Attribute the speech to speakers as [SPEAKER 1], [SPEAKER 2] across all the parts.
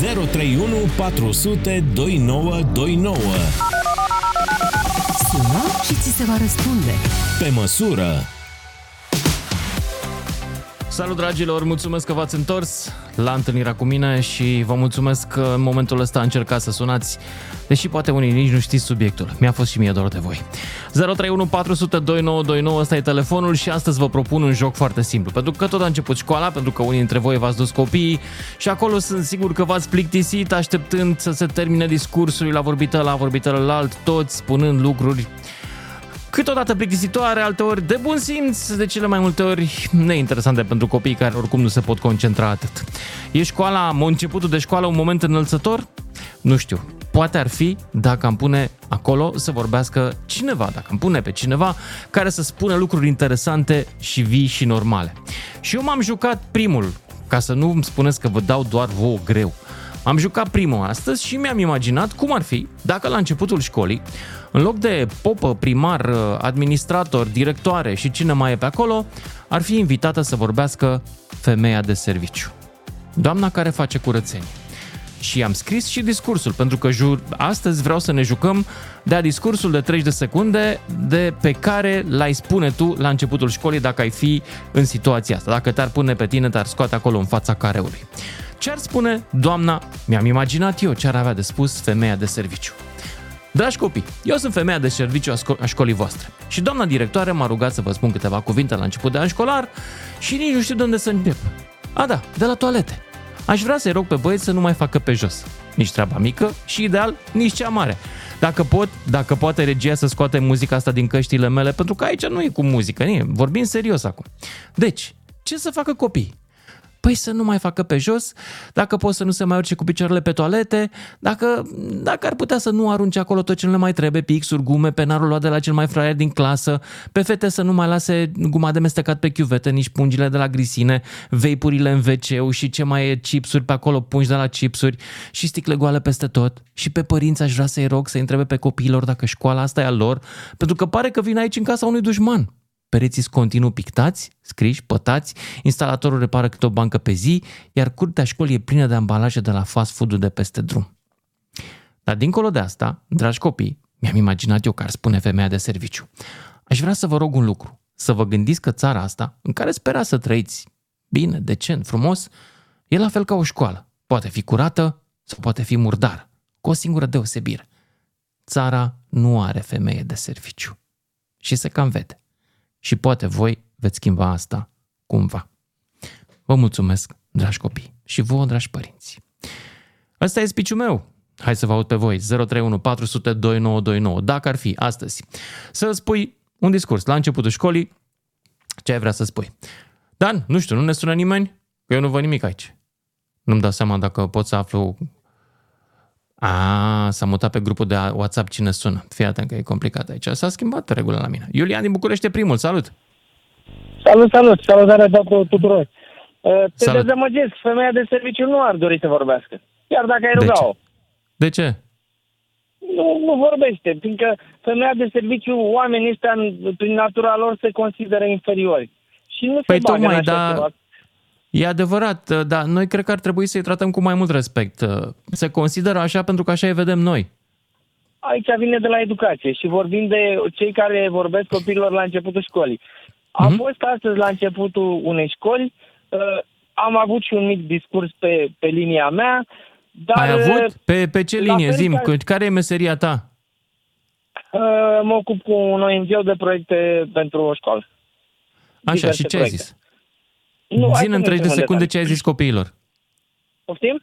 [SPEAKER 1] 031 400 2929
[SPEAKER 2] Sună și ți se va răspunde.
[SPEAKER 1] Pe măsură
[SPEAKER 3] Salut dragilor, mulțumesc că v-ați întors la întâlnirea cu mine și vă mulțumesc că în momentul ăsta încercați să sunați, deși poate unii nici nu știți subiectul. Mi-a fost și mie dor de voi. 031 400 2929, ăsta e telefonul și astăzi vă propun un joc foarte simplu. Pentru că tot a început școala, pentru că unii dintre voi v-ați dus copiii și acolo sunt sigur că v-ați plictisit așteptând să se termine discursul la vorbită la vorbită la alt, toți spunând lucruri câteodată plictisitoare, alteori de bun simț, de cele mai multe ori neinteresante pentru copii care oricum nu se pot concentra atât. E școala, începutul de școală un moment înălțător? Nu știu. Poate ar fi dacă am pune acolo să vorbească cineva, dacă am pune pe cineva care să spună lucruri interesante și vii și normale. Și eu m-am jucat primul, ca să nu îmi spuneți că vă dau doar vouă greu. Am jucat primul astăzi și mi-am imaginat cum ar fi dacă la începutul școlii, în loc de popă, primar, administrator, directoare și cine mai e pe acolo, ar fi invitată să vorbească femeia de serviciu. Doamna care face curățenie. Și am scris și discursul, pentru că jur, astăzi vreau să ne jucăm de discursul de 30 de secunde de pe care l-ai spune tu la începutul școlii dacă ai fi în situația asta. Dacă te-ar pune pe tine, te-ar scoate acolo în fața careului. Ce ar spune doamna, mi-am imaginat eu ce ar avea de spus femeia de serviciu. Dragi copii, eu sunt femeia de serviciu a, sco- a școlii voastre și doamna directoare m-a rugat să vă spun câteva cuvinte la început de an școlar și nici nu știu de unde să încep. A, da, de la toalete. Aș vrea să-i rog pe băieți să nu mai facă pe jos. Nici treaba mică și ideal, nici cea mare. Dacă pot, dacă poate regia să scoate muzica asta din căștile mele, pentru că aici nu e cu muzică, nu e, vorbim serios acum. Deci, ce să facă copiii? Păi să nu mai facă pe jos, dacă pot să nu se mai urce cu picioarele pe toalete, dacă, dacă ar putea să nu arunce acolo tot ce nu le mai trebuie, pixuri, gume, penarul luat de la cel mai fraier din clasă, pe fete să nu mai lase guma de mestecat pe chiuvete, nici pungile de la grisine, veipurile în wc și ce mai e chipsuri pe acolo, pungi de la chipsuri și sticle goale peste tot. Și pe părinți aș vrea să-i rog să întrebe pe copiilor dacă școala asta e a lor, pentru că pare că vin aici în casa unui dușman pereții sunt continuu pictați, scriși, pătați, instalatorul repară câte o bancă pe zi, iar curtea școlii e plină de ambalaje de la fast food de peste drum. Dar dincolo de asta, dragi copii, mi-am imaginat eu că ar spune femeia de serviciu. Aș vrea să vă rog un lucru, să vă gândiți că țara asta, în care spera să trăiți bine, decent, frumos, e la fel ca o școală. Poate fi curată sau poate fi murdară, cu o singură deosebire. Țara nu are femeie de serviciu. Și se cam vede și poate voi veți schimba asta cumva. Vă mulțumesc, dragi copii, și vouă, dragi părinți. Ăsta e spiciul meu. Hai să vă aud pe voi. 031 400 2929. Dacă ar fi astăzi să spui un discurs la începutul școlii, ce ai vrea să spui? Dan, nu știu, nu ne sună nimeni? Că eu nu văd nimic aici. Nu-mi dau seama dacă pot să aflu a, s-a mutat pe grupul de WhatsApp cine sună. Fii atent că e complicat aici. S-a schimbat pe regulă la mine. Iulian din București primul, salut!
[SPEAKER 4] Salut, salut! Salutare tuturor! Uh, te
[SPEAKER 3] Salut.
[SPEAKER 4] dezamăgesc, femeia de serviciu nu ar dori să vorbească. Chiar dacă ai ruga-o.
[SPEAKER 3] De ce?
[SPEAKER 4] Nu, nu vorbește, fiindcă femeia de serviciu, oamenii ăștia, în- prin natura lor, se consideră inferiori. Și nu
[SPEAKER 3] Păi
[SPEAKER 4] se bagă
[SPEAKER 3] tocmai,
[SPEAKER 4] în așa
[SPEAKER 3] dar-
[SPEAKER 4] ceva.
[SPEAKER 3] E adevărat, dar noi cred că ar trebui să-i tratăm cu mai mult respect. Se consideră așa pentru că așa îi vedem noi.
[SPEAKER 4] Aici vine de la educație și vorbim de cei care vorbesc copiilor la începutul școlii. Am
[SPEAKER 3] Mhm.
[SPEAKER 4] fost astăzi la începutul unei școli, uh, am avut și un mic discurs pe, pe linia mea, dar
[SPEAKER 3] Ai avut? Pe, pe ce
[SPEAKER 4] la
[SPEAKER 3] linie?
[SPEAKER 4] fel
[SPEAKER 3] Zim,
[SPEAKER 4] ca-
[SPEAKER 3] cu- care e meseria ta?
[SPEAKER 4] uh, mă ocup cu un ONG de proiecte pentru o școală.
[SPEAKER 3] Așa,
[SPEAKER 4] Diverse
[SPEAKER 3] și ce ai
[SPEAKER 4] proiecte.
[SPEAKER 3] zis?
[SPEAKER 4] Nu, hai
[SPEAKER 3] Zine
[SPEAKER 4] să
[SPEAKER 3] în
[SPEAKER 4] nu
[SPEAKER 3] 30 de
[SPEAKER 4] intrăm în
[SPEAKER 3] secunde
[SPEAKER 4] detalii.
[SPEAKER 3] ce ai zis copiilor.
[SPEAKER 4] Poftim?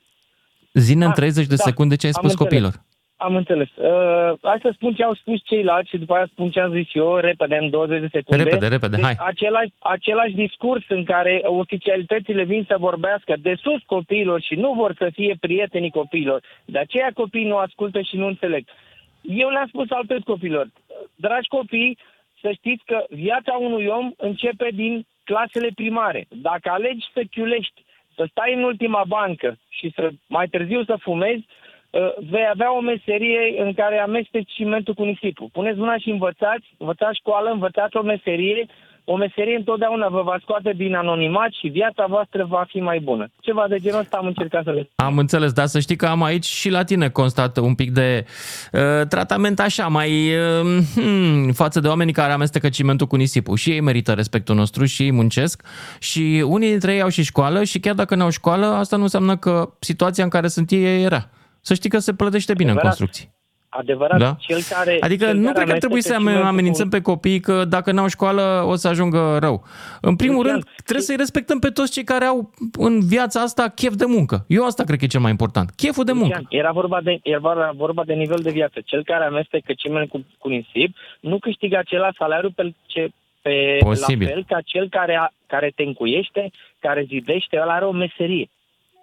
[SPEAKER 3] Zine în
[SPEAKER 4] Ah,
[SPEAKER 3] 30 de
[SPEAKER 4] da,
[SPEAKER 3] secunde ce ai
[SPEAKER 4] am
[SPEAKER 3] spus
[SPEAKER 4] înțeles.
[SPEAKER 3] copiilor.
[SPEAKER 4] Am înțeles. Uh, hai să spun ce au spus ceilalți și după aia spun ce am zis eu, repede, în 20 de secunde.
[SPEAKER 3] Repede, repede,
[SPEAKER 4] deci,
[SPEAKER 3] hai.
[SPEAKER 4] Același, același discurs în care oficialitățile vin să vorbească de sus copiilor și nu vor să fie prietenii copiilor. De aceea copiii nu ascultă și nu înțeleg. Eu le-am spus altfel copiilor, dragi copii, să știți că viața unui om începe din clasele primare. Dacă alegi să chiulești, să stai în ultima bancă și să mai târziu să fumezi, uh, vei avea o meserie în care amesteci cimentul cu nisipul. Puneți mâna și învățați, învățați școală, învățați o meserie o meserie întotdeauna vă va scoate din anonimat și viața voastră va fi mai bună. Ceva de genul ăsta am încercat să le
[SPEAKER 3] Am înțeles, dar să știi că am aici și la tine constat un pic de uh, tratament așa, mai uh, hmm, față de oamenii care amestecă cimentul cu nisipul. Și ei merită respectul nostru și ei muncesc și unii dintre ei au și școală și chiar dacă nu au școală, asta nu înseamnă că situația în care sunt ei era. Să știi că se plătește bine
[SPEAKER 4] Adevărat.
[SPEAKER 3] în construcții.
[SPEAKER 4] Adevărat,
[SPEAKER 3] Da?
[SPEAKER 4] cel care...
[SPEAKER 3] Adică
[SPEAKER 4] cel
[SPEAKER 3] nu
[SPEAKER 4] care
[SPEAKER 3] cred că ar trebui să
[SPEAKER 4] amestecă cimentul
[SPEAKER 3] amenințăm
[SPEAKER 4] cu-
[SPEAKER 3] pe copii că dacă n-au școală o să ajungă rău. În primul
[SPEAKER 4] Lucian,
[SPEAKER 3] rând, trebuie să-i respectăm pe toți cei care au în viața asta chef de muncă. Eu asta cred că e cel mai important. Cheful de muncă.
[SPEAKER 4] Lucian, Era vorba de, era vorba de nivel de viață. Cel care amestecă ciment cu, cu nisip nu câștigă același salariu pe, ce, pe
[SPEAKER 3] Posibil.
[SPEAKER 4] la fel ca cel care, a, care te încuiește, care zidește, ăla are o meserie.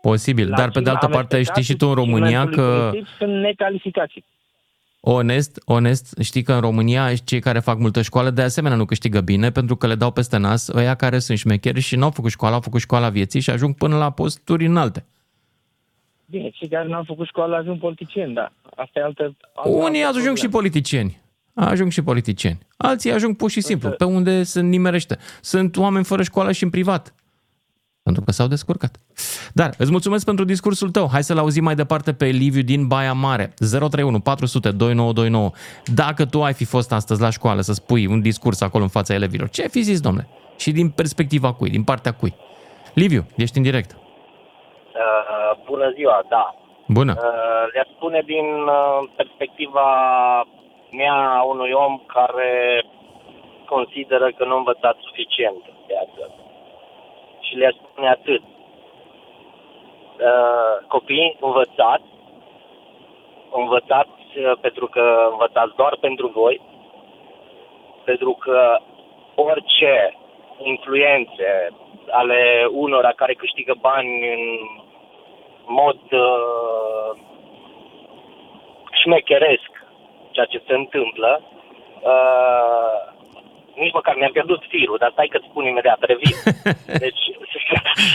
[SPEAKER 3] Posibil,
[SPEAKER 4] La
[SPEAKER 3] dar pe de altă parte
[SPEAKER 4] amestecatul
[SPEAKER 3] știi și tu în România
[SPEAKER 4] cimentului cu
[SPEAKER 3] că
[SPEAKER 4] nisip Sunt necalificați.
[SPEAKER 3] Onest, onest, știi că în România cei care fac multă școală de asemenea nu câștigă bine pentru că le dau peste nas ăia care sunt șmecheri și n-au făcut școala, au făcut școala vieții și ajung până la posturi înalte.
[SPEAKER 4] Bine, cei care n-au făcut școală ajung politicieni, da. Asta e altă... altă
[SPEAKER 3] Unii
[SPEAKER 4] altă
[SPEAKER 3] ajung și
[SPEAKER 4] problemă.
[SPEAKER 3] politicieni. Ajung și politicieni. Alții ajung pur și simplu, pe unde se nimerește. Sunt oameni fără școală și în privat. Pentru că s-au descurcat. Dar îți mulțumesc pentru discursul tău. Hai să-l auzim mai departe pe Liviu din Baia Mare. 031 400 2929. Dacă tu ai fi fost astăzi la școală să spui un discurs acolo în fața elevilor, ce ai fi zis, domnule? Și din perspectiva cui? Din partea cui? Liviu, ești în direct.
[SPEAKER 5] Uh, bună ziua, da.
[SPEAKER 3] Bună.
[SPEAKER 5] Uh, le spune din uh, perspectiva mea a unui om care consideră că nu a învățat suficient în viață. Și le spune atât. Uh, copiii învățați, învățați uh, pentru că învățați doar pentru voi, pentru că orice influențe ale unora care câștigă bani în mod uh, șmecheresc ceea ce se întâmplă. Uh, nici măcar mi-am pierdut firul, dar stai că-ți spun imediat, revin. Deci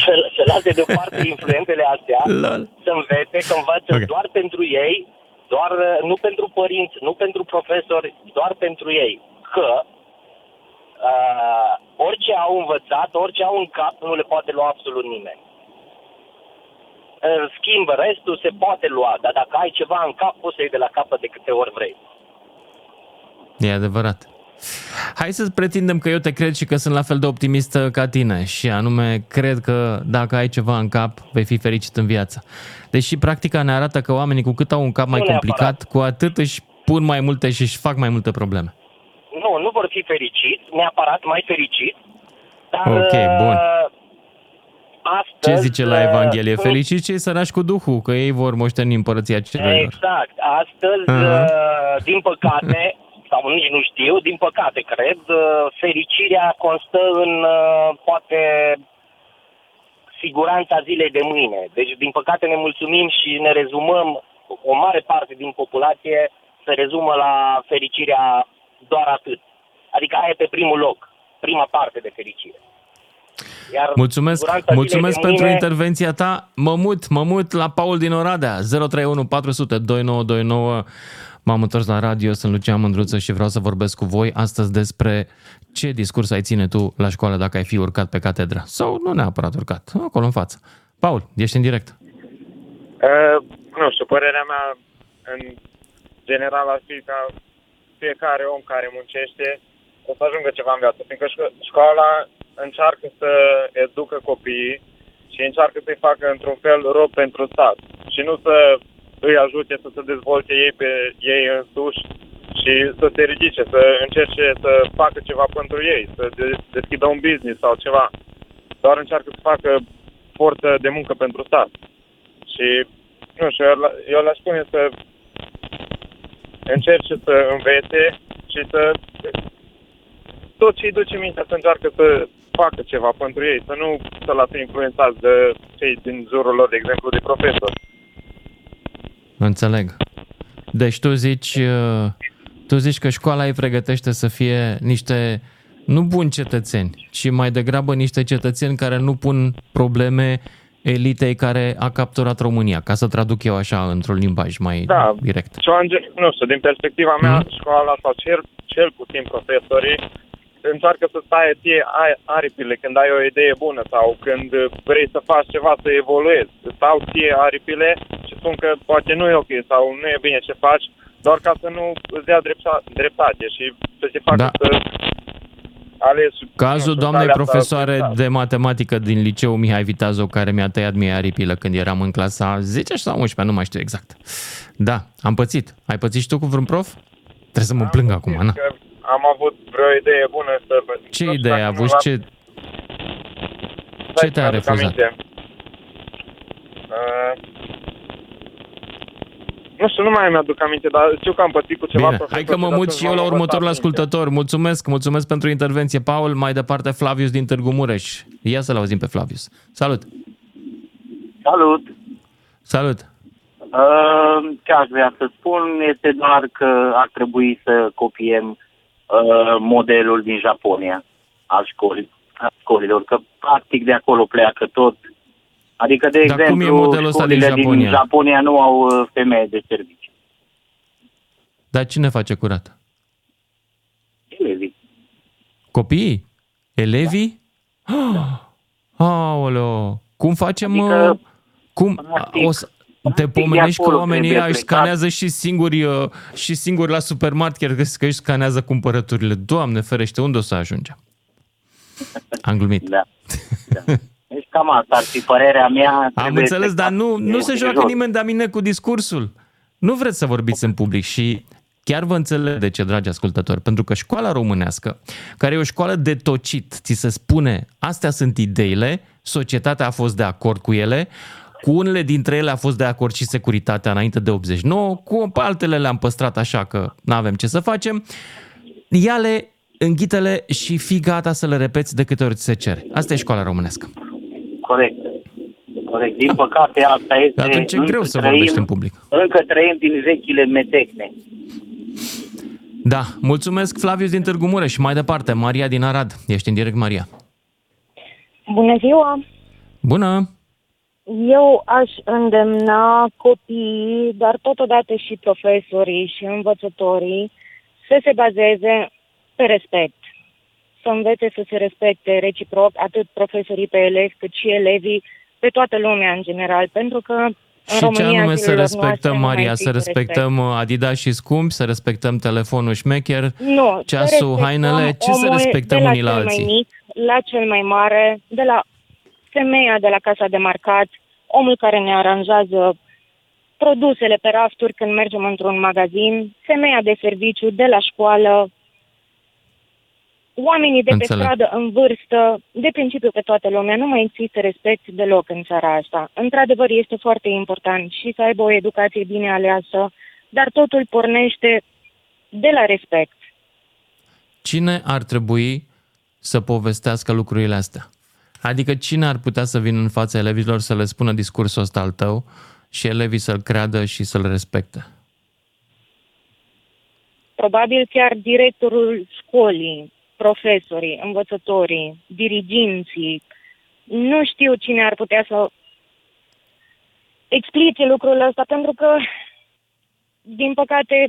[SPEAKER 5] să, să lase deoparte influențele astea,
[SPEAKER 3] Lol.
[SPEAKER 5] să învețe, că învață
[SPEAKER 3] Ok.
[SPEAKER 5] okay. doar pentru ei, doar uh, nu pentru părinți, nu pentru profesori, doar pentru ei. Că uh, orice au învățat, orice au în cap, nu le poate lua absolut nimeni. În schimb, restul se poate lua, dar dacă ai ceva în cap, poți să iei de la capăt de câte ori vrei.
[SPEAKER 3] E adevărat. Hai să pretindem că eu te cred și că sunt la fel de optimistă ca tine și anume cred că dacă ai ceva în cap, vei fi fericit în viață. Deși practica ne arată că oamenii cu cât au un cap mai
[SPEAKER 5] Nu
[SPEAKER 3] complicat,
[SPEAKER 5] neapărat.
[SPEAKER 3] cu atât își pun mai multe și își fac mai multe probleme.
[SPEAKER 5] Nu, nu vor fi fericiți, neapărat mai fericiți, dar...
[SPEAKER 3] Ok, bun.
[SPEAKER 5] uh, Astăzi,
[SPEAKER 3] Ce zice la
[SPEAKER 5] uh,
[SPEAKER 3] Evanghelie?
[SPEAKER 5] sunt-
[SPEAKER 3] Fericiți cei sărași cu Duhul, că ei vor moșteni împărăția cerurilor.
[SPEAKER 5] Exact. Astăzi,
[SPEAKER 3] Aha.
[SPEAKER 5] uh, din păcate, sau nici nu știu, din păcate cred, uh, fericirea constă în uh, poate siguranța zilei de mâine. Deci, din păcate, ne mulțumim și ne rezumăm, o mare parte din populație se rezumă la fericirea doar atât. Adică aia e pe primul loc, prima parte de fericire. Iar
[SPEAKER 3] Mulțumesc,
[SPEAKER 5] siguranța
[SPEAKER 3] mulțumesc
[SPEAKER 5] zilei de
[SPEAKER 3] pentru
[SPEAKER 5] mâine-
[SPEAKER 3] intervenția ta. Mă mut, mă mut la Paul din Oradea, 031 400 2929. M-am întors la radio, sunt Lucian Mândruță și vreau să vorbesc cu voi astăzi despre ce discurs ai ține tu la școală dacă ai fi urcat pe catedră. Sau nu neapărat urcat, acolo în față. Paul, ești în direct.
[SPEAKER 6] Uh, nu știu, părerea mea în general ar fi ca fiecare om care muncește o să ajungă ceva în viață, fiindcă șco- școala încearcă să educă copiii și încearcă să-i facă într-un fel rob pentru stat și nu să îi ajute să se dezvolte ei pe ei însuși și să se ridice, să încerce să facă ceva pentru ei, să de- deschidă un business sau ceva. Doar încearcă să facă forță de muncă pentru stat. Și, nu știu, eu, la- eu le-aș spune să încerce să învețe și să tot ce îi duce mintea să încearcă să facă ceva pentru ei, să nu să lasă influențați de cei din jurul lor, de exemplu, de profesori.
[SPEAKER 3] Înțeleg. Deci tu zici, uh, tu zici că școala îi pregătește să fie niște, nu buni cetățeni, ci mai degrabă niște cetățeni care nu pun probleme elitei care a capturat România, ca să traduc eu așa într-un limbaj mai
[SPEAKER 6] Da.
[SPEAKER 3] direct.
[SPEAKER 6] Și o ange- nu știu, din perspectiva mea,
[SPEAKER 3] Mhm.
[SPEAKER 6] școala sau cel, cel puțin profesorii încearcă să taie ție ai- aripile când ai o idee bună sau când vrei să faci ceva să evoluezi. Îți Stau ție aripile și spun că poate nu e ok sau nu e bine ce faci, doar ca să nu îți dea drepta- dreptate și să se facă
[SPEAKER 3] Da.
[SPEAKER 6] să alegi... nu
[SPEAKER 3] Cazul
[SPEAKER 6] știu,
[SPEAKER 3] doamnei
[SPEAKER 6] calea asta
[SPEAKER 3] profesoare
[SPEAKER 6] dreptate.
[SPEAKER 3] de matematică din liceu Mihai Viteazu, care mi-a tăiat mie aripile când eram în clasa 10 sau 11, nu mai știu exact. Da, am pățit. Ai pățit și tu cu vreun prof? Trebuie să mă plâng acum, na.
[SPEAKER 6] Că am avut vreo idee bună să...
[SPEAKER 3] Ce
[SPEAKER 6] nu știu
[SPEAKER 3] idee ai
[SPEAKER 6] dacă
[SPEAKER 3] avut
[SPEAKER 6] nu
[SPEAKER 3] și ce, ce
[SPEAKER 6] Stai să
[SPEAKER 3] te-a
[SPEAKER 6] mi-aduc
[SPEAKER 3] refuzat?
[SPEAKER 6] aminte. Uh, nu știu, nu mai mi-aduc aminte, dar știu că am pățit cu ceva
[SPEAKER 3] Bine,
[SPEAKER 6] profesori
[SPEAKER 3] hai că mă
[SPEAKER 6] și
[SPEAKER 3] mut
[SPEAKER 6] atunci
[SPEAKER 3] și eu la
[SPEAKER 6] m-am
[SPEAKER 3] următorul
[SPEAKER 6] învățat minte.
[SPEAKER 3] ascultător. Mulțumesc, mulțumesc pentru intervenție, Paul. Mai departe, Flavius din Târgu Mureș. Ia să-l auzim pe Flavius. Salut!
[SPEAKER 7] Salut!
[SPEAKER 3] Salut!
[SPEAKER 7] Uh, ce aș vrea să spun este doar că ar trebui să copiem uh, modelul din Japonia al școlii, al școlilor, că practic de acolo pleacă tot. Adică, de
[SPEAKER 3] Dar cum
[SPEAKER 7] exemplu,
[SPEAKER 3] e modelul ăsta din
[SPEAKER 7] școlile
[SPEAKER 3] Japonia?
[SPEAKER 7] din Japonia nu au uh, femeie de serviciu.
[SPEAKER 3] Dar cine face curat?
[SPEAKER 7] Elevii.
[SPEAKER 3] Copiii? Elevii? Da. Aoleo! Cum facem...
[SPEAKER 7] Adică,
[SPEAKER 3] uh, cum,
[SPEAKER 7] practic,
[SPEAKER 3] o să, te
[SPEAKER 7] practic de
[SPEAKER 3] pomenești că
[SPEAKER 7] acolo
[SPEAKER 3] oamenii
[SPEAKER 7] trebuie
[SPEAKER 3] ăia își
[SPEAKER 7] plecat.
[SPEAKER 3] scanează și singuri, uh, și singuri la supermarket, chiar găsesc că își scanează cumpărăturile. Doamne ferește, unde o să ajungem? Am glumit.
[SPEAKER 7] Da. da. Deci cam asta ar fi părerea mea.
[SPEAKER 3] Am
[SPEAKER 7] Trebuie
[SPEAKER 3] înțeles, dar
[SPEAKER 7] plecat
[SPEAKER 3] nu, nu
[SPEAKER 7] de-
[SPEAKER 3] se
[SPEAKER 7] de
[SPEAKER 3] joacă
[SPEAKER 7] jos.
[SPEAKER 3] nimeni de mine cu discursul. Nu vreți să vorbiți în public și chiar vă înțeleg de ce, dragi ascultători, pentru că școala românească, care e o școală de tocit, ți se spune, astea sunt ideile, societatea a fost de acord cu ele, cu unele dintre ele a fost de acord și securitatea înainte de 89, cu altele le-am păstrat așa că nu avem ce să facem. Ia-le, înghite-le și fii gata să le repeți de câte ori ți se cere. Asta e școala românească.
[SPEAKER 7] Corect. Corect. Din păcate, asta este...
[SPEAKER 3] Dar atunci e
[SPEAKER 7] încă
[SPEAKER 3] greu să
[SPEAKER 7] trăim-
[SPEAKER 3] vorbești în public.
[SPEAKER 7] Încă trăim din vechile metecne.
[SPEAKER 3] Da, mulțumesc Flavius din Târgu Mureș și mai departe, Maria din Arad. Ești în direct, Maria.
[SPEAKER 8] Bună ziua!
[SPEAKER 3] Bună!
[SPEAKER 8] Eu aș îndemna copiii, dar totodată și profesorii și învățătorii să se bazeze pe respect. Să învețe să se respecte reciproc atât profesorii pe elevi cât și elevii pe toată lumea în general, pentru că în
[SPEAKER 3] și ce
[SPEAKER 8] România
[SPEAKER 3] anume să
[SPEAKER 8] zilelor noastre
[SPEAKER 3] respectăm,
[SPEAKER 8] nu mai
[SPEAKER 3] Maria? Să
[SPEAKER 8] există
[SPEAKER 3] respectăm uh, Adidas și scumpi, să respectăm telefonul șmecher,
[SPEAKER 8] Nu, să
[SPEAKER 3] ceasul,
[SPEAKER 8] respectăm
[SPEAKER 3] hainele, ce să
[SPEAKER 8] omul
[SPEAKER 3] respectăm
[SPEAKER 8] de la
[SPEAKER 3] unii la
[SPEAKER 8] cel
[SPEAKER 3] alții?
[SPEAKER 8] mai mic la cel mai mare, de la femeia de la casa de marcat, omul care ne aranjează produsele pe rafturi când mergem într-un magazin, femeia de serviciu de la școală, oamenii de
[SPEAKER 3] Înțeleg.
[SPEAKER 8] pe stradă în vârstă, de principiu pe toată lumea, nu mai există respect deloc în țara asta. Într-adevăr, este foarte important și să aibă o educație bine aleasă, dar totul pornește de la respect.
[SPEAKER 3] Cine ar trebui să povestească lucrurile astea? Adică cine ar putea să vină în fața elevilor să le spună discursul ăsta al tău și elevii să-l creadă și să-l respecte?
[SPEAKER 8] probabil chiar directorul școlii, profesorii, învățătorii, diriginții. Nu știu cine ar putea să explice lucrul ăsta, pentru că, din păcate,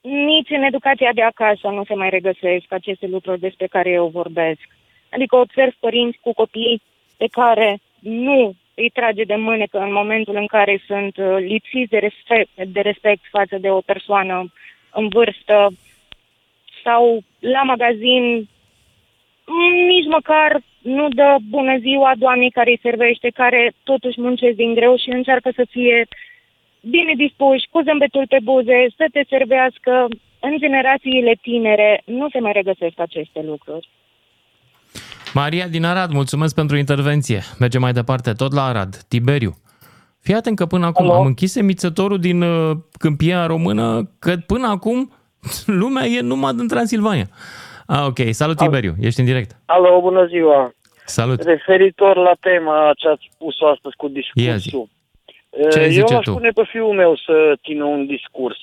[SPEAKER 8] nici în educația de acasă nu se mai regăsesc aceste lucruri despre care eu vorbesc. Adică observ părinți cu copii pe care nu îi trage de mânecă în momentul în care sunt uh, lipsiți de respect, de respect față de o persoană în vârstă sau la magazin mm, nici măcar nu dă bună ziua doamnei care îi servește, care totuși muncesc din greu și încearcă să fie bine dispuși, cu zâmbetul pe buze, să te servească. În generațiile tinere nu se mai regăsesc aceste lucruri.
[SPEAKER 3] Maria din Arad, mulțumesc pentru intervenție. Mergem mai departe, tot la Arad. Tiberiu. Fii atent că până acum
[SPEAKER 9] Alo?
[SPEAKER 3] am închis emițătorul din uh, Câmpia Română, că până acum lumea e numai din Transilvania. Ah, ok. Salut, Tiberiu. Ești în direct.
[SPEAKER 9] Alo, bună ziua!
[SPEAKER 3] Salut.
[SPEAKER 9] Referitor la tema ce ați spus astăzi cu
[SPEAKER 3] Ia zi.
[SPEAKER 9] discursul.
[SPEAKER 3] Ce
[SPEAKER 9] eh,
[SPEAKER 3] zice
[SPEAKER 9] Eu aș
[SPEAKER 3] tu?
[SPEAKER 9] spune pe fiul meu să țină un discurs.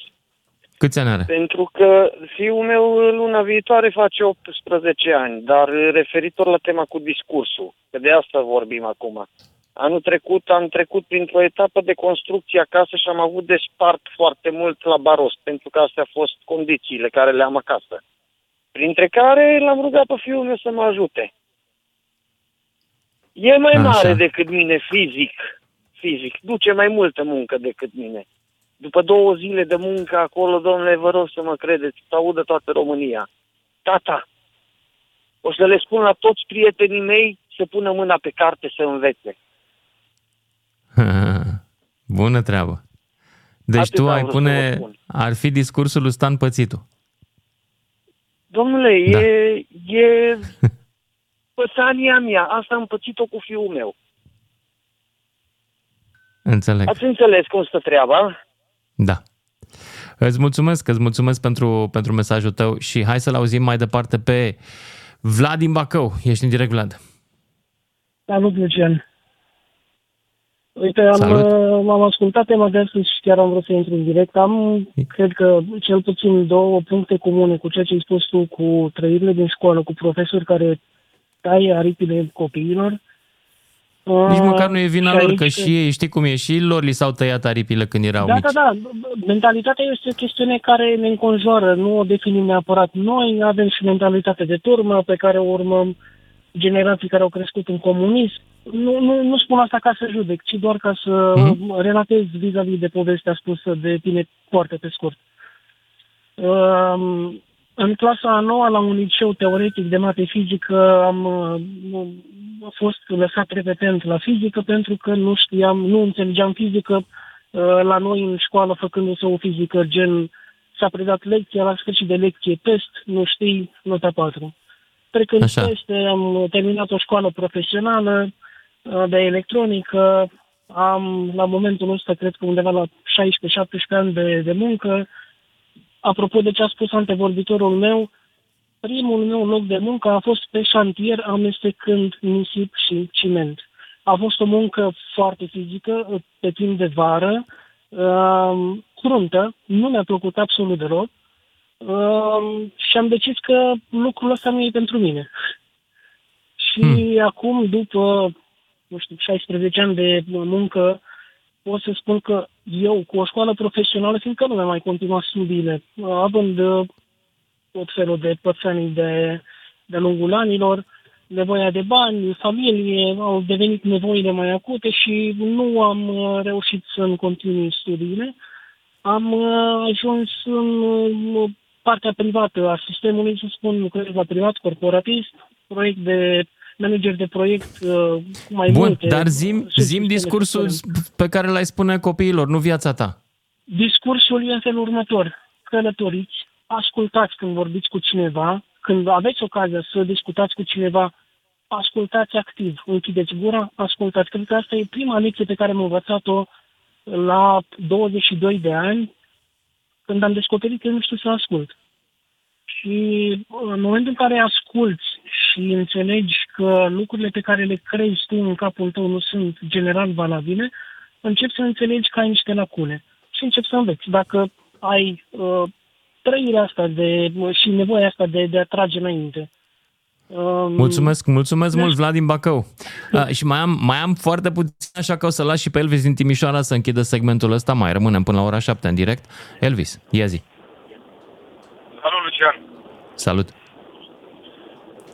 [SPEAKER 3] Câți ani are?
[SPEAKER 9] Pentru că fiul meu luna viitoare face 18 ani, dar referitor la tema cu discursul, că de asta vorbim acum. Anul trecut am trecut printr-o etapă de construcție acasă și am avut de spart foarte mult la baros, pentru că astea au fost condițiile care le am acasă. Printre care l-am rugat pe fiul meu să mă ajute. E mai
[SPEAKER 3] Așa.
[SPEAKER 9] mare decât mine fizic. Fizic. Duce mai multă muncă decât mine. După două zile de muncă acolo, domnule, vă rog să mă credeți, să audă toată România. Tata, o să le spun la toți prietenii mei să pună mâna pe carte să învețe.
[SPEAKER 3] Bună treabă. Deci
[SPEAKER 9] Atât
[SPEAKER 3] tu
[SPEAKER 9] am
[SPEAKER 3] ai
[SPEAKER 9] vrut să vă
[SPEAKER 3] pune,
[SPEAKER 9] spun.
[SPEAKER 3] ar fi discursul lui Stan Pățitu.
[SPEAKER 9] Domnule,
[SPEAKER 3] Da.
[SPEAKER 9] e, e pățania mea. Asta am pățit-o cu fiul meu.
[SPEAKER 3] Înțeleg.
[SPEAKER 9] Ați înțeles cum stă treaba?
[SPEAKER 3] Da. Îți mulțumesc, îți mulțumesc pentru, pentru mesajul tău și hai să-l auzim mai departe pe Vlad din Bacău. Ești în direct, Vlad.
[SPEAKER 10] Salut, Lucian. Uite, am,
[SPEAKER 3] Salut.
[SPEAKER 10] uh, am ascultat tema de astăzi și chiar am vrut să intru în direct. Am, cred că, cel puțin două puncte comune cu ceea ce ai spus tu, cu trăirile din școală, cu profesori care taie aripile copiilor.
[SPEAKER 3] Nici
[SPEAKER 10] Uh,
[SPEAKER 3] măcar nu e vina
[SPEAKER 10] și
[SPEAKER 3] lor,
[SPEAKER 10] aici-
[SPEAKER 3] că și ei, știi cum e, și lor li s-au tăiat aripile când erau
[SPEAKER 10] Da,
[SPEAKER 3] mici.
[SPEAKER 10] da, da. Mentalitatea este o chestiune care ne înconjoară. Nu o definim neapărat noi. Avem și mentalitate de turmă pe care o urmăm generații care au crescut în comunism. Nu, nu, nu spun asta ca să judec, ci doar ca să
[SPEAKER 3] Mhm.
[SPEAKER 10] relatez vis-a-vis de povestea spusă de tine foarte pe scurt. Um, în clasa a noua, la un liceu teoretic de mate fizică, am uh, fost lăsat repetent la fizică pentru că nu știam, nu înțelegeam fizică uh, la noi în școală făcându-se o fizică gen s-a predat lecția, la sfârșit de lecție test, nu știi, nota 4. Trecând
[SPEAKER 3] Așa.
[SPEAKER 10] peste, am terminat o școală profesională uh, de electronică, am la momentul ăsta cred că undeva la 16-17 ani de, de muncă. Apropo de ce a spus antevorbitorul meu, primul meu loc de muncă a fost pe șantier amestecând nisip și ciment. A fost o muncă foarte fizică, pe timp de vară, uh, cruntă, nu mi-a plăcut absolut deloc uh, și am decis că lucrul ăsta nu e pentru mine. Și
[SPEAKER 3] Hmm.
[SPEAKER 10] acum, după, nu știu, 16 ani de muncă, pot să spun că eu, cu o școală profesională, fiindcă nu mi-am mai continuat studiile, având uh, tot felul de pățanii de, de lungul anilor, nevoia de bani, familie, au devenit nevoile mai acute și nu am uh, reușit să-mi continui studiile. Am uh, ajuns în uh, partea privată a sistemului, să spun, lucrez la privat, corporatist, proiect de manager de proiect uh, cu mai
[SPEAKER 3] Bun,
[SPEAKER 10] multe...
[SPEAKER 3] dar zim,
[SPEAKER 10] subsisteme,
[SPEAKER 3] zim
[SPEAKER 10] să
[SPEAKER 3] discursul
[SPEAKER 10] spunem.
[SPEAKER 3] pe care l-ai spune copiilor, nu viața ta.
[SPEAKER 10] Discursul e în felul următor. Călătoriți, ascultați când vorbiți cu cineva, când aveți ocazia să discutați cu cineva, ascultați activ, închideți gura, ascultați. Cred că asta e prima lecție pe care am învățat-o la 22 de ani, când am descoperit că nu știu să ascult. Și în momentul în care asculți și înțelegi că lucrurile pe care le crezi tu în capul tău nu sunt general valabile, începi să înțelegi că ai niște lacune și începi să înveți. Dacă ai uh, trăirea asta de, și nevoia asta de, de a trage înainte. Um,
[SPEAKER 3] Mulțumesc, mulțumesc mult, Vlad din Bacău. Uh, și mai am, mai am foarte puțin, așa că o să las și pe Elvis din Timișoara să închidă segmentul ăsta. Mai rămânem până la ora 7 în direct. Elvis, ia zi.
[SPEAKER 6] Salut, Lucian.
[SPEAKER 3] Salut.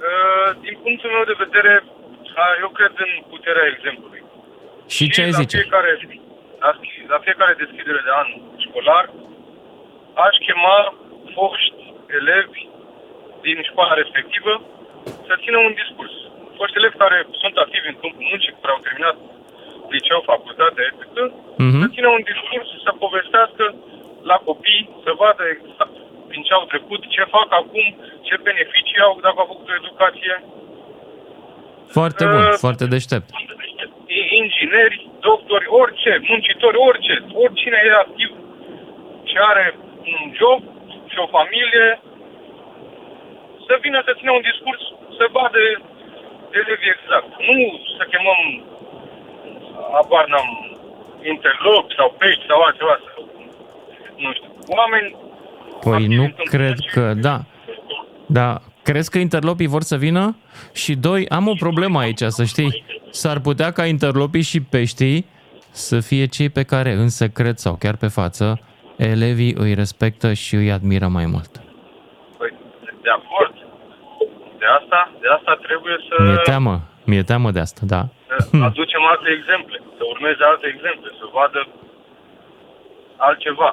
[SPEAKER 6] Uh, din punctul meu de vedere, uh, eu cred în puterea exemplului.
[SPEAKER 3] Și ce ai
[SPEAKER 6] la
[SPEAKER 3] zice?
[SPEAKER 6] Fiecare, la, la fiecare deschidere de an școlar, aș chema foști elevi din școala respectivă să țină un discurs. Foști elevi care sunt activi în câmpul muncii, care au terminat liceu, facultate, etc.,
[SPEAKER 3] Mhm.
[SPEAKER 6] să țină un discurs, să povestească la copii, să vadă exact din ce au trecut, ce fac acum, ce beneficii au dacă au făcut o educație.
[SPEAKER 3] Foarte bun,
[SPEAKER 6] Uh,
[SPEAKER 3] foarte deștept.
[SPEAKER 6] ingineri, doctori, orice, muncitori, orice, oricine e activ și are un job și o familie, să vină să țină un discurs, să vadă elevii exact. Nu să chemăm, abar n-am, interloc sau pești sau altceva, sau, nu știu, oameni
[SPEAKER 3] Păi nu cred că, da. Da, crezi că interlopii vor să vină? Și doi, am o problemă aici, să știi. S-ar putea ca interlopii și peștii să fie cei pe care în secret sau chiar pe față elevii îi respectă și îi admiră mai mult.
[SPEAKER 6] Păi, de acord,
[SPEAKER 11] asta, de asta trebuie să
[SPEAKER 3] Mi-e teamă, mi-e teamă de asta, da.
[SPEAKER 11] să aducem alte exemple, să urmeze alte exemple, să vadă altceva.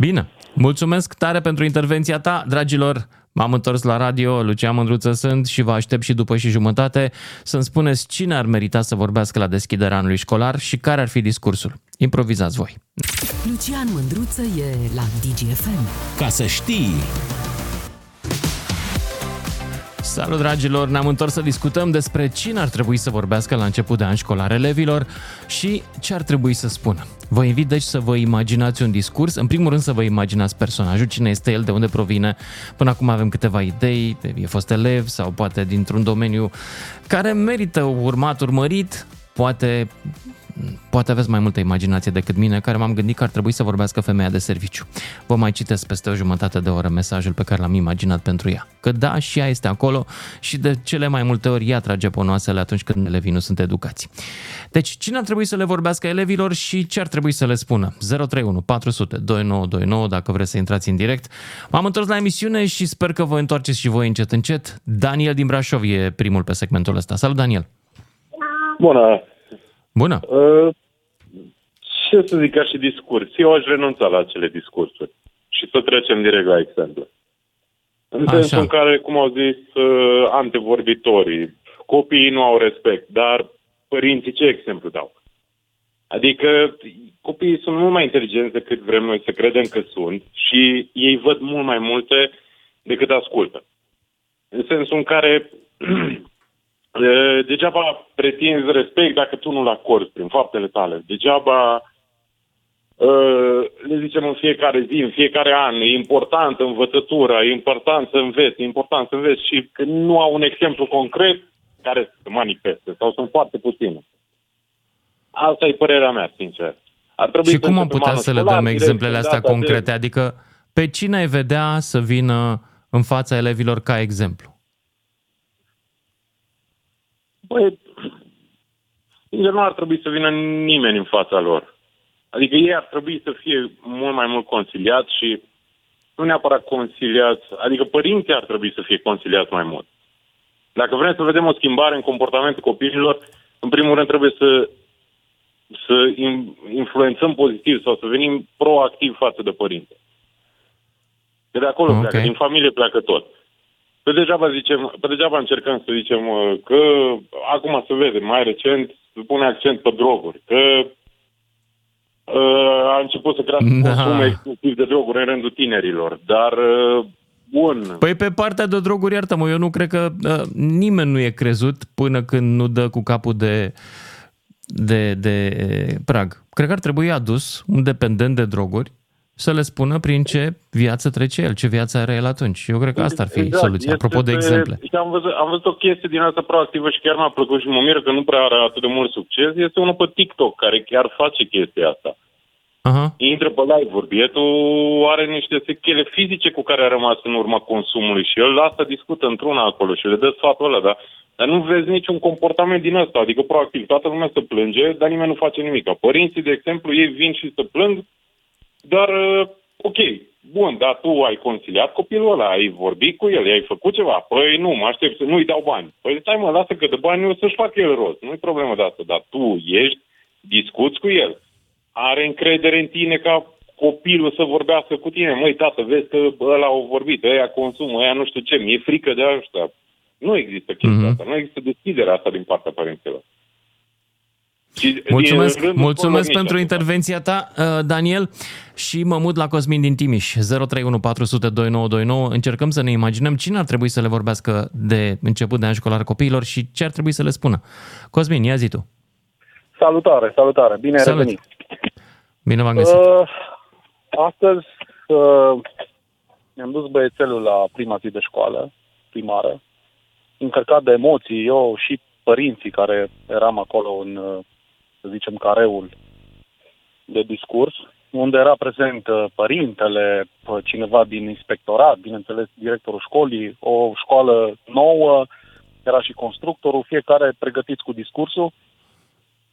[SPEAKER 3] Bine, mulțumesc tare pentru intervenția ta, dragilor. M-am întors la radio, Lucian Mândruță sunt și vă aștept și după și jumătate să-mi spuneți cine ar merita să vorbească la deschiderea anului școlar și care ar fi discursul. Improvizați voi.
[SPEAKER 2] Lucian Mândruță e la DGFM.
[SPEAKER 1] Ca să știi...
[SPEAKER 3] Salut dragilor, ne-am întors să discutăm despre cine ar trebui să vorbească la început de an școlar elevilor și ce ar trebui să spună. Vă invit deci să vă imaginați un discurs, în primul rând să vă imaginați personajul, cine este el, de unde provine. Până acum avem câteva idei, e fost elev sau poate dintr-un domeniu care merită urmat, urmărit, poate poate aveți mai multă imaginație decât mine, care m-am gândit că ar trebui să vorbească femeia de serviciu. Vă mai citesc peste o jumătate de oră mesajul pe care l-am imaginat pentru ea. Că da, și ea este acolo și de cele mai multe ori ea trage ponoasele atunci când elevii nu sunt educați. Deci, cine ar trebui să le vorbească elevilor și ce ar trebui să le spună? 031 400 2929 dacă vreți să intrați în direct. M-am întors la emisiune și sper că vă întoarceți și voi încet încet. Daniel din Brașov e primul pe segmentul ăsta. Salut, Daniel!
[SPEAKER 12] Bună!
[SPEAKER 3] Bună!
[SPEAKER 12] Uh, ce să zic ca și discurs? Eu aș renunța la acele discursuri și să trecem direct la exemplu. În
[SPEAKER 3] Așa.
[SPEAKER 12] sensul în care, cum au zis uh, antevorbitorii, copiii nu au respect, dar părinții ce exemplu dau? Adică copiii sunt mult mai inteligenți decât vrem noi să credem că sunt și ei văd mult mai multe decât ascultă. În sensul în care E, degeaba pretinzi respect dacă tu nu-l acorzi prin faptele tale. Degeaba e, le zicem în fiecare zi, în fiecare an, e important învățătura, e important să înveți, e important să înveți și că nu au un exemplu concret care să manifeste sau sunt foarte puține. Asta e părerea mea, sincer. Ar trebui
[SPEAKER 3] Și cum am
[SPEAKER 12] începem
[SPEAKER 3] putea
[SPEAKER 12] anul
[SPEAKER 3] să le
[SPEAKER 12] școlar
[SPEAKER 3] dăm
[SPEAKER 12] direct
[SPEAKER 3] exemplele
[SPEAKER 12] în
[SPEAKER 3] astea
[SPEAKER 12] data de-
[SPEAKER 3] concrete? Adică pe cine ai vedea să vină în fața elevilor ca exemplu?
[SPEAKER 12] Băi, sincer, nu ar trebui să vină nimeni în fața lor. Adică ei ar trebui să fie mult mai mult conciliați și nu neapărat conciliați, adică părinții ar trebui să fie conciliați mai mult. Dacă vrem să vedem o schimbare în comportamentul copiilor, în primul rând trebuie să, să in- influențăm pozitiv sau să venim proactiv față de părinte. Că de acolo
[SPEAKER 3] Ok.
[SPEAKER 12] pleacă, din familie pleacă tot. Pe degeaba, zicem, pe degeaba încercăm să zicem uh, că acum se vede, mai recent, se pune accent pe droguri, că uh, a început să crească
[SPEAKER 3] Da.
[SPEAKER 12] consumul exclusiv de droguri în rândul tinerilor, dar uh, bun,
[SPEAKER 3] Păi pe partea de droguri, iartă-mă, eu nu cred că uh, nimeni nu e crezut până când nu dă cu capul de, de, de prag. Cred că ar trebui adus un dependent de droguri să le spună prin ce viață trece el, ce viață are el atunci. Eu cred că asta ar fi
[SPEAKER 12] Exact,
[SPEAKER 3] soluția,
[SPEAKER 12] este
[SPEAKER 3] apropo de
[SPEAKER 12] pe-
[SPEAKER 3] exemple.
[SPEAKER 12] Și am văzut, am văzut o chestie din asta proactivă și chiar mi-a plăcut și mă miră că nu prea are atât de mult succes. Este unul pe TikTok care chiar face chestia asta.
[SPEAKER 3] Aha.
[SPEAKER 12] Intră pe live-uri. Bietul are niște sechele fizice cu care a rămas în urma consumului și el asta discută într-una acolo și le dă sfatul ăla, dar, dar nu vezi niciun comportament din ăsta, adică proactiv. Toată lumea se plânge, dar nimeni nu face nimic. Părinții, de exemplu, ei vin și se plâng, dar uh, ok, bun, dar tu ai conciliat copilul ăla, ai vorbit cu el, i-ai făcut ceva. Păi nu, mă aștept să nu-i dau bani. Păi stai mă, lasă că de bani o să-și facă el rost. Nu-i problemă de asta, dar tu ești, discuți cu el. Are încredere în tine ca copilul să vorbească cu tine. Măi, tată, vezi că ăla au vorbit, ăia consumă, ăia nu știu ce, mi-e frică de asta. Nu există chestia
[SPEAKER 3] Mhm.
[SPEAKER 12] asta, nu există deschiderea asta din partea părinților. Și din
[SPEAKER 3] Mulțumesc,
[SPEAKER 12] rândul
[SPEAKER 3] mulțumesc
[SPEAKER 12] școlilor
[SPEAKER 3] pentru
[SPEAKER 12] nici
[SPEAKER 3] intervenția ta, uh, Daniel, și mă mut la Cosmin din Timiș, 031 400 2929. Încercăm să ne imaginăm cine ar trebui să le vorbească de început de an școlar copiilor și ce ar trebui să le spună. Cosmin, ia zi tu.
[SPEAKER 13] Salutare, salutare, bine ai
[SPEAKER 3] Salut.
[SPEAKER 13] revenit.
[SPEAKER 3] Bine v-am găsit.
[SPEAKER 13] Uh, astăzi uh, mi-am dus băiețelul la prima zi de școală, primară, încărcat de emoții, eu și părinții care eram acolo în, uh, să zicem, careul de discurs, unde era prezent uh, părintele, uh, cineva din inspectorat, bineînțeles directorul școlii, o școală nouă, era și constructorul, fiecare pregătiți cu discursul.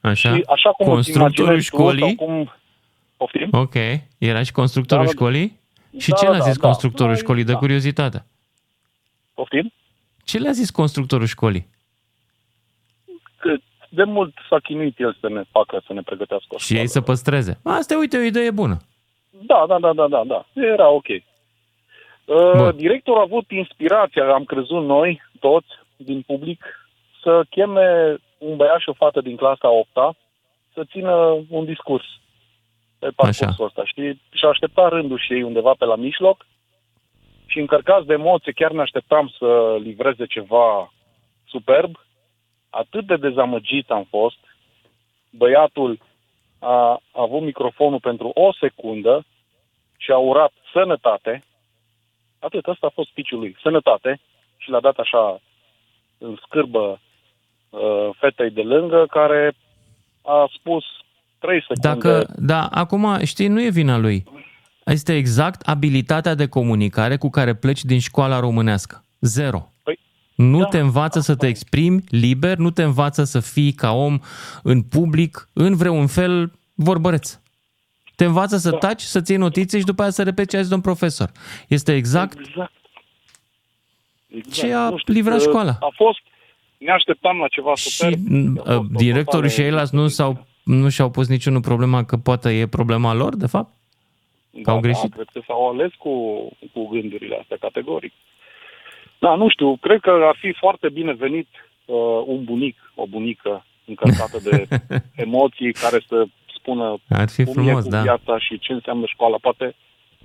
[SPEAKER 3] Așa?
[SPEAKER 13] Și așa cum îți
[SPEAKER 3] Constructorul
[SPEAKER 13] imaginezi tu,
[SPEAKER 3] școlii?
[SPEAKER 13] sau cum... Poftim?
[SPEAKER 3] Ok. Era și constructorul
[SPEAKER 13] Da, da, da.
[SPEAKER 3] școlii? Și
[SPEAKER 13] Da,
[SPEAKER 3] ce
[SPEAKER 13] da,
[SPEAKER 3] a zis
[SPEAKER 13] da,
[SPEAKER 3] constructorul
[SPEAKER 13] da.
[SPEAKER 3] școlii de curiozitate?
[SPEAKER 13] Poftim?
[SPEAKER 3] Ce le-a zis constructorul școlii?
[SPEAKER 13] Că de mult s-a chinuit el să ne facă, să ne pregătească o
[SPEAKER 3] Și ei să păstreze. Asta, e, uite, o idee bună.
[SPEAKER 13] Da, da, da, da, da, da. Era ok. Uh, directorul a avut inspirația, am crezut noi, toți, din public, să cheme un băiat și o fată din clasa 8 să țină un discurs pe parcursul ăsta, știi? Și aștepta rândul și ei undeva pe la mijloc și încărcați de emoție, chiar ne așteptam să livreze ceva superb. Atât de dezamăgit am fost. Băiatul a avut microfonul pentru o secundă și a urat sănătate. Atât, ăsta a fost piciul lui. Sănătate. Și l-a dat așa în scârbă uh, fetei de lângă, care a spus 3 secunde.
[SPEAKER 3] Dacă, da, acum, știi, nu e vina lui. Este exact abilitatea de comunicare cu care pleci din școala românească. Zero.
[SPEAKER 13] Păi,
[SPEAKER 3] nu te învață să te exprimi liber, nu te învață să fii ca om în public, în vreun fel vorbăreț. Te învață să taci, să ții notițe și după aia să repeți ce a zis domn profesor. Este exact,
[SPEAKER 13] exact. exact.
[SPEAKER 3] ce a
[SPEAKER 13] Nu știu,
[SPEAKER 3] livrat
[SPEAKER 13] uh,
[SPEAKER 3] școala.
[SPEAKER 13] A fost, ne așteptam la ceva superb.
[SPEAKER 3] Uh, Directorul și ceilalți nu, s-au, nu și-au pus niciunul problema că poate e problema lor, de fapt? Că au greșit?
[SPEAKER 13] Da, cred că s-au ales cu, cu gândurile astea, categoric. Da, nu știu, cred că ar fi foarte bine venit uh, un bunic, o bunică încărcată de emoții care să spună
[SPEAKER 3] Ar fi
[SPEAKER 13] cum
[SPEAKER 3] frumos,
[SPEAKER 13] e cu
[SPEAKER 3] da.
[SPEAKER 13] viața și ce înseamnă școala. Poate,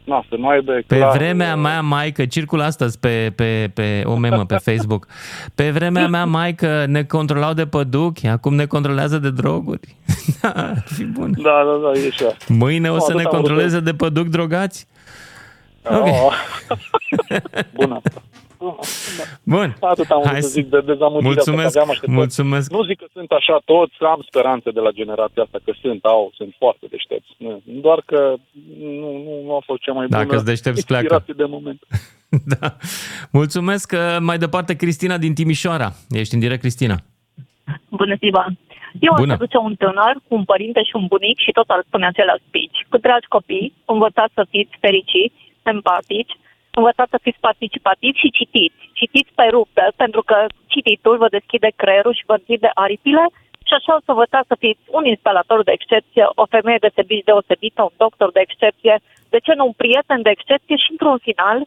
[SPEAKER 13] na, să nu aibă
[SPEAKER 3] Pe
[SPEAKER 13] clar,
[SPEAKER 3] vremea mea maică, circulă astăzi pe, pe, pe o memă pe Facebook, pe vremea mea maică ne controlau de păduchi, acum ne controlează de droguri. da, ar fi bun.
[SPEAKER 13] Da, da, da, e așa.
[SPEAKER 3] Mâine o
[SPEAKER 13] Nu,
[SPEAKER 3] să
[SPEAKER 13] atât
[SPEAKER 3] ne
[SPEAKER 13] am vrut
[SPEAKER 3] controleze de păduc drogați? Ok.
[SPEAKER 13] Oh. Bună asta.
[SPEAKER 3] Bun.
[SPEAKER 13] Atât am vrut
[SPEAKER 3] Hai
[SPEAKER 13] să
[SPEAKER 3] să-
[SPEAKER 13] zic de dezamăgirea
[SPEAKER 3] Mulțumesc,
[SPEAKER 13] asta, că aveam așteptări.
[SPEAKER 3] mulțumesc.
[SPEAKER 13] Nu zic că sunt așa toți, am speranțe de la generația asta, că sunt, au, sunt foarte deștepți. Nu, doar că nu, nu, nu a fost cea mai bună
[SPEAKER 3] Dacă-s deștepți, pleacă.
[SPEAKER 13] inspirație de moment.
[SPEAKER 3] da. Mulțumesc. că Mai departe, Cristina din Timișoara. Ești în direct, Cristina.
[SPEAKER 14] Bună ziua! Eu
[SPEAKER 3] Bună.
[SPEAKER 14] aș aduce un tânăr cu un părinte și un bunic și tot ar spune același speech. Cu dragi copii, învățați să fiți fericiți, empatici, învățați să fiți participativi și citiți. Citiți pe rupte, pentru că cititul vă deschide creierul și vă închide aripile și așa o să învățați să fiți un instalator de excepție, o femeie de servici deosebită, un doctor de excepție, de ce nu un prieten de excepție și într-un final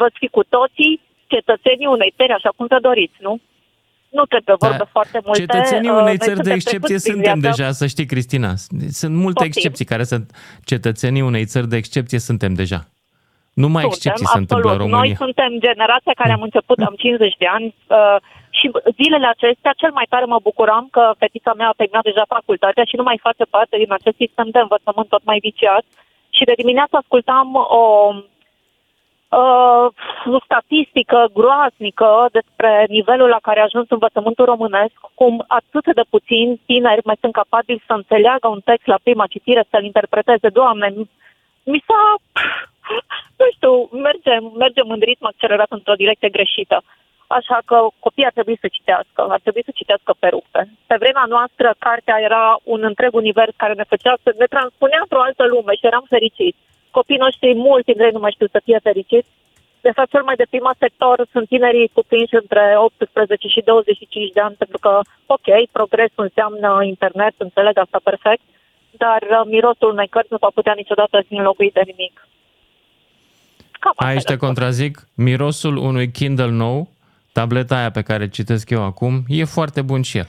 [SPEAKER 14] veți fi cu toții cetățenii unei țări așa cum vă doriți, nu? Nu cred că vorbe foarte multe.
[SPEAKER 3] Cetățenii
[SPEAKER 14] uh,
[SPEAKER 3] unei
[SPEAKER 14] noi
[SPEAKER 3] țări de
[SPEAKER 14] suntem
[SPEAKER 3] excepție
[SPEAKER 14] trecuți prin
[SPEAKER 3] suntem
[SPEAKER 14] viață.
[SPEAKER 3] deja, să știi, Cristina. Sunt multe
[SPEAKER 14] Poftim.
[SPEAKER 3] excepții care sunt cetățenii unei țări de excepție suntem deja. Numai
[SPEAKER 14] Suntem,
[SPEAKER 3] excepții se întâmplă în
[SPEAKER 14] absolut.
[SPEAKER 3] România.
[SPEAKER 14] Noi suntem generația care am început, am 50 de ani uh, și zilele acestea cel mai tare mă bucuram că fetița mea a terminat deja facultatea și nu mai face parte din acest sistem de învățământ tot mai viciat. Și de dimineață ascultam o uh, o statistică groaznică despre nivelul la care a ajuns învățământul românesc, cum atât de puțini tineri mai sunt capabili să înțeleagă un text la prima citire, să-l interpreteze. Doamne, mi s-a... Nu știu, mergem, mergem în ritm accelerat într-o direcție greșită. Așa că copiii ar trebui să citească, ar trebui să citească pe rupte. Pe vremea noastră, cartea era un întreg univers care ne făcea să ne transpunea într-o altă lume și eram fericiți. Copiii noștri, mulți dintre ei nu mai știu să fie fericiți. De fapt, cel mai deprimat sector sunt tinerii cuprinși între 18 și 25 de ani, pentru că, ok, progresul înseamnă internet, înțeleg asta perfect, dar uh, mirosul unei cărți nu va putea niciodată fi înlocuit de nimic.
[SPEAKER 3] Aici te contrazic. Mirosul unui Kindle nou, tableta aia pe care citesc eu acum, e foarte bun și el.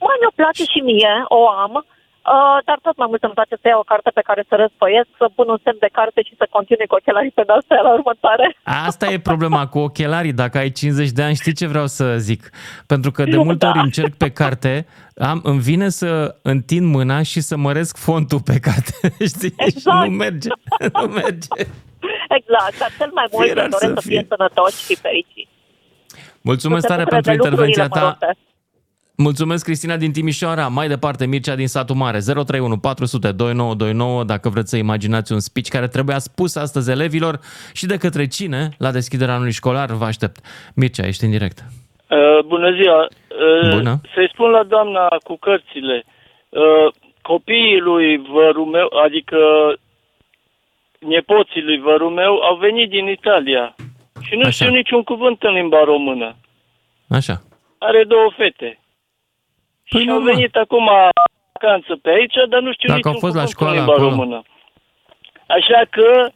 [SPEAKER 14] Mai mi-o place și mie, o am, uh, dar tot mai mult îmi place să iau o carte pe care să răsfoiesc, să pun un semn de carte și să continui cu ochelarii pe de la următoare.
[SPEAKER 3] Asta e problema cu ochelarii. Dacă ai 50 de ani, știi ce vreau să zic? Pentru că de multe ori încerc pe carte, am, îmi vine să întind mâna și să măresc fontul pe carte. Știi?
[SPEAKER 14] Exact.
[SPEAKER 3] Și nu merge. Nu merge.
[SPEAKER 14] Exact, dar cel mai mult
[SPEAKER 3] Fie rar
[SPEAKER 14] îmi doresc
[SPEAKER 3] să
[SPEAKER 14] să fie
[SPEAKER 3] fie.
[SPEAKER 14] sănătoși și fericiți.
[SPEAKER 3] Mulțumesc
[SPEAKER 14] Să se
[SPEAKER 3] tare
[SPEAKER 14] bucure
[SPEAKER 3] pentru
[SPEAKER 14] de lucrurile
[SPEAKER 3] intervenția ta.
[SPEAKER 14] mărunte.
[SPEAKER 3] Mulțumesc, Cristina din Timișoara. Mai departe, Mircea din satul mare. 031 400 2929, dacă vreți să imaginați un speech care trebuia spus astăzi elevilor și de către cine la deschiderea anului școlar, vă aștept. Mircea, ești în direct.
[SPEAKER 15] Uh, bună ziua! Uh,
[SPEAKER 3] Bună.
[SPEAKER 15] Să-i spun la doamna cu cărțile. Uh, copiii lui vărul meu, adică nepoții lui vărul meu, au venit din Italia și și nu
[SPEAKER 3] Așa.
[SPEAKER 15] știu niciun cuvânt în limba română.
[SPEAKER 3] Așa.
[SPEAKER 15] Are două fete.
[SPEAKER 3] Păi
[SPEAKER 15] și au
[SPEAKER 3] normal.
[SPEAKER 15] venit acum vacanță pe aici, dar nu știu
[SPEAKER 3] Dacă
[SPEAKER 15] niciun
[SPEAKER 3] au fost la
[SPEAKER 15] cuvânt
[SPEAKER 3] școală
[SPEAKER 15] în limba
[SPEAKER 3] acolo.
[SPEAKER 15] română. Așa că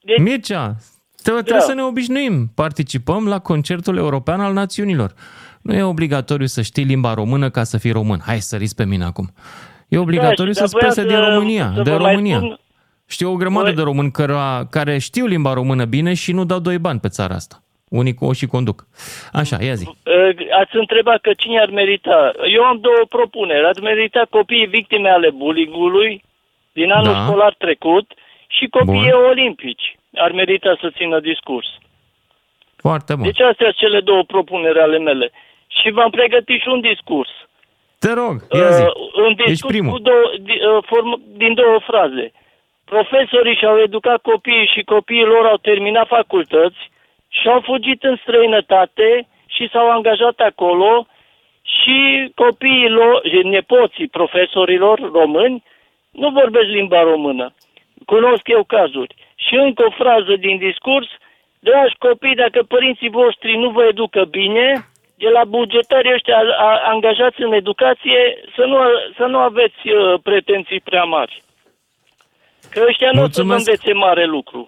[SPEAKER 15] Deci-
[SPEAKER 3] Mircea, trebuie
[SPEAKER 15] Da.
[SPEAKER 3] să ne obișnuim. Participăm la concertul european al națiunilor. Nu e obligatoriu să știi limba română ca să fii român. Hai să riți pe mine acum. E obligatoriu
[SPEAKER 15] Da, și
[SPEAKER 3] să
[SPEAKER 15] dar
[SPEAKER 3] spui
[SPEAKER 15] voiam
[SPEAKER 3] din
[SPEAKER 15] să-
[SPEAKER 3] România,
[SPEAKER 15] să
[SPEAKER 3] de
[SPEAKER 15] vă mai
[SPEAKER 3] România.
[SPEAKER 15] spun-
[SPEAKER 3] Știu o grămadă
[SPEAKER 15] Voi-
[SPEAKER 3] de români care, care știu limba română bine și nu dau doi bani pe țara asta. Unii o și conduc. Așa, ia zi.
[SPEAKER 15] Uh, ați întrebat că cine ar merita. Eu am două propuneri. Ați merita copiii victime ale bullying-ului din anul
[SPEAKER 3] Da.
[SPEAKER 15] școlar trecut și copiii
[SPEAKER 3] Bun.
[SPEAKER 15] olimpici ar merita să țină discurs.
[SPEAKER 3] Foarte bun.
[SPEAKER 15] Deci astea sunt cele două propuneri ale mele. Și v-am pregătit și un discurs.
[SPEAKER 3] Te rog, ia zi.
[SPEAKER 15] Uh, un
[SPEAKER 3] Ești
[SPEAKER 15] discurs
[SPEAKER 3] primul.
[SPEAKER 15] cu două, di, uh, form, din două fraze. Profesorii și-au educat copiii și copiii lor au terminat facultăți și au fugit în străinătate și s-au angajat acolo și copiii lor, nepoții profesorilor români, nu vorbesc limba română. Cunosc eu cazuri. Și încă o frază din discurs, dragi copii, dacă părinții voștri nu vă educă bine, de la bugetarii ăștia a- a- angajați în educație, să nu, să nu aveți uh, pretenții prea mari. Că ăștia nu o să vă
[SPEAKER 3] Mulțumesc.
[SPEAKER 15] învețe mare lucru.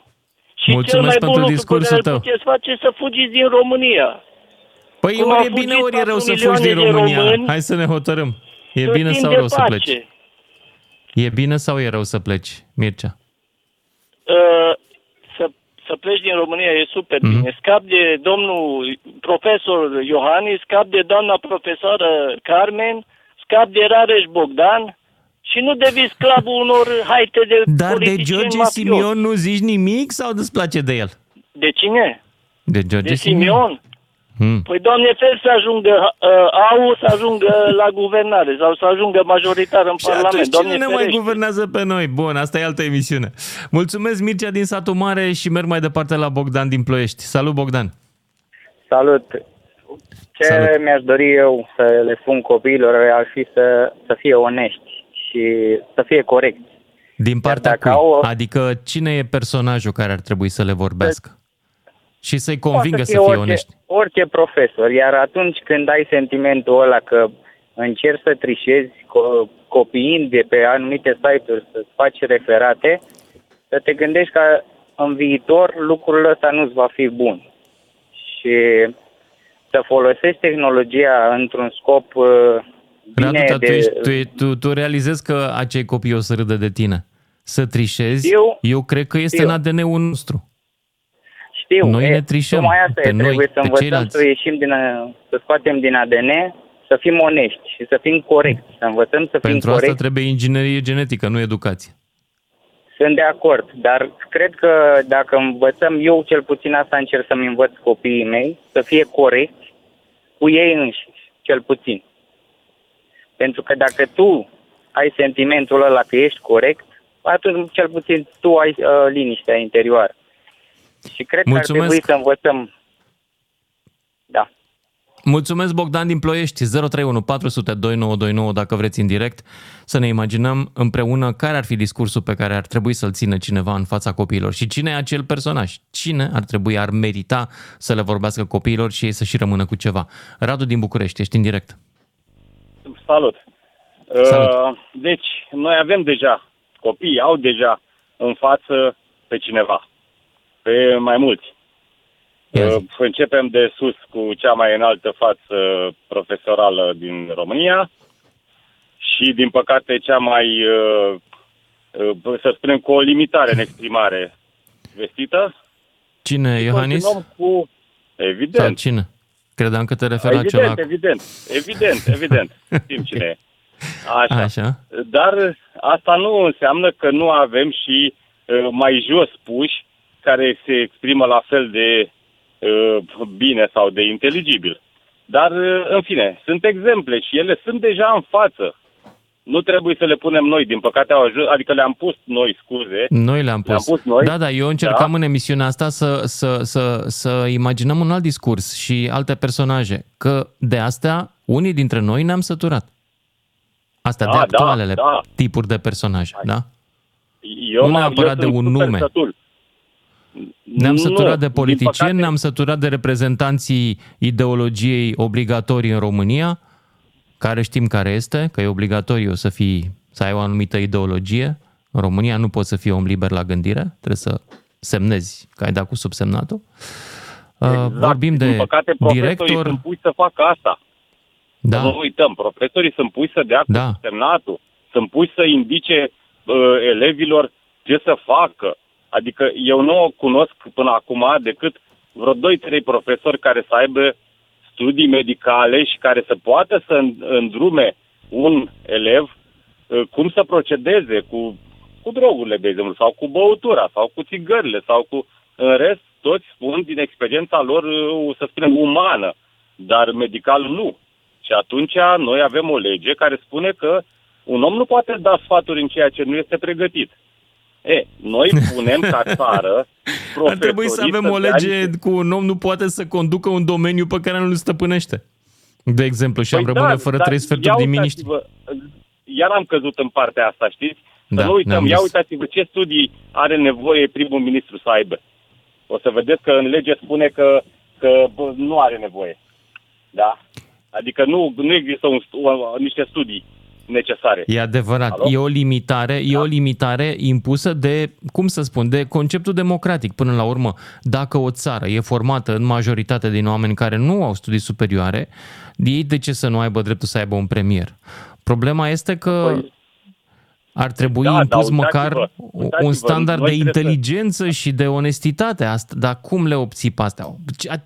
[SPEAKER 15] Și cel
[SPEAKER 3] Mulțumesc
[SPEAKER 15] mai bun
[SPEAKER 3] pentru
[SPEAKER 15] lucru pe
[SPEAKER 3] discursul
[SPEAKER 15] care îl
[SPEAKER 3] tău.
[SPEAKER 15] puteți face e să fugiți din România.
[SPEAKER 3] Păi
[SPEAKER 15] Cum
[SPEAKER 3] ori
[SPEAKER 15] au
[SPEAKER 3] e bine,
[SPEAKER 15] fugit
[SPEAKER 3] ori e rău să
[SPEAKER 15] patru
[SPEAKER 3] fugi din
[SPEAKER 15] milioane de
[SPEAKER 3] România.
[SPEAKER 15] români
[SPEAKER 3] Hai să ne hotărâm. E
[SPEAKER 15] să
[SPEAKER 3] bine
[SPEAKER 15] timp
[SPEAKER 3] sau
[SPEAKER 15] de
[SPEAKER 3] rău să
[SPEAKER 15] pace.
[SPEAKER 3] pleci? E bine sau e rău să pleci, Mircea?
[SPEAKER 15] Uh, să, să pleci din România e super
[SPEAKER 3] Mhm.
[SPEAKER 15] bine. Scap de domnul profesor Iohannis, scap de doamna profesoară Carmen, scap de Rareș Bogdan și nu devii sclavul unor haite de
[SPEAKER 3] Dar de
[SPEAKER 15] politicieni
[SPEAKER 3] George
[SPEAKER 15] mafioși.
[SPEAKER 3] Simion nu zici nimic sau îți place de el?
[SPEAKER 15] De cine?
[SPEAKER 3] De George
[SPEAKER 15] De Simion?
[SPEAKER 3] Hmm.
[SPEAKER 15] Păi, doamne, fel să ajungă uh, AU, să ajungă la guvernare sau să ajungă majoritar în
[SPEAKER 3] Și
[SPEAKER 15] Parlament.
[SPEAKER 3] atunci
[SPEAKER 15] Doamne,
[SPEAKER 3] cine ne mai
[SPEAKER 15] ferește.
[SPEAKER 3] guvernează pe noi? Bun, asta e altă emisiune. Mulțumesc, Mircea din satul mare și merg mai departe la Bogdan din Ploiești. Salut, Bogdan!
[SPEAKER 16] Salut! Ce
[SPEAKER 3] Salut.
[SPEAKER 16] mi-aș dori eu să le spun copiilor ar fi să, să fie onești și să fie corecți.
[SPEAKER 3] Din partea
[SPEAKER 16] dacă
[SPEAKER 3] cui?
[SPEAKER 16] au-
[SPEAKER 3] Adică cine e personajul care ar trebui să le vorbească? Și să-i convingă
[SPEAKER 16] Poate
[SPEAKER 3] să fie
[SPEAKER 16] orice,
[SPEAKER 3] onești.
[SPEAKER 16] Orice profesor, iar atunci când ai sentimentul ăla că încerci să trișezi co- copiind de pe anumite site-uri să-ți faci referate, să te gândești că în viitor lucrul ăsta nu-ți va fi bun. Și să folosești tehnologia într-un scop uh,
[SPEAKER 3] Radu,
[SPEAKER 16] bine
[SPEAKER 3] dar tu,
[SPEAKER 16] de...
[SPEAKER 3] ești, tu, e- tu, tu realizezi că acei copii o să râdă de tine. Să trișezi,
[SPEAKER 16] Eu-
[SPEAKER 3] eu cred că este
[SPEAKER 16] știu.
[SPEAKER 3] în ADN-ul nostru.
[SPEAKER 16] Știu,
[SPEAKER 3] Noi
[SPEAKER 16] e,
[SPEAKER 3] ne trișăm
[SPEAKER 16] Tocmai asta
[SPEAKER 3] pe
[SPEAKER 16] e,
[SPEAKER 3] noi,
[SPEAKER 16] trebuie să
[SPEAKER 3] pe
[SPEAKER 16] învățăm
[SPEAKER 3] ceilalți.
[SPEAKER 16] să ieșim din, a- să scoatem din ADN, să fim onești și să fim corecți, să învățăm să fim
[SPEAKER 3] Pentru asta
[SPEAKER 16] corecți.
[SPEAKER 3] trebuie inginerie genetică, nu educație.
[SPEAKER 16] Sunt de acord, dar cred că dacă învățăm, eu cel puțin asta încerc să-mi învăț copiii mei, să fie corecți cu ei înșiși, cel puțin. Pentru că dacă tu ai sentimentul ăla că ești corect, atunci cel puțin tu ai uh, liniștea interioară. Și cred
[SPEAKER 3] Mulțumesc.
[SPEAKER 16] că ar trebui să învățăm. Da.
[SPEAKER 3] Mulțumesc, Bogdan din Ploiești, 031 400 2929, dacă vreți în direct, să ne imaginăm împreună care ar fi discursul pe care ar trebui să-l țină cineva în fața copiilor și cine e acel personaj, cine ar trebui, ar merita să le vorbească copiilor și ei să și rămână cu ceva. Radu din București, ești în direct.
[SPEAKER 17] Salut.
[SPEAKER 3] Salut.
[SPEAKER 17] Uh, deci, noi avem deja, copiii au deja în față pe cineva, pe mai mulți. Uh, începem de sus cu cea mai înaltă față profesorală din România și, din păcate, cea mai, uh, uh, să spunem, cu o limitare în exprimare vestită.
[SPEAKER 3] Cine, Iohannis?
[SPEAKER 17] Continuăm cu...
[SPEAKER 3] Sau
[SPEAKER 17] Evident.
[SPEAKER 3] cine? Credeam că te referi la
[SPEAKER 17] evident,
[SPEAKER 3] ceva.
[SPEAKER 17] evident, evident, evident. Știm cine e. Așa.
[SPEAKER 3] Așa.
[SPEAKER 17] Dar asta nu înseamnă că nu avem și uh, mai jos puși care se exprimă la fel de uh, bine sau de inteligibil. Dar, uh, în fine, sunt exemple și ele sunt deja în față. Nu trebuie să le punem noi, din păcate au ajuns, adică le-am pus noi, scuze.
[SPEAKER 3] Noi le-am pus.
[SPEAKER 17] Le-am pus noi.
[SPEAKER 3] Da, da, eu încercam
[SPEAKER 17] Da.
[SPEAKER 3] în emisiunea asta să, să, să, să imaginăm un alt discurs și alte personaje, că de astea unii dintre noi ne-am săturat. Astea
[SPEAKER 17] Da,
[SPEAKER 3] de
[SPEAKER 17] da,
[SPEAKER 3] actualele
[SPEAKER 17] da.
[SPEAKER 3] tipuri de personaje, da?
[SPEAKER 17] Eu,
[SPEAKER 3] Nu
[SPEAKER 17] m-am-
[SPEAKER 3] neapărat
[SPEAKER 17] eu
[SPEAKER 3] de
[SPEAKER 17] sunt
[SPEAKER 3] un
[SPEAKER 17] super
[SPEAKER 3] nume.
[SPEAKER 17] Sătul.
[SPEAKER 3] Ne-am
[SPEAKER 17] Nu,
[SPEAKER 3] săturat de
[SPEAKER 17] din
[SPEAKER 3] politicieni,
[SPEAKER 17] păcate-
[SPEAKER 3] ne-am săturat de reprezentanții ideologiei obligatorii în România, care știm care este, că e obligatoriu să fii, să ai o anumită ideologie. În România nu poți să fii om liber la gândire, trebuie să semnezi că ai dat cu subsemnatul. Exact. Vorbim de
[SPEAKER 17] Din păcate, profesorii
[SPEAKER 3] director,
[SPEAKER 17] sunt puși să facă asta.
[SPEAKER 3] Da.
[SPEAKER 17] Să nu uităm, profesorii sunt puși să dea
[SPEAKER 3] Da.
[SPEAKER 17] cu semnatul, sunt puși să indice uh, elevilor ce să facă. Adică eu nu o cunosc până acum decât vreo 2-3 profesori care să aibă studii medicale și care să poată să în- îndrume un elev uh, cum să procedeze cu, cu drogurile, de exemplu, sau cu băutura, sau cu țigările, sau cu... În rest, toți spun din experiența lor, uh, să spunem, umană, dar medical nu. Și atunci noi avem o lege care spune că un om nu poate da sfaturi în ceea ce nu este pregătit. E, noi punem ca țară
[SPEAKER 3] ar trebui să avem o
[SPEAKER 17] dea
[SPEAKER 3] lege
[SPEAKER 17] niște-
[SPEAKER 3] cu un om nu poate să conducă un domeniu pe care nu îl stăpânește. De exemplu, și am
[SPEAKER 17] Păi
[SPEAKER 3] rămâne
[SPEAKER 17] da,
[SPEAKER 3] fără
[SPEAKER 17] dar
[SPEAKER 3] trei
[SPEAKER 17] ia
[SPEAKER 3] sferturi din miniștri.
[SPEAKER 17] uitați-vă, Iar am căzut în partea asta, știți? Să
[SPEAKER 3] Da,
[SPEAKER 17] nu uităm,
[SPEAKER 3] ne-am
[SPEAKER 17] ia
[SPEAKER 3] dus.
[SPEAKER 17] uitați-vă ce studii are nevoie primul ministru să aibă. O să vedeți că în lege spune că, că bă, nu are nevoie. Da? Adică nu, nu există un, stu- o- niște studii necesare.
[SPEAKER 3] E adevărat,
[SPEAKER 17] Alo? Da.
[SPEAKER 3] e o limitare, e o limitare impusă de, cum să spun, de conceptul democratic până la urmă. Dacă o țară e formată în majoritate din oameni care nu au studii superioare, ei de ce să nu aibă dreptul să aibă un premier? Problema este că ar trebui
[SPEAKER 17] da, dar
[SPEAKER 3] impus
[SPEAKER 17] uitați-vă,
[SPEAKER 3] măcar
[SPEAKER 17] uitați-vă,
[SPEAKER 3] un standard
[SPEAKER 17] noi
[SPEAKER 3] de
[SPEAKER 17] trebuie să-
[SPEAKER 3] inteligență și de onestitate. Asta, dar cum le obții pe astea?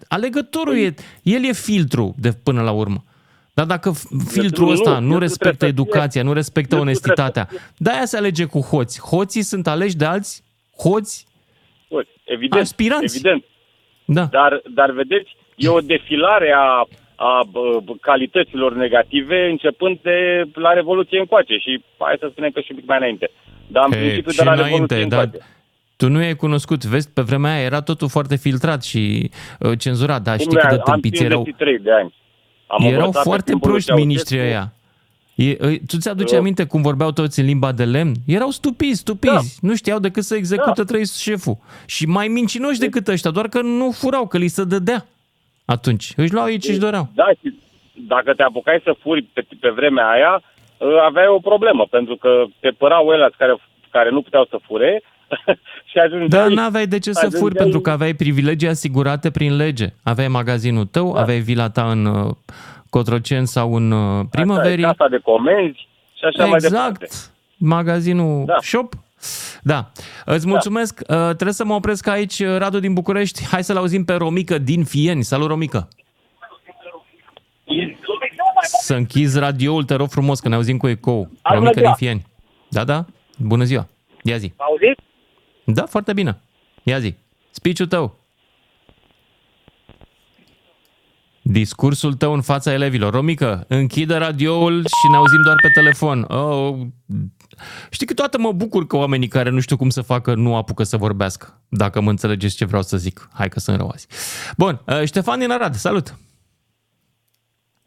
[SPEAKER 3] Alegătorul e, el e filtru de până la urmă. Dar dacă f- filtrul
[SPEAKER 17] nu,
[SPEAKER 3] ăsta nu,
[SPEAKER 17] filtrul
[SPEAKER 3] respectă
[SPEAKER 17] trebuie să fie-
[SPEAKER 3] educația, nu respectă
[SPEAKER 17] filtrul trebuie
[SPEAKER 3] onestitatea, de-aia se alege cu hoți. Hoții sunt aleși de alți hoți
[SPEAKER 17] Bun, Evident,
[SPEAKER 3] Aspiranți.
[SPEAKER 17] evident.
[SPEAKER 3] Da.
[SPEAKER 17] Dar, dar vedeți, e o defilare a, a bă, bă, calităților negative începând de la Revoluție încoace și hai să spunem că și un pic mai înainte. Dar în
[SPEAKER 3] He,
[SPEAKER 17] principiu
[SPEAKER 3] și
[SPEAKER 17] de la
[SPEAKER 3] înainte,
[SPEAKER 17] Revoluție
[SPEAKER 3] dar
[SPEAKER 17] încoace.
[SPEAKER 3] tu nu ai cunoscut, vezi, pe vremea aia era totul foarte filtrat și uh, cenzurat, dar
[SPEAKER 17] Cum
[SPEAKER 3] știi cât de
[SPEAKER 17] am
[SPEAKER 3] tâmpiți erau,
[SPEAKER 17] 53 de ani. Am
[SPEAKER 3] erau
[SPEAKER 17] învățat pe
[SPEAKER 3] foarte
[SPEAKER 17] timpul lui
[SPEAKER 3] proști
[SPEAKER 17] Ceaușescu.
[SPEAKER 3] miniștrii ăia. E, e, tu ți-aduci
[SPEAKER 17] Eu-
[SPEAKER 3] aminte cum vorbeau toți în limba de lemn? Erau stupizi, stupizi. Nu știau decât să execută
[SPEAKER 17] Da.
[SPEAKER 3] trei șeful. Și mai mincinoși decât ăștia, doar că nu furau, că li se dădea. Atunci, își luau ei ce își doreau.
[SPEAKER 17] Da, și dacă te apucai să furi pe, pe vremea aia, ă, aveai o problemă, pentru că te părau ăia care, care nu puteau să fure și ajungeai...
[SPEAKER 3] Dar n-aveai de ce să furi,
[SPEAKER 17] ajungeai-
[SPEAKER 3] pentru că aveai privilegii asigurate prin lege. Aveai magazinul tău, da. aveai vila ta în uh, Cotroceni sau în uh, primăverii.
[SPEAKER 17] Asta e casa de comenzi și așa mai departe.
[SPEAKER 3] Exact. Magazinul
[SPEAKER 17] Da.
[SPEAKER 3] Shop. Da. Îți mulțumesc. Uh, trebuie să mă opresc aici, uh, Radu din București. Hai să-l auzim pe Romică din Fieni. Salut, Romică. Să închizi radioul, te rog frumos, că ne auzim cu ecou.
[SPEAKER 18] Alo,
[SPEAKER 3] Romică
[SPEAKER 18] bună
[SPEAKER 3] din
[SPEAKER 18] ziua.
[SPEAKER 3] Fieni. Da, da. Bună ziua. Ia zi.
[SPEAKER 18] Auziți?
[SPEAKER 3] Da, foarte bine. Ia zi. Speech-ul tău. Discursul tău în fața elevilor. Romică, închide radioul și ne auzim doar pe telefon. Oh, știi că toată mă bucur că oamenii care nu știu cum să facă nu apucă să vorbească. Dacă mă înțelegeți ce vreau să zic. Hai că sunt răoazi. Bun, uh, Ștefan din Arad, salut.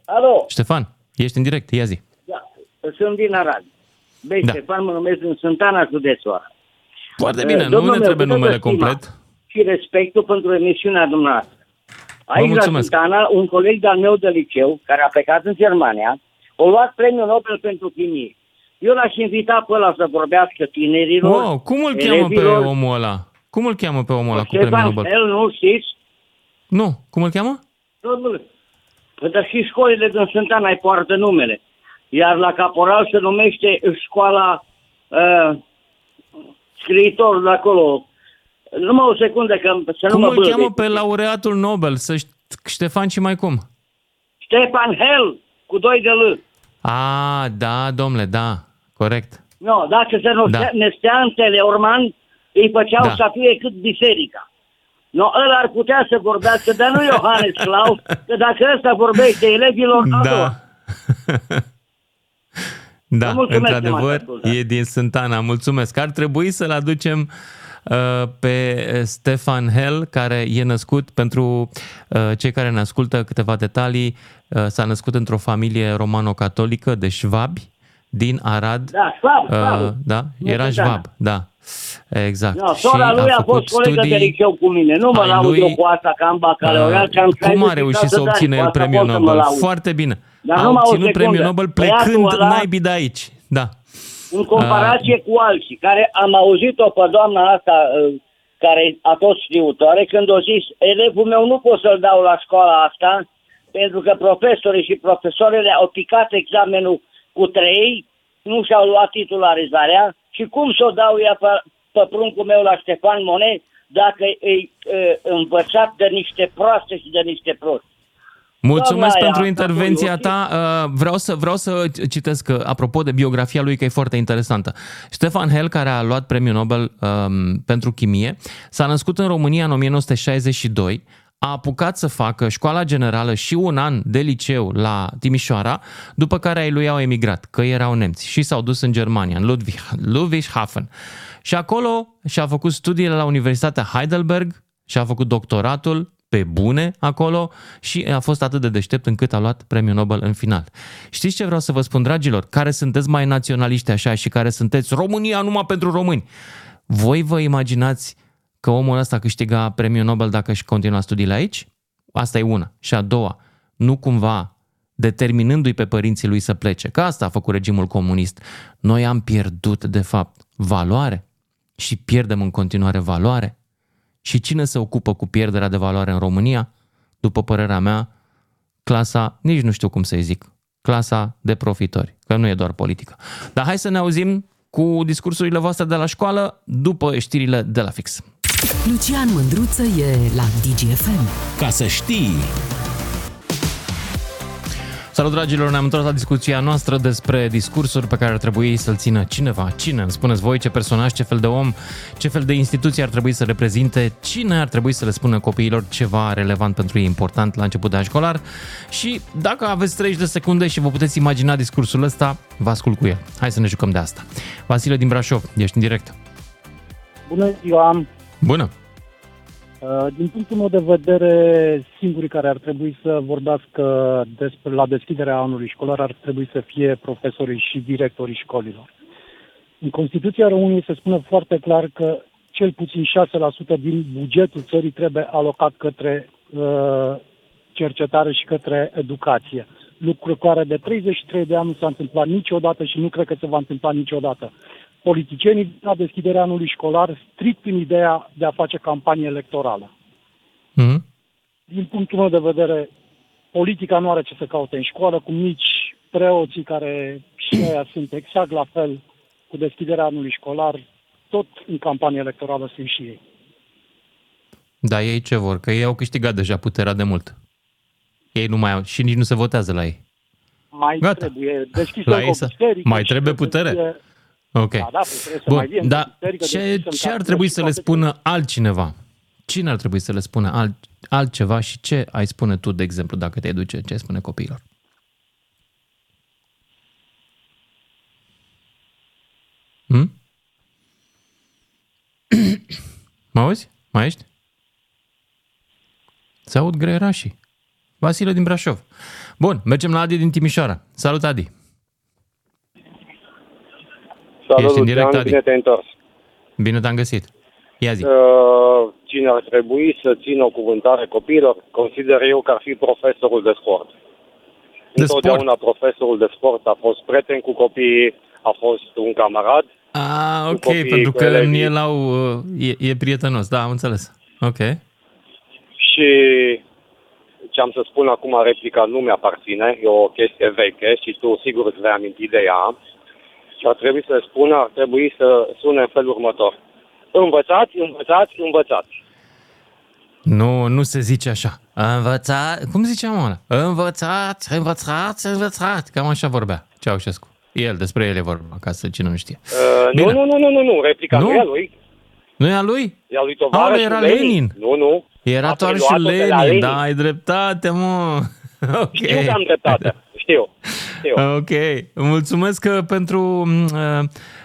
[SPEAKER 18] Alo,
[SPEAKER 3] Ștefan, ești în direct, ia zi.
[SPEAKER 18] da, sunt din Arad. Băi,
[SPEAKER 3] Da.
[SPEAKER 18] da. Stefan mă numesc în Sântana, județul
[SPEAKER 3] Foarte
[SPEAKER 18] Eh,
[SPEAKER 3] bine, nu
[SPEAKER 18] domnul
[SPEAKER 3] ne
[SPEAKER 18] meu,
[SPEAKER 3] trebuie
[SPEAKER 18] cu toată
[SPEAKER 3] numele
[SPEAKER 18] stima
[SPEAKER 3] complet.
[SPEAKER 18] Și respectul pentru emisiunea dumneavoastră. Aici, la
[SPEAKER 3] mulțumesc.
[SPEAKER 18] Sântana, un coleg de-al meu de liceu, care a plecat în Germania, a luat premiul Nobel pentru chimie. Eu l-aș invita pe ăla să vorbească tinerilor,
[SPEAKER 3] Wow, cum îl cheamă pe
[SPEAKER 18] elevilor.
[SPEAKER 3] omul ăla? Cum îl cheamă pe omul ăla cu premiul
[SPEAKER 18] Ștefan
[SPEAKER 3] Nobel?
[SPEAKER 18] Fel, nu știți?
[SPEAKER 3] Nu, cum îl cheamă?
[SPEAKER 18] Domnule, păi dar și școlile din Sântana îi poartă numele. Iar la Caporal se numește școala uh, scriitor de acolo. Numai o secundă, că să nu
[SPEAKER 3] Cum
[SPEAKER 18] mă
[SPEAKER 3] îl
[SPEAKER 18] bâlbâi.
[SPEAKER 3] cheamă pe laureatul Nobel? Să ș- Ștefan și mai cum?
[SPEAKER 18] Stefan Hell, cu doi de L.
[SPEAKER 3] A, da, domnule, da, corect.
[SPEAKER 18] No, dacă se nu
[SPEAKER 3] Da.
[SPEAKER 18] da. nestea în Teleorman, îi făceau
[SPEAKER 3] Da.
[SPEAKER 18] da. să fie cât biserica. No, ăla ar putea să vorbească, dar nu Iohannes Claus, că dacă ăsta vorbește elevilor, a doua.
[SPEAKER 3] Da. Da,
[SPEAKER 18] Vă mulțumesc că
[SPEAKER 3] într-adevăr,
[SPEAKER 18] m-ați ascultat.
[SPEAKER 3] e din Sântana. Mulțumesc. Ar trebui să-l aducem uh, pe Stefan Hell, care e născut, pentru uh, cei care ne ascultă câteva detalii, uh, s-a născut într-o familie romano-catolică de șvabi din Arad.
[SPEAKER 18] Da, Schwab, Schwab.
[SPEAKER 3] Uh, da,
[SPEAKER 18] Nu
[SPEAKER 3] era
[SPEAKER 18] Sântana.
[SPEAKER 3] șvab, da. Exact.
[SPEAKER 18] Da, sora lui a, a fost colegă de liceu cu mine. Nu mă
[SPEAKER 3] ai
[SPEAKER 18] laud
[SPEAKER 3] lui-
[SPEAKER 18] eu cu asta că am bacalaureat, că am
[SPEAKER 3] Cum a
[SPEAKER 18] 66
[SPEAKER 3] reușit să
[SPEAKER 18] de ani,
[SPEAKER 3] obțină
[SPEAKER 18] cu
[SPEAKER 3] el
[SPEAKER 18] asta
[SPEAKER 3] premiul
[SPEAKER 18] pot să mă
[SPEAKER 3] Nobel?
[SPEAKER 18] laud.
[SPEAKER 3] Foarte bine.
[SPEAKER 18] Dar
[SPEAKER 3] a
[SPEAKER 18] numai o
[SPEAKER 3] obținut
[SPEAKER 18] secundă.
[SPEAKER 3] premiul Nobel
[SPEAKER 18] Băiatul
[SPEAKER 3] plecând
[SPEAKER 18] ăla-
[SPEAKER 3] naibii de aici. Da.
[SPEAKER 18] în comparație cu alții, care am auzit-o pe doamna asta, uh, care a tot știutoare, când o zis, elevul meu nu pot să-l dau la școala asta, pentru că profesorii și profesoarele au picat examenul cu trei, nu și-au luat titularizarea și cum să o dau ea pe, pe pruncul meu la Ștefan Monet dacă e uh, învățat de niște proaste și de niște proști.
[SPEAKER 3] Mulțumesc
[SPEAKER 18] Doamna aia,
[SPEAKER 3] pentru
[SPEAKER 18] acolo,
[SPEAKER 3] intervenția ta. Uh, Vreau să, vreau să citesc, uh, apropo de biografia lui, că e foarte interesantă. Ștefan Hell, care a luat premiul Nobel um, pentru chimie, s-a născut în România în 1962, a apucat să facă școala generală și un an de liceu la Timișoara, după care ai lui au emigrat, că erau nemți și s-au dus în Germania, în Ludwig, Ludwigshafen. Și acolo și-a făcut studiile la Universitatea Heidelberg și a făcut doctoratul pe bune acolo și a fost atât de deștept încât a luat premiul Nobel în final. Știți ce vreau să vă spun, dragilor? Care sunteți mai naționaliști așa și care sunteți România numai pentru români? Voi vă imaginați că omul ăsta câștiga premiul Nobel dacă își continua studiile aici? Asta e una. Și a doua, nu cumva determinându-i pe părinții lui să plece, că asta a făcut regimul comunist. Noi am pierdut, de fapt, valoare și pierdem în continuare valoare. Și cine se ocupă cu pierderea de valoare în România? După părerea mea, clasa, nici nu știu cum să-i zic, clasa de profitori, că nu e doar politică. Dar hai să ne auzim cu discursurile voastre de la școală după știrile de la fix.
[SPEAKER 2] Lucian Mândruță e la DGFM.
[SPEAKER 1] Ca să știi!
[SPEAKER 3] Salut dragilor, ne-am întors la discuția noastră despre discursuri pe care ar trebui să-l țină cineva. Cine? Îmi spuneți voi ce personaj, ce fel de om, ce fel de instituție ar trebui să reprezinte, cine ar trebui să le spună copiilor ceva relevant pentru ei important la început de an școlar și dacă aveți 30 de secunde și vă puteți imagina discursul ăsta, vă ascult cu el. Hai să ne jucăm de asta. Vasile din Brașov, ești în direct.
[SPEAKER 19] Bună ziua!
[SPEAKER 3] Bună!
[SPEAKER 19] Uh, Din punctul meu de vedere, singurii care ar trebui să vorbească despre, la deschiderea anului școlar ar trebui să fie profesorii și directorii școlilor. În Constituția României se spune foarte clar că cel puțin 6% din bugetul țării trebuie alocat către uh, cercetare și către educație. Lucru care de 33 de ani nu s-a întâmplat niciodată și nu cred că se va întâmpla niciodată. Politicienii la deschiderea anului școlar strict prin ideea de a face campanie electorală.
[SPEAKER 3] Mm-hmm.
[SPEAKER 19] Din punctul meu de vedere, politica nu are ce să caute în școală, cum nici preoții care și aia sunt exact la fel cu deschiderea anului școlar, tot în campanie electorală sunt și ei.
[SPEAKER 3] Da, ei ce vor? Că ei au câștigat deja puterea de mult. Ei nu mai au și nici nu se votează la ei.
[SPEAKER 19] Mai
[SPEAKER 3] Gata.
[SPEAKER 19] trebuie deschisă
[SPEAKER 3] La
[SPEAKER 19] încă
[SPEAKER 3] ei
[SPEAKER 19] o
[SPEAKER 3] să-
[SPEAKER 19] biserică
[SPEAKER 3] mai
[SPEAKER 19] și
[SPEAKER 3] trebuie
[SPEAKER 19] trebuie să
[SPEAKER 3] putere?
[SPEAKER 19] fie-
[SPEAKER 3] Ok.
[SPEAKER 19] Da, da, păi trebuie să
[SPEAKER 3] Bun,
[SPEAKER 19] mai vie
[SPEAKER 3] dar
[SPEAKER 19] încă biserică
[SPEAKER 3] ce,
[SPEAKER 19] deschisă în
[SPEAKER 3] ce ar
[SPEAKER 19] casă
[SPEAKER 3] trebui
[SPEAKER 19] și
[SPEAKER 3] să le
[SPEAKER 19] toate
[SPEAKER 3] spună altcineva? Cine ar trebui să le spună alt, altceva și ce ai spune tu, de exemplu, dacă te duce, ce ai spune copiilor? Hmm? mă auzi? Mai ești? Se aud greierașii. Vasile din Brașov. Bun, mergem la Adi din Timișoara. Salut, Adi.
[SPEAKER 20] Salut,
[SPEAKER 3] Ești în direct,
[SPEAKER 20] Lucian,
[SPEAKER 3] Adi.
[SPEAKER 20] bine te-ai întors.
[SPEAKER 3] Bine te-am găsit. Ia zi.
[SPEAKER 20] Uh, Cine ar trebui să țină o cuvântare copiilor, consider eu că ar fi profesorul de sport.
[SPEAKER 3] De
[SPEAKER 20] Întotdeauna profesorul de sport a fost prieten cu copiii, a fost un camarad.
[SPEAKER 3] Ah,
[SPEAKER 20] cu
[SPEAKER 3] ok,
[SPEAKER 20] copiii,
[SPEAKER 3] pentru
[SPEAKER 20] cu
[SPEAKER 3] că
[SPEAKER 20] elevii.
[SPEAKER 3] el au, uh, e, e prietenos, da, am înțeles. Ok.
[SPEAKER 20] Și ce am să spun acum, replica nu mi-aparține, e o chestie veche și tu sigur îți vei aminti de ea. Și ar trebui să spună, ar trebui să sune în felul următor. Învățați, învățați, învățați.
[SPEAKER 3] Nu, nu se zice așa. Învățat, cum ziceam ăla? Învățat, învățat, învățat. Cam așa vorbea Ceaușescu. El, despre el e vorba, ca să cine nu știe.
[SPEAKER 20] Uh, nu,
[SPEAKER 3] Bine.
[SPEAKER 20] nu, nu, nu, nu, nu, replica nu,
[SPEAKER 3] Nu?
[SPEAKER 20] nu e a lui,
[SPEAKER 3] Nu e a lui?
[SPEAKER 20] e a lui
[SPEAKER 3] Aoleu,
[SPEAKER 20] tovarășul
[SPEAKER 3] era
[SPEAKER 20] Lenin.
[SPEAKER 3] Lenin.
[SPEAKER 20] Nu, nu.
[SPEAKER 3] Era
[SPEAKER 20] A
[SPEAKER 3] doar și
[SPEAKER 20] preluat-o de la
[SPEAKER 3] Lenin,
[SPEAKER 20] Lenin.
[SPEAKER 3] da, ai dreptate, mă. Ok.
[SPEAKER 20] Știu că am dreptate, știu. știu.
[SPEAKER 3] Ok, mulțumesc uh, pentru... Uh,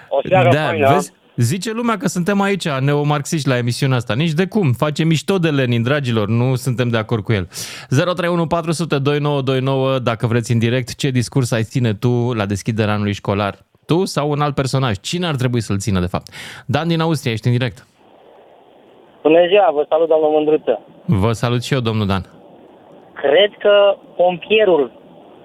[SPEAKER 20] O seară
[SPEAKER 3] da,
[SPEAKER 20] faină.
[SPEAKER 3] Vezi? Zice lumea că suntem aici, neomarxiști la emisiunea asta. Nici de cum. Face mișto de Lenin, dragilor. Nu suntem de acord cu el. 031 400 2929, dacă vreți în direct, ce discurs ai ține tu la deschiderea anului școlar? Tu sau un alt personaj? Cine ar trebui să-l țină, de fapt? Dan din Austria, ești în direct.
[SPEAKER 21] Bună ziua, vă salut, doamnă Mândruță.
[SPEAKER 3] Vă salut și eu, domnul Dan.
[SPEAKER 21] Cred că pompierul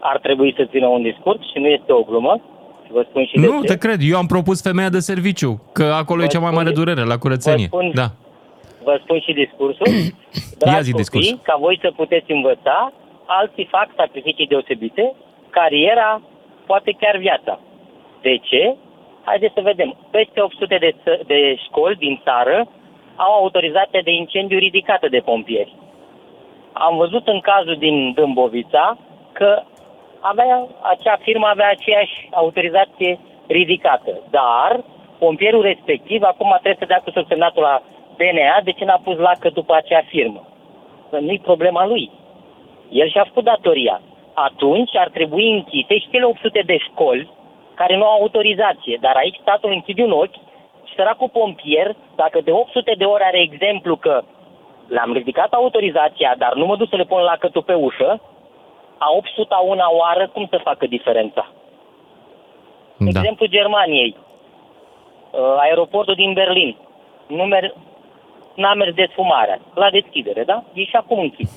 [SPEAKER 21] ar trebui să țină un discurs și nu este o glumă. Și vă spun și de
[SPEAKER 3] Nu,
[SPEAKER 21] ce.
[SPEAKER 3] te cred. Eu am propus femeia de serviciu, că acolo e cea mai mare durere, la curățenie.
[SPEAKER 21] Vă spun-
[SPEAKER 3] Da.
[SPEAKER 21] Vă spun și discursul.
[SPEAKER 3] Ia
[SPEAKER 21] Dragi
[SPEAKER 3] zi
[SPEAKER 21] copii,
[SPEAKER 3] discursul.
[SPEAKER 21] ca voi să puteți învăța, alții fac sacrificii deosebite, cariera, poate chiar viața. De ce? Haideți să vedem. Peste 800 de, ță- de școli din țară au autorizație de incendiu ridicată de pompieri. Am văzut în cazul din Dâmbovița că avea, acea firmă avea aceeași autorizație ridicată, dar pompierul respectiv acum trebuie să dea cu subsemnatul la DNA de ce n-a pus lacă după acea firmă. Că nu-i problema lui. El și-a făcut datoria. Atunci ar trebui închise și cele 800 de școli care nu au autorizație, dar aici statul închide un ochi și săracul pompier, dacă de 800 de ori are exemplu că le-am ridicat autorizația, dar nu mă duc să le pun lacătul pe ușă, a 800 una oară, cum să facă diferența?
[SPEAKER 3] Da.
[SPEAKER 21] Exemplu Germaniei. Uh, Aeroportul din Berlin. Nu mer- n-a mers desfumarea. La deschidere, da? E și acum închis.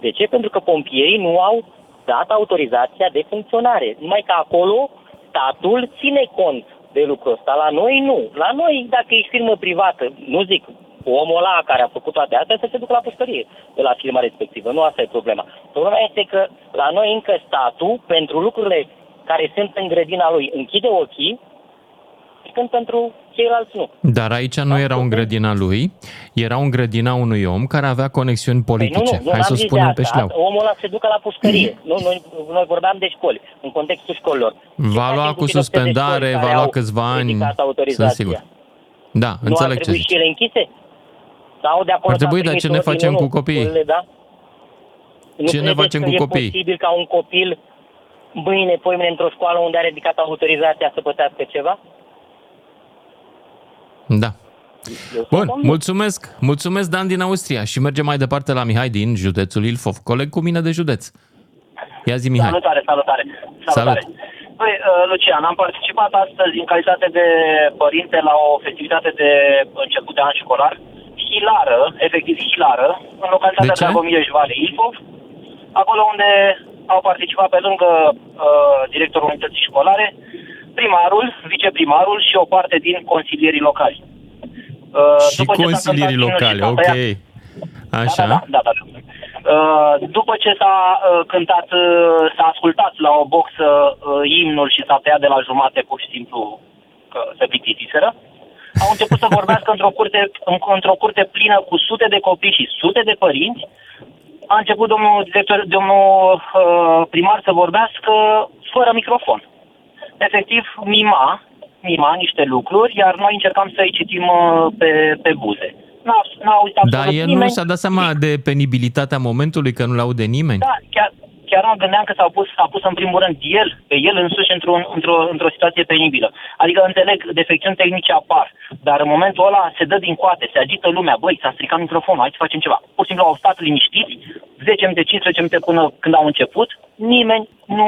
[SPEAKER 21] De ce? Pentru că pompierii nu au dat autorizația de funcționare. Numai că acolo statul ține cont de lucrul ăsta. La noi nu. La noi, dacă ești firmă privată, nu zic, omul ăla care a făcut toate astea să se ducă la pușcărie de la firma respectivă. Nu asta e problema. Problema este că la noi încă statul, pentru lucrurile care sunt în grădina lui, închide ochii, când pentru ceilalți nu.
[SPEAKER 3] Dar aici nu era în grădina lui, era în grădina unui om care avea conexiuni politice.
[SPEAKER 21] Păi nu, nu,
[SPEAKER 3] Hai
[SPEAKER 21] n-am
[SPEAKER 3] să o
[SPEAKER 21] zis de
[SPEAKER 3] spunem pe
[SPEAKER 21] asta.
[SPEAKER 3] șleau.
[SPEAKER 21] Omul ăla se ducă la pușcărie. nu, noi, noi vorbeam de școli, în contextul școlilor.
[SPEAKER 3] Va lua cu suspendare, va lua câțiva ani.
[SPEAKER 21] ridicat
[SPEAKER 3] Sunt
[SPEAKER 21] autorizația.
[SPEAKER 3] sigur. Da,
[SPEAKER 21] Nu ar
[SPEAKER 3] înțeleg ce
[SPEAKER 21] trebui
[SPEAKER 3] zici.
[SPEAKER 21] și ele închise? Sau de acolo
[SPEAKER 3] Ar trebui,
[SPEAKER 21] s-a
[SPEAKER 3] dar
[SPEAKER 21] primit
[SPEAKER 3] ce ne
[SPEAKER 21] ordinul,
[SPEAKER 3] facem
[SPEAKER 21] nu,
[SPEAKER 3] cu copiii?
[SPEAKER 21] școlile, Da? Nu
[SPEAKER 3] Ce ne
[SPEAKER 21] credeți
[SPEAKER 3] facem
[SPEAKER 21] că
[SPEAKER 3] cu
[SPEAKER 21] e
[SPEAKER 3] copiii?
[SPEAKER 21] posibil ca un copil mâine, poimine, într-o școală unde a ridicat autorizația să pătească ceva?
[SPEAKER 3] Da. Bun, mulțumesc. Mulțumesc, Dan din Austria. Și mergem mai departe la Mihai din județul Ilfov, coleg cu mine de județ. Ia zi, Mihai.
[SPEAKER 22] Salutare, salutare.
[SPEAKER 3] Salut.
[SPEAKER 22] Păi, uh, Lucian, am participat astăzi în calitate de părinte la o festivitate de început de an școlar, hilară, efectiv hilară, în localitatea
[SPEAKER 3] De ce?
[SPEAKER 22] Dragomireș Vale Ilfov, acolo unde au participat pe lângă uh, directorul unității școlare, primarul, viceprimarul și o parte din consilierii locali. Uh,
[SPEAKER 3] Și
[SPEAKER 22] după ce s-a
[SPEAKER 3] consilierii
[SPEAKER 22] cântat
[SPEAKER 3] locale,
[SPEAKER 22] himnul și
[SPEAKER 3] ok.
[SPEAKER 22] s-a tăiat-
[SPEAKER 3] Așa.
[SPEAKER 22] Da, da, da. da. Uh, după ce s-a uh, cântat, uh, s-a ascultat la o boxă uh, imnul și s-a tăiat de la jumate pur și simplu că se plictisiseră, au început să vorbească într-o curte, în- într-o curte plină cu sute de copii și sute de părinți. A început domnul director, domnul uh, primar să vorbească fără microfon. Efectiv, mima, mima niște lucruri, iar noi încercam să-i citim uh, pe, pe buze. N-a, n-a uitat
[SPEAKER 3] Dar el nu și-a dat seama de penibilitatea momentului, că nu-l aude nimeni.
[SPEAKER 22] Da, chiar, chiar mă gândeam că s-au pus, s-a pus în primul rând el, pe el însuși într-o, într-o, într-o situație penibilă. Adică înțeleg, defecțiuni tehnice apar, dar în momentul ăla se dă din coate, se agită lumea, băi, s-a stricat microfonul, hai să facem ceva. Pur și simplu au stat liniștiți, 10 minute, 15 minute până când au început, nimeni nu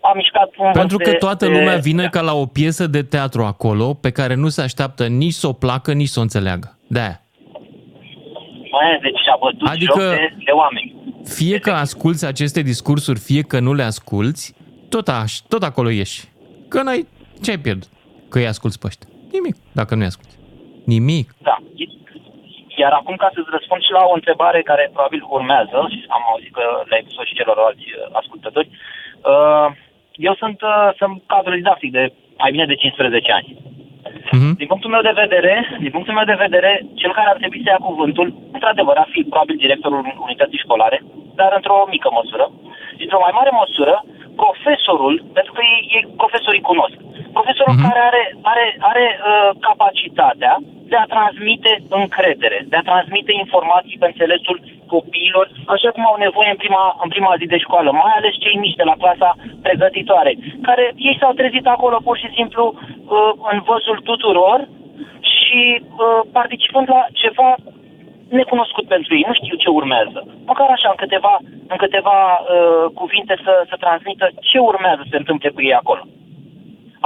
[SPEAKER 22] a mișcat un
[SPEAKER 3] Pentru
[SPEAKER 22] văr
[SPEAKER 3] că
[SPEAKER 22] de-
[SPEAKER 3] toată
[SPEAKER 22] de-
[SPEAKER 3] lumea vine ca la o piesă de teatru acolo, pe care nu se așteaptă nici să o placă, nici să o înțeleagă. De-aia.
[SPEAKER 22] Mai, deci și-a bătut
[SPEAKER 3] Adică-
[SPEAKER 22] joc de, de oameni.
[SPEAKER 3] Fie că asculți aceste discursuri, fie că nu le asculți, tot, aș, tot acolo ieși. Că n-ai, ce ai pierdut? Că îi asculți pe ăștia. Nimic, dacă nu-i asculți. Nimic.
[SPEAKER 22] Da. Iar acum ca să-ți răspund și la o întrebare care probabil urmează, și am auzit că le-ai pus și celorlalți uh, ascultători, uh, eu sunt, uh, sunt cadru didactic de mai bine de 15 ani. Din punctul meu de vedere, din punctul meu de vedere, cel care ar trebui să ia cuvântul, într-adevăr, ar fi probabil directorul unității școlare, dar într-o mică măsură. Și într-o mai mare măsură, profesorul, pentru că ei, ei profesorii cunosc, profesorul care are, are, are uh, capacitatea de a transmite încredere, de a transmite informații pe înțelesul copiilor, așa cum au nevoie în prima, în prima zi de școală, mai ales cei mici de la clasa pregătitoare, care ei s-au trezit acolo pur și simplu uh, în văzul tuturor și uh, participând la ceva necunoscut pentru ei, nu știu ce urmează. Măcar așa, în câteva, în câteva uh, cuvinte să, să transmită ce urmează să se întâmple cu ei acolo.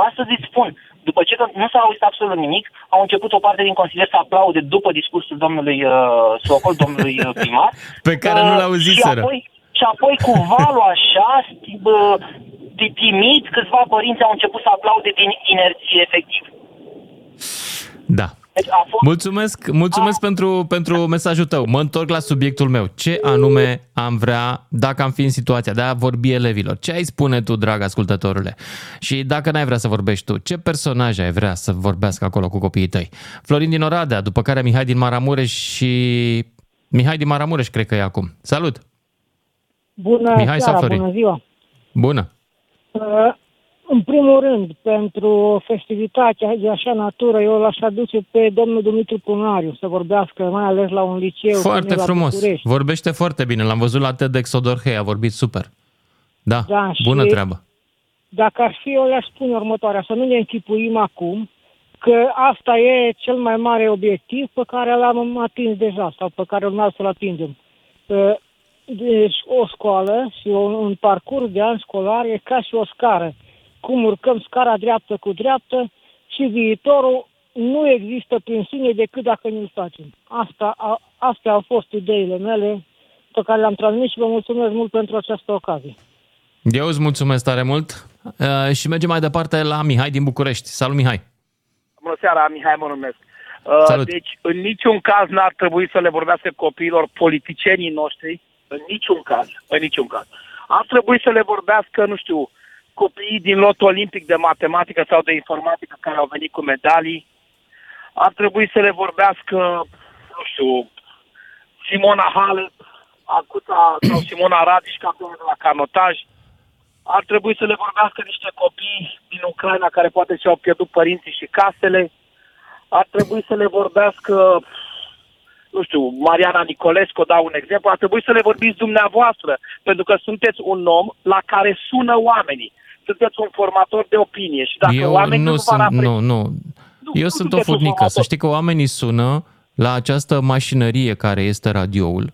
[SPEAKER 22] Astăzi îți spun, după ce că nu s-a auzit absolut nimic, au început o parte din consilieri să aplaude după discursul domnului uh, Socol, domnului uh, primar.
[SPEAKER 3] Pe care nu
[SPEAKER 22] Uh,
[SPEAKER 3] l-auziseră.
[SPEAKER 22] Și apoi, și apoi cu valul așa, sti- bă, de timid, câțiva părinți au început să aplaude din inerție, efectiv.
[SPEAKER 3] Da.
[SPEAKER 22] Deci a fost
[SPEAKER 3] Mulțumesc, mulțumesc pentru, pentru mesajul tău. Mă întorc la subiectul meu. Ce anume am vrea, dacă am fi în situația de a vorbi elevilor? Ce ai spune tu, drag ascultătorule? Și dacă n-ai vrea să vorbești tu, ce personaje ai vrea să vorbească acolo cu copiii tăi? Florin din Oradea, după care Mihai din Maramureș și... Mihai din Maramureș, cred că e acum. Salut!
[SPEAKER 23] Bună
[SPEAKER 3] Mihai sau
[SPEAKER 23] seara,
[SPEAKER 3] Florin?
[SPEAKER 23] bună ziua!
[SPEAKER 3] Bună!
[SPEAKER 23] Uh, În primul rând, pentru festivitatea de așa natură, eu l-aș aduce pe domnul Dumitru Punariu să vorbească, mai ales la un liceu.
[SPEAKER 3] Foarte
[SPEAKER 23] la
[SPEAKER 3] frumos.
[SPEAKER 23] București.
[SPEAKER 3] Vorbește foarte bine. L-am văzut la TEDx Odorhei, a vorbit super. Da,
[SPEAKER 23] Da,
[SPEAKER 3] bună
[SPEAKER 23] și-
[SPEAKER 3] treabă.
[SPEAKER 23] Dacă ar fi, eu le-aș spune următoarea, să nu ne închipuim acum că asta e cel mai mare obiectiv pe care l-am atins deja sau pe care urmează să-l atingem. Uh, Deci o școală și un, un parcurs de an școlar e ca și o scară. Cum urcăm scara dreaptă cu dreaptă și viitorul nu există prin sine decât dacă ne-l facem. Asta, a, astea au fost ideile mele pe care le-am transmis și vă mulțumesc mult pentru această ocazie.
[SPEAKER 3] Eu îți mulțumesc tare mult uh, și mergem mai departe la Mihai din București. Salut, Mihai!
[SPEAKER 24] Bună seara, Mihai mă numesc. Uh,
[SPEAKER 3] Salut.
[SPEAKER 24] Deci, în niciun caz n-ar trebui să le vorbească copiilor politicienii noștri, în niciun caz, în niciun caz. Ar trebui să le vorbească, nu știu, copiii din lot olimpic de matematică sau de informatică care au venit cu medalii. Ar trebui să le vorbească, nu știu, Simona Halep, Acuta sau Simona Radiș, campionă de la canotaj. Ar trebui să le vorbească niște copii din Ucraina care poate și-au pierdut părinții și casele. Ar trebui să le vorbească, nu știu, Mariana Nicolescu, dau un exemplu, ar trebui să le vorbiți dumneavoastră, pentru că sunteți un om la care sună oamenii. Sunteți un formator de opinie și dacă
[SPEAKER 3] Eu
[SPEAKER 24] oamenii
[SPEAKER 3] nu
[SPEAKER 24] nu,
[SPEAKER 3] sunt,
[SPEAKER 24] vor
[SPEAKER 3] nu, nu. Eu sunt o
[SPEAKER 24] sunteți un
[SPEAKER 3] furnică. Să
[SPEAKER 24] formator.
[SPEAKER 3] știi că oamenii sună la această mașinărie care este radioul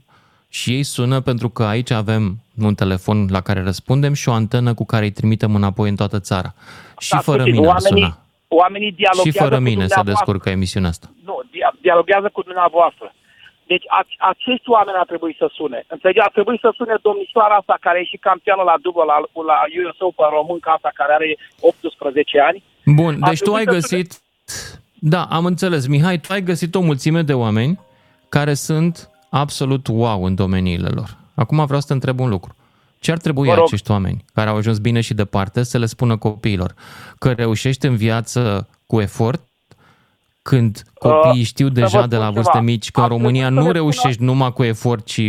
[SPEAKER 3] și ei sună pentru că aici avem un telefon la care răspundem și o antenă cu care îi trimitem înapoi în toată țara. Și
[SPEAKER 24] Da,
[SPEAKER 3] fără
[SPEAKER 24] știți,
[SPEAKER 3] mine ar
[SPEAKER 24] oamenii,
[SPEAKER 3] suna.
[SPEAKER 24] oamenii
[SPEAKER 3] Și
[SPEAKER 24] dialoghează
[SPEAKER 3] fără
[SPEAKER 24] cu
[SPEAKER 3] mine se
[SPEAKER 24] dumneavoastră.
[SPEAKER 3] descurcă emisiunea asta.
[SPEAKER 24] Nu, dia- dialoghează cu dumneavoastră. Deci a, acești oameni ar trebui să sune. Înțelegi? Ar trebui să sune domnișoara asta care e și campioană la dublu la, la US Open românca asta care are 18 ani.
[SPEAKER 3] Bun,
[SPEAKER 24] Ar
[SPEAKER 3] deci tu
[SPEAKER 24] trebui
[SPEAKER 3] ai
[SPEAKER 24] să
[SPEAKER 3] găsit... Da, am înțeles. Mihai, tu ai găsit o mulțime de oameni care sunt absolut wow în domeniile lor. Acum vreau să te întreb un lucru. Ce ar trebui
[SPEAKER 24] Vă rog.
[SPEAKER 3] acești oameni care au ajuns bine și departe să le spună copiilor? Că reușești în viață cu efort? Când copiii știu
[SPEAKER 24] Uh, să
[SPEAKER 3] deja
[SPEAKER 24] vă
[SPEAKER 3] de la
[SPEAKER 24] spun
[SPEAKER 3] vârste
[SPEAKER 24] ceva.
[SPEAKER 3] mici că în
[SPEAKER 24] Ar trebui
[SPEAKER 3] România
[SPEAKER 24] să
[SPEAKER 3] nu
[SPEAKER 24] le spună-
[SPEAKER 3] reușești numai cu efort, ci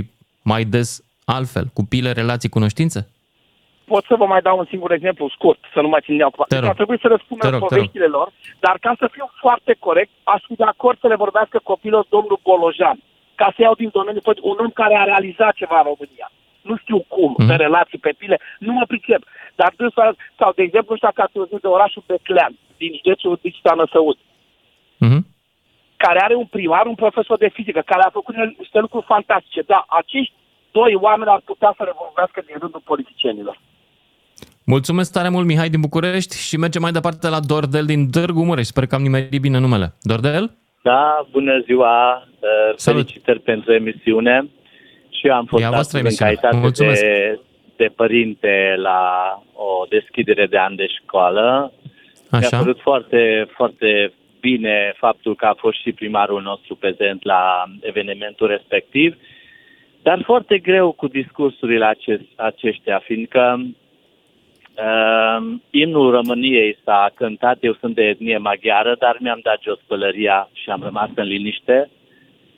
[SPEAKER 3] mai des altfel, cu pile, relații, cunoștințe?
[SPEAKER 24] Pot să vă mai dau un singur exemplu scurt, să nu mai țin neapărat.
[SPEAKER 3] Te
[SPEAKER 24] Deci
[SPEAKER 3] rog.
[SPEAKER 24] ar trebui să le spună
[SPEAKER 3] Te rog, te rog.
[SPEAKER 24] poveștile lor, dar ca să fiu foarte corect, aș fi de acord să le vorbească copilor domnul Bolojan, ca să iau din domeniu păi, un om care a realizat ceva în România. Nu știu cum,
[SPEAKER 3] Mhm.
[SPEAKER 24] pe relații, pe pile, nu mă pricep. Dar dânsul, sau de exemplu, nu știu dacă ați auzit de orașul Beclean, din județul Dicita Năsăud,
[SPEAKER 3] Mhm.
[SPEAKER 24] care are un primar, un profesor de fizică, care a făcut niște lucruri fantastice. Da, acești doi oameni ar putea să le vorbească din rândul politicienilor.
[SPEAKER 3] Mulțumesc tare mult, Mihai din București și mergem mai departe la Dordel din Dârgu Mureș. Sper că am nimerit bine numele. Dordel?
[SPEAKER 25] Da, bună ziua, uh, felicitări pentru emisiune și eu am fost
[SPEAKER 3] E a voastră
[SPEAKER 25] astăzi în
[SPEAKER 3] emisiune.
[SPEAKER 25] calitate
[SPEAKER 3] Mulțumesc.
[SPEAKER 25] de, de părinte la o deschidere de an de școală. Mi-a
[SPEAKER 3] Așa.
[SPEAKER 25] părut foarte, foarte bine faptul că a fost și primarul nostru prezent la evenimentul respectiv, dar foarte greu cu discursurile acest, aceștia, fiindcă Uh, imnul României s-a cântat, eu sunt de etnie maghiară, dar mi-am dat jos pălăria și am rămas în liniște.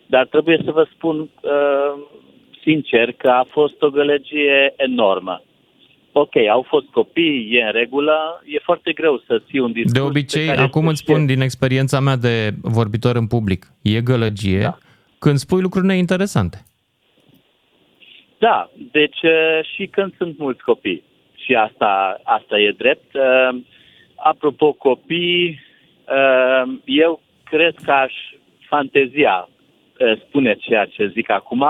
[SPEAKER 25] Dar trebuie să vă spun uh, sincer că a fost o gălăgie enormă. Ok, au fost copii, e în regulă, e foarte greu să ții un discurs
[SPEAKER 3] De
[SPEAKER 25] pe
[SPEAKER 3] obicei,
[SPEAKER 25] care
[SPEAKER 3] acum
[SPEAKER 25] să
[SPEAKER 3] îți spun din experiența mea de vorbitor în public, e gălăgie da. când spui lucruri neinteresante.
[SPEAKER 25] Da, deci uh, și când sunt mulți copii. Și asta, asta e drept. Uh, Apropo copii, uh, eu cred că aș fantezia uh, spune ceea ce zic acum.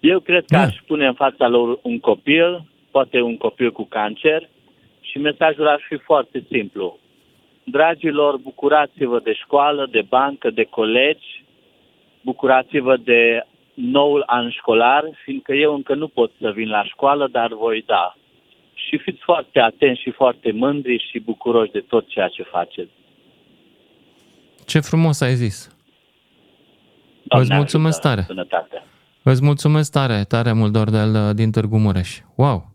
[SPEAKER 25] Eu cred că aș pune în fața lor un copil, poate un copil cu cancer, și mesajul ar fi foarte simplu. dragilor, bucurați-vă de școală, de bancă, de colegi, bucurați-vă de noul an școlar, fiindcă eu încă nu pot să vin la școală, dar voi da. Și fiți foarte atenți și foarte mândri și bucuroși de tot ceea ce faceți.
[SPEAKER 3] Ce frumos ai zis.
[SPEAKER 25] Doamne
[SPEAKER 3] Îți mulțumesc
[SPEAKER 25] ajută,
[SPEAKER 3] tare.
[SPEAKER 25] Sănătate.
[SPEAKER 3] Îți mulțumesc tare, tare mult, Dordel, din Târgu Mureș. Wow!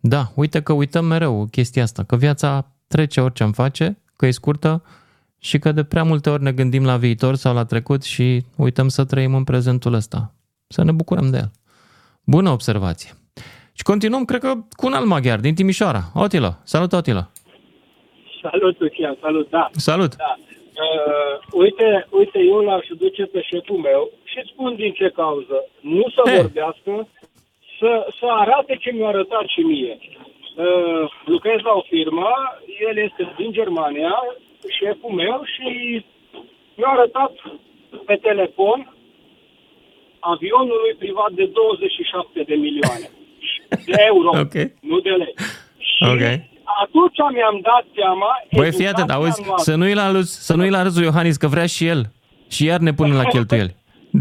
[SPEAKER 3] Da, uite că uităm mereu chestia asta, că viața trece orice am face, că e scurtă și că de prea multe ori ne gândim la viitor sau la trecut și uităm să trăim în prezentul ăsta. Să ne bucurăm de el. Bună observație. Și continuăm, cred că, cu un alt maghiar din Timișoara. Otila. Salut, Otila.
[SPEAKER 26] Salut, Lucian, salut, da.
[SPEAKER 3] Salut.
[SPEAKER 26] Da. Uh, uite, uite, eu l-aș duce pe șeful meu și îți spun din ce cauză. Nu să
[SPEAKER 3] Eh.
[SPEAKER 26] vorbească, să, să arate ce mi-a arătat și mie. Uh, lucrez la o firmă, el este din Germania, șeful meu și mi-a arătat pe telefon avionul lui privat de 27 de milioane de euro,
[SPEAKER 3] Ok.
[SPEAKER 26] nu de lei.
[SPEAKER 3] Ok.
[SPEAKER 26] Atunci mi-am dat seama...
[SPEAKER 3] Băi, fii atent,
[SPEAKER 26] educația
[SPEAKER 3] auzi,
[SPEAKER 26] noastră-
[SPEAKER 3] să nu-i la râs, să nu-i la râsul Iohannis, că vrea și el. Și iar ne punem la cheltuieli.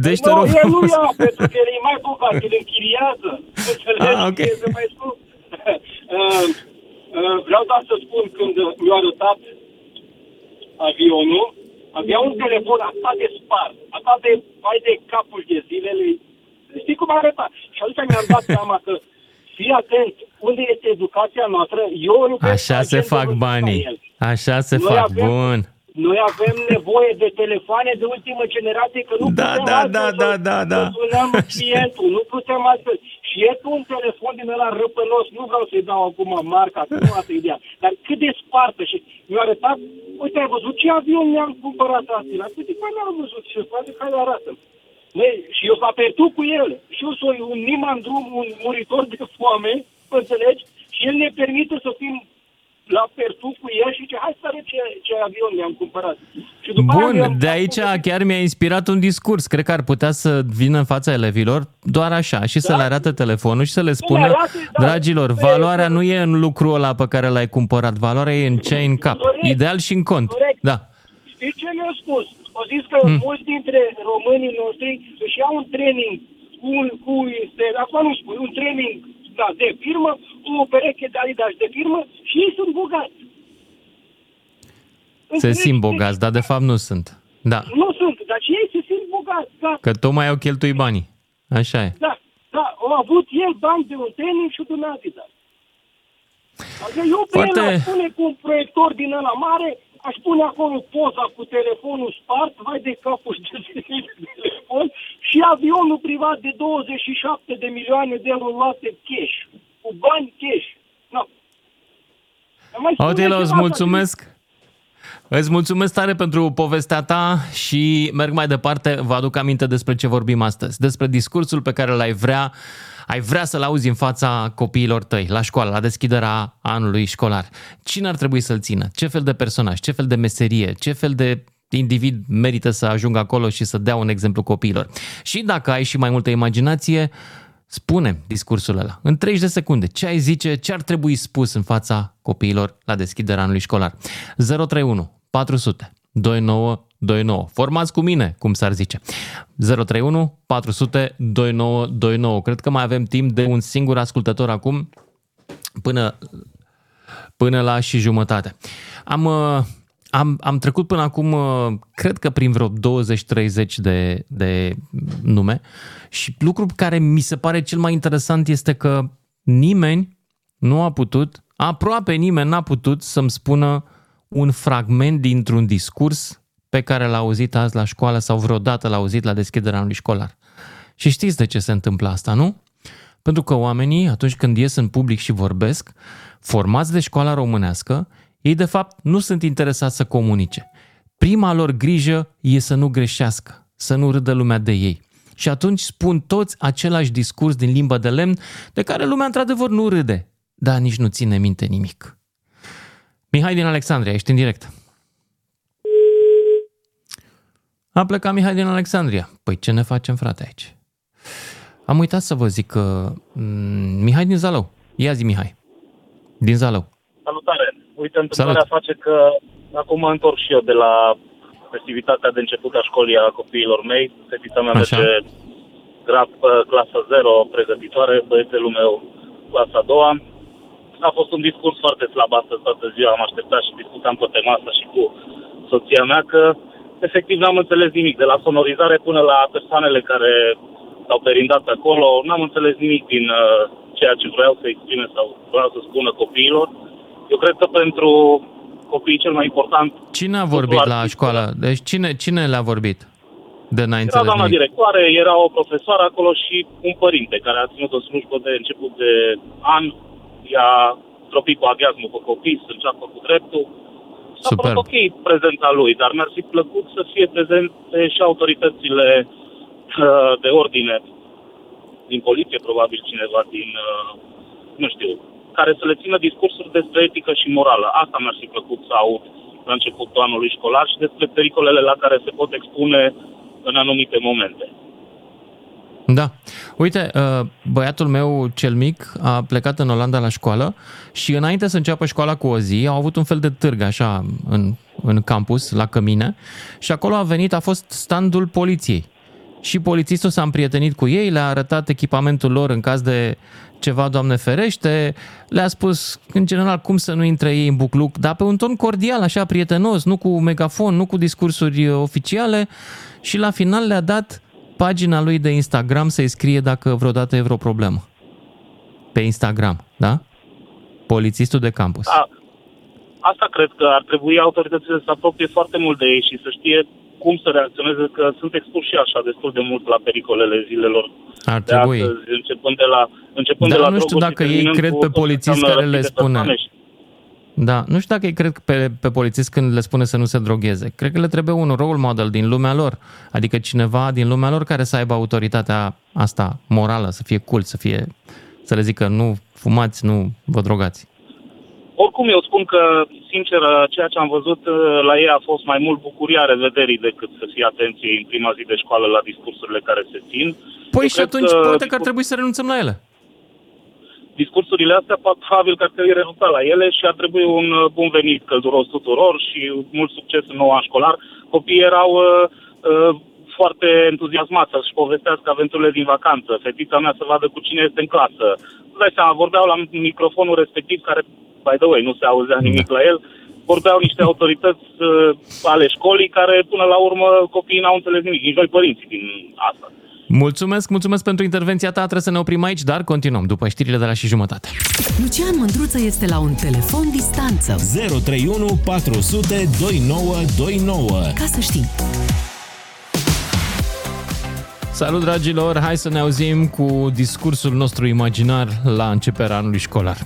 [SPEAKER 3] Deci te
[SPEAKER 26] nu,
[SPEAKER 3] rog
[SPEAKER 26] el nu
[SPEAKER 3] frumos.
[SPEAKER 26] ia, pentru că el e mai bogat, el închiriază. Înțelegi?
[SPEAKER 3] Ah, ok.
[SPEAKER 26] Este mai scump. Uh, uh, Vreau doar să spun când mi-a arătat avionul, avea un telefon atât de spart, atât de mai de capul de zilele. Știi cum arăta? Și atunci mi-am dat seama că fii atent, unde este educația noastră, eu nu
[SPEAKER 3] Așa se fac banii. Așa se
[SPEAKER 26] Noi
[SPEAKER 3] fac.
[SPEAKER 26] avem-
[SPEAKER 3] Bun.
[SPEAKER 26] Noi avem nevoie de telefoane de ultimă generație, că nu
[SPEAKER 3] Da,
[SPEAKER 26] putem
[SPEAKER 3] da,
[SPEAKER 26] altfel
[SPEAKER 3] da,
[SPEAKER 26] să-
[SPEAKER 3] da, da, da.
[SPEAKER 26] să sunăm clientul, nu putem altfel. Și e tu un telefon din ăla răpănos, nu vreau să-i dau acum marca, că nu asta e ideea, dar cât de spartă și mi-a arătat, uite, ai văzut ce avion mi-am cumpărat astăzi? Uite, că n-am văzut ce poate care arată. Măi, și eu s-a pierdut cu el. Și eu sunt un nimandrum, un muritor de foame, înțelegi? Și el ne permite să fim la pertu cu el și zice, hai să arăt ce, ce avion mi-am cumpărat. Și după aia
[SPEAKER 3] Bun,
[SPEAKER 26] mi-am
[SPEAKER 3] de aici chiar mi-a inspirat un discurs. Cred că ar putea să vină în fața elevilor doar așa și să le arate telefonul și să le spună,
[SPEAKER 26] arate, da.
[SPEAKER 3] dragilor, valoarea nu e în lucrul ăla pe care l-ai cumpărat, valoarea e în ce ai în cap.
[SPEAKER 26] Corect.
[SPEAKER 3] Ideal și în cont.
[SPEAKER 26] Corect.
[SPEAKER 3] Da.
[SPEAKER 26] Știi ce mi-a spus? Au zis că
[SPEAKER 3] Hmm.
[SPEAKER 26] mulți dintre românii noștri își iau un training cu, cu este, acum nu spun, un training da, de firmă, cu o pereche de Adidas de firmă și ei sunt bogați.
[SPEAKER 3] Se
[SPEAKER 26] Înțelegi?
[SPEAKER 3] simt bogați, dar de fapt nu sunt. Da,
[SPEAKER 26] Nu sunt, dar și ei se simt bogați, da.
[SPEAKER 3] că tocmai au cheltuit banii. Așa e.
[SPEAKER 26] Da, da, au avut el bani de un training și de un Adidas. Adică eu pe
[SPEAKER 3] Foarte-
[SPEAKER 26] el aș pune cu un proiector din ăla mare, aș pune acolo poza cu telefonul spart, vai de capul și de telefon, și avionul privat de 27 de milioane de euro luate cash, cu bani cash. No. Mai spune
[SPEAKER 3] Otilo, îți
[SPEAKER 26] ceva,
[SPEAKER 3] mulțumesc. Îți mulțumesc tare pentru povestea ta și merg mai departe. Vă aduc aminte despre ce vorbim astăzi. Despre discursul pe care l-ai vrea, ai vrea să-l auzi în fața copiilor tăi, la școală, la deschiderea anului școlar. Cine ar trebui să-l țină? Ce fel de personaj? Ce fel de meserie? Ce fel de individ merită să ajungă acolo și să dea un exemplu copiilor? Și dacă ai și mai multă imaginație, spune discursul ăla. În 30 de secunde, ce ai zice, ce ar trebui spus în fața copiilor la deschiderea anului școlar? 031 400 2929. Formați cu mine, cum s-ar zice. 031 400 2929. Cred că mai avem timp de un singur ascultător acum până, până la și jumătate. Am, uh, am, am trecut până acum, uh, cred că prin vreo 20-30 de, de nume și lucrul care mi se pare cel mai interesant este că nimeni nu a putut, aproape nimeni n-a putut să-mi spună un fragment dintr-un discurs pe care l-a auzit azi la școală sau vreodată l-a auzit la deschiderea anului școlar. Și știți de ce se întâmplă asta, nu? Pentru că oamenii, atunci când ies în public și vorbesc, formați de școala românească, ei de fapt nu sunt interesați să comunice. Prima lor grijă e să nu greșească, să nu râdă lumea de ei. Și atunci spun toți același discurs din limba de lemn, de care lumea într-adevăr nu râde, dar nici nu ține minte nimic. Mihai din Alexandria, ești în direct. A plecat Mihai din Alexandria. Păi ce ne facem, frate, aici? Am uitat să vă zic că... mm, Mihai din Zalău. Ia zi, Mihai. Din Zalău.
[SPEAKER 22] Salutare! Uite, întâmplarea
[SPEAKER 3] Salut.
[SPEAKER 22] face că
[SPEAKER 27] acum mă întorc și eu de la festivitatea de început a școlii a copiilor mei. Fetița mea
[SPEAKER 3] Așa.
[SPEAKER 27] merge grad pe clasa 0, pregătitoare, băiețelul meu clasa a doua. A fost un discurs foarte slab astăzi toată ziua, am așteptat și discutam pe tema asta și cu soția mea că efectiv n-am înțeles nimic, de la sonorizare până la persoanele care s-au perindat acolo, n-am înțeles nimic din uh, ceea ce vreau să exprime sau vreau să spună copiilor. Eu cred că pentru copii cel mai important
[SPEAKER 3] Cine a vorbit la școală? Deci cine, cine le-a vorbit? De n-ai
[SPEAKER 27] era
[SPEAKER 3] înțeles
[SPEAKER 27] doamna
[SPEAKER 3] nimic.
[SPEAKER 27] directoare, era o profesoară acolo și un părinte care a ținut o slujbă de început de an, i-a tropit cu aghiazmul pe copii, să înceapă cu dreptul. S-a
[SPEAKER 3] Superb.
[SPEAKER 27] părut ok prezența lui, dar mi-ar fi plăcut să fie prezente și autoritățile uh, de ordine din poliție, probabil cineva din, uh, nu știu, care să le țină discursuri despre etică și morală. Asta mi-ar fi plăcut să aud la începutul anului școlar și despre pericolele la care se pot expune în anumite momente.
[SPEAKER 3] Da. Uite, uh, băiatul meu cel mic a plecat în Olanda la școală și înainte să înceapă școala cu o zi, au avut un fel de târg așa în, în campus, la cămine, și acolo a venit, a fost standul poliției. Și polițistul s-a împrietenit cu ei, le-a arătat echipamentul lor în caz de ceva, Doamne ferește, le-a spus, în general, cum să nu intre ei în bucluc, dar pe un ton cordial, așa, prietenos, nu cu megafon, nu cu discursuri uh, oficiale și la final le-a dat pagina lui de Instagram să-i scrie dacă vreodată e vreo problemă. Pe Instagram, da? Polițistul de campus.
[SPEAKER 27] A, asta cred că ar trebui autoritățile să apropie foarte mult de ei și să știe cum să reacționeze, că sunt expuși și așa destul de mult la pericolele zilelor
[SPEAKER 3] Ar
[SPEAKER 27] de
[SPEAKER 3] trebui.
[SPEAKER 27] astăzi, începând de la, începând de
[SPEAKER 3] Dar
[SPEAKER 27] la
[SPEAKER 3] nu știu
[SPEAKER 27] droguri și
[SPEAKER 3] dacă ei
[SPEAKER 27] terminând
[SPEAKER 3] cred
[SPEAKER 27] cu
[SPEAKER 3] pe
[SPEAKER 27] tot ce
[SPEAKER 3] polițist
[SPEAKER 27] înseamnă
[SPEAKER 3] care le
[SPEAKER 27] răpiri
[SPEAKER 3] spune.
[SPEAKER 27] persoanești.
[SPEAKER 3] Da, nu știu dacă ei cred pe, pe polițist când le spune să nu se drogheze. Cred că le trebuie un role model din lumea lor. Adică cineva din lumea lor care să aibă autoritatea asta morală, să fie cult, să fie, să le zică nu fumați, nu vă drogați.
[SPEAKER 27] Oricum, eu spun că, sincer, ceea ce am văzut uh, la ei a fost mai mult bucuria revederii decât să fie atenție în prima zi de școală la discursurile care se țin.
[SPEAKER 3] Păi
[SPEAKER 27] Eu
[SPEAKER 3] și
[SPEAKER 27] cred
[SPEAKER 3] atunci poate că ar trebui să renunțăm la ele.
[SPEAKER 27] discursurile astea, probabil că ar trebui renunțat la ele și ar trebui un uh, bun venit călduros tuturor și mult succes în noua școlar. Copiii erau uh, uh, foarte entuziasmați să-și povestească aventurile din vacanță. Fetița mea să vadă cu cine este în clasă. Îți dai seama, vorbeau la microfonul respectiv, care, by the way, nu se auzea nimic la el, vorbeau niște autorități uh, ale școlii care, până la urmă, copiii n-au înțeles nimic, nici noi părinții din asta.
[SPEAKER 3] Mulțumesc, mulțumumesc pentru intervenția ta. Trebuie să ne oprim aici, dar continuăm după știrile de la și jumătate.
[SPEAKER 2] Lucian Mândruță este la un telefon distanță.
[SPEAKER 1] 031 400 2929.
[SPEAKER 2] Ca să știi.
[SPEAKER 3] Salut, dragilor! Hai să ne auzim cu discursul nostru imaginar la începerea anului școlar.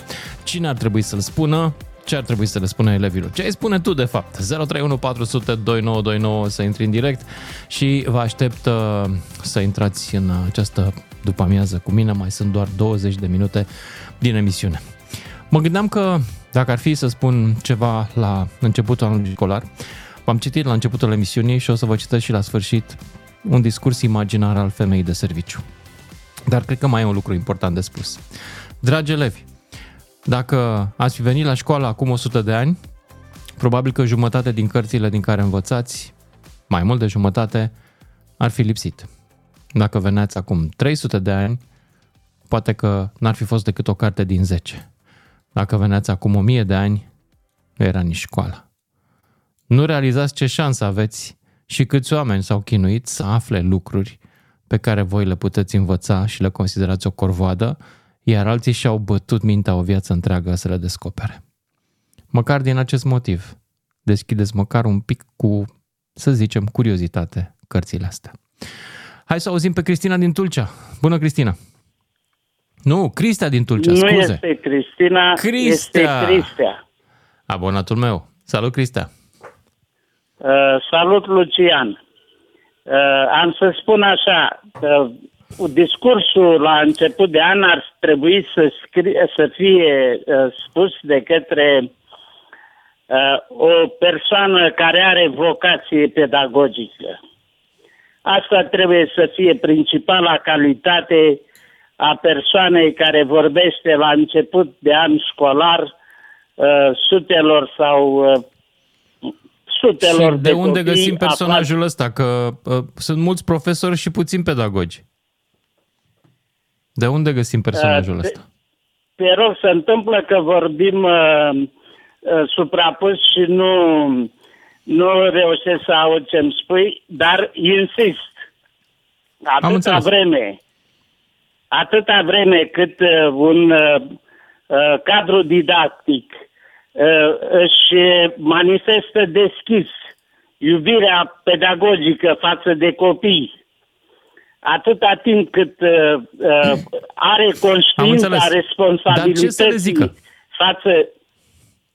[SPEAKER 3] Cine ar trebui să-l spună? Ce ar trebui să le spună elevilor? Ce ai spune tu, de fapt? 031 400 2929 să intri în direct și vă aștept uh, să intrați în această după amiază cu mine. Mai sunt doar 20 de minute din emisiune. Mă gândeam că dacă ar fi să spun ceva la începutul anului școlar, v-am citit la începutul emisiunii și o să vă citesc și la sfârșit un discurs imaginar al femeii de serviciu. Dar cred că mai e un lucru important de spus. Dragi elevi, dacă ați fi venit la școală acum 100 de ani, probabil că jumătate din cărțile din care învățați, mai mult de jumătate, ar fi lipsit. Dacă veneați acum 300 de ani, poate că n-ar fi fost decât o carte din 10. Dacă veneați acum 1000 de ani, nu era nici școală. Nu realizați ce șansă aveți și câți oameni s-au chinuit să afle lucruri pe care voi le puteți învăța și le considerați o corvoadă, iar alții și-au bătut mintea o viață întreagă să le descopere. Măcar din acest motiv, deschideți măcar un pic cu, să zicem, curiozitate cărțile astea. Hai să auzim pe Cristina din Tulcea. Bună, Cristina! Nu, Cristea din Tulcea,
[SPEAKER 28] nu
[SPEAKER 3] scuze.
[SPEAKER 28] este Cristina,
[SPEAKER 3] Cristea.
[SPEAKER 28] este Cristea.
[SPEAKER 3] Abonatul meu. Salut, Cristea!
[SPEAKER 28] Uh, salut, Lucian. Uh, am să spun așa, că discursul la început de an ar trebui să, scrie, să fie uh, spus de către uh, o persoană care are vocație pedagogică. Asta trebuie să fie principala calitate a persoanei care vorbește la început de an școlar uh, sutelor sau uh, sutelor
[SPEAKER 3] Și de unde
[SPEAKER 28] copii
[SPEAKER 3] găsim
[SPEAKER 28] aflați-
[SPEAKER 3] personajul ăsta? Că uh, sunt mulți profesori și puțini pedagogi. De unde găsim personajul
[SPEAKER 28] Uh,
[SPEAKER 3] ăsta?
[SPEAKER 28] Te rog, se întâmplă că vorbim uh, uh, suprapus și nu, nu reușesc să aud ce-mi spui, dar insist. Atâta
[SPEAKER 3] înțeles.
[SPEAKER 28] vreme, atâta vreme cât uh, un uh, uh, cadru didactic uh, își manifestă deschis iubirea pedagogică față de copii, atâta timp cât uh, uh, are conștiința
[SPEAKER 3] înțeles. Dar ce să le
[SPEAKER 28] responsabilității
[SPEAKER 3] zică?
[SPEAKER 28] față,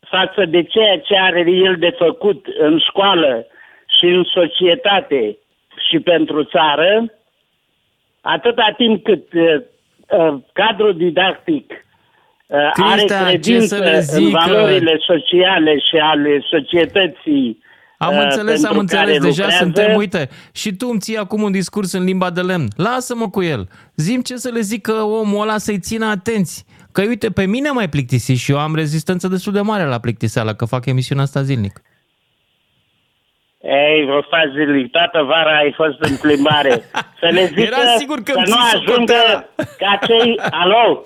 [SPEAKER 28] față de ceea ce are el de făcut în școală și în societate și pentru țară, atâta timp cât uh, uh, cadrul didactic uh, are
[SPEAKER 3] Cristea, ce
[SPEAKER 28] credință
[SPEAKER 3] să le
[SPEAKER 28] în
[SPEAKER 3] zică?
[SPEAKER 28] valorile sociale și ale societății
[SPEAKER 3] Am
[SPEAKER 28] uh,
[SPEAKER 3] înțeles, am
[SPEAKER 28] pentru care
[SPEAKER 3] înțeles, deja
[SPEAKER 28] lucrează,
[SPEAKER 3] suntem, uite, și tu îmi ții acum un discurs în limba de lemn. Lasă-mă cu el. Zim ce să le zică omul ăla să-i țină atenți. Că uite, pe mine mai plictisi și eu am rezistență destul de mare la plictiseală, că fac emisiunea asta zilnic.
[SPEAKER 28] Ei, vă faci zilnic, toată vara ai fost în plimbare. Să le zică
[SPEAKER 3] Era sigur că
[SPEAKER 28] să
[SPEAKER 3] îmi
[SPEAKER 28] nu
[SPEAKER 3] ții
[SPEAKER 28] ajungă
[SPEAKER 3] socoteala.
[SPEAKER 28] ca cei... Alo?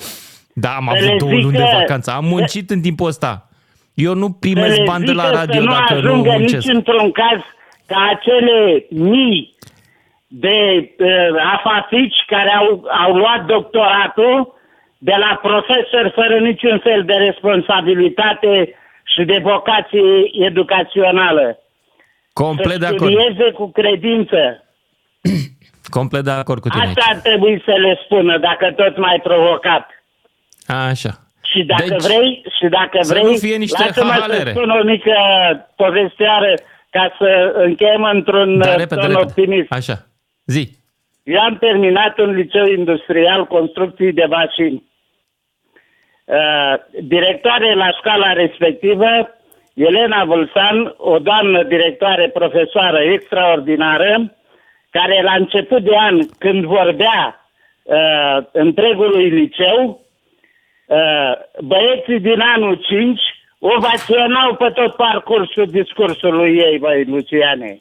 [SPEAKER 3] Da, am
[SPEAKER 28] Să le
[SPEAKER 3] avut două luni de
[SPEAKER 28] zică-
[SPEAKER 3] vacanță. Am muncit în timpul ăsta. Eu nu primesc
[SPEAKER 28] Să le
[SPEAKER 3] bani de la
[SPEAKER 28] zică
[SPEAKER 3] radio
[SPEAKER 28] să nu
[SPEAKER 3] dacă nu
[SPEAKER 28] ajungă
[SPEAKER 3] muncesc.
[SPEAKER 28] nici într-un caz ca acele mii de uh, afatici care au, au luat doctoratul de la profesori fără niciun fel de responsabilitate și de vocație educațională.
[SPEAKER 3] Complet de
[SPEAKER 28] să
[SPEAKER 3] acord.
[SPEAKER 28] studieze cu credință.
[SPEAKER 3] Complet de acord cu tine.
[SPEAKER 28] Asta ar trebui să le spună dacă tot mai provocat.
[SPEAKER 3] Așa.
[SPEAKER 28] Și dacă
[SPEAKER 3] Deci,
[SPEAKER 28] vrei, și dacă
[SPEAKER 3] să
[SPEAKER 28] vrei,
[SPEAKER 3] nu fie niște
[SPEAKER 28] lasă-mă să
[SPEAKER 3] hahalere.
[SPEAKER 28] spun o mică povestioară ca să încheiem într-un
[SPEAKER 3] Da,
[SPEAKER 28] uh,
[SPEAKER 3] repede,
[SPEAKER 28] ton
[SPEAKER 3] repede.
[SPEAKER 28] optimist.
[SPEAKER 3] Așa. Zi.
[SPEAKER 28] Eu am terminat un liceu industrial construcții de mașini. Uh, directoare la școala respectivă, Elena Vulsan, o doamnă directoare profesoară extraordinară, care la început de an, când vorbea uh, întregului liceu, uh, băieții din anul 5 ovaționau pe tot parcursul discursului ei, băi, Luciane.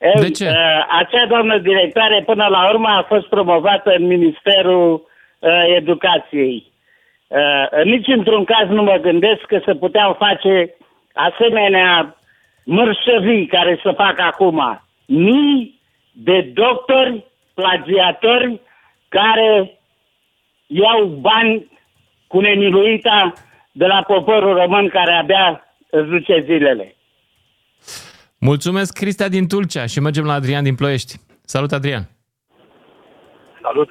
[SPEAKER 3] De
[SPEAKER 28] Ei,
[SPEAKER 3] ce?
[SPEAKER 28] Uh, acea doamnă directoare până la urmă a fost promovată în Ministerul uh, Educației. Uh, nici într-un caz nu mă gândesc că se puteau face asemenea mărșăvii care se fac acum. Mii de doctori plagiatori care iau bani cu nemiluita de la poporul român care abia îți duce zilele.
[SPEAKER 3] Mulțumesc, Cristea din Tulcea și mergem la Adrian din Ploiești. Salut, Adrian.
[SPEAKER 29] Salut.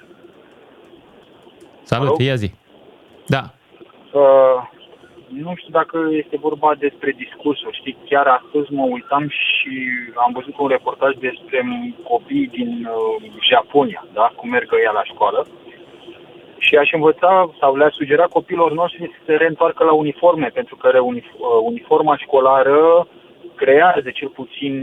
[SPEAKER 3] Salut,
[SPEAKER 29] Alo?
[SPEAKER 3] ia zi. Da.
[SPEAKER 29] Uh, nu știu dacă este vorba despre discursuri. Știi, chiar astăzi mă uitam și am văzut un reportaj despre copii din uh, Japonia, da? cum merg ea la școală. Și aș învăța sau le-aș sugera copiilor noștri să se reîntoarcă la uniforme, pentru că reunif- uh, uniforma școlară creează cel puțin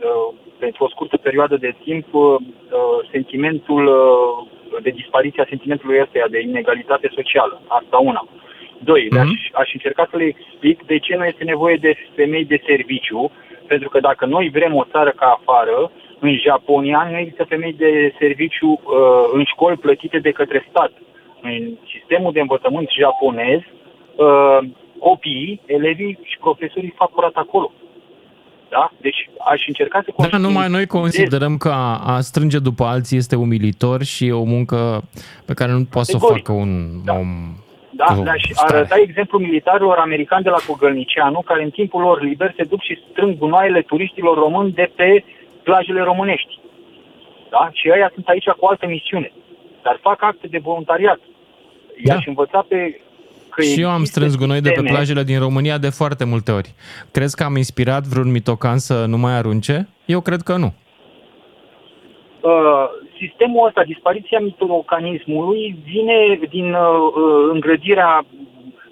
[SPEAKER 29] uh, pentru o scurtă perioadă de timp uh, uh, sentimentul uh, de dispariția sentimentului ăsta de inegalitate socială. Asta una. Doi,
[SPEAKER 3] Mhm.
[SPEAKER 29] aș, aș încerca să le explic de ce nu este nevoie de femei de serviciu, pentru că dacă noi vrem o țară ca afară, în Japonia nu există femei de serviciu uh, în școli plătite de către stat. În sistemul de învățământ japonez, uh, copiii, elevii și profesorii fac curat acolo. Da? Deci aș încerca să
[SPEAKER 3] Da, numai noi considerăm că a, a strânge după alții este umilitor și e o muncă pe care nu poate să o
[SPEAKER 29] Categoric.
[SPEAKER 3] facă un om.
[SPEAKER 29] Da,
[SPEAKER 3] cu
[SPEAKER 29] da, și
[SPEAKER 3] stare.
[SPEAKER 29] arăta exemplu militarilor americani de la Cogălnicianu, care în timpul lor liber se duc și strâng gunoaiele turiștilor români de pe plajele românești. Da? Și ăia sunt aici cu altă misiune. Dar fac acte de voluntariat. I-aș învăța pe că
[SPEAKER 3] Și eu am
[SPEAKER 29] există
[SPEAKER 3] strâns gunoi de pe
[SPEAKER 29] sisteme-
[SPEAKER 3] plajele din România de foarte multe ori. Crezi că am inspirat vreun mitocan să nu mai arunce? Eu cred că nu.
[SPEAKER 29] Uh, sistemul ăsta, dispariția mitocanismului, vine din uh, uh, îngrădirea,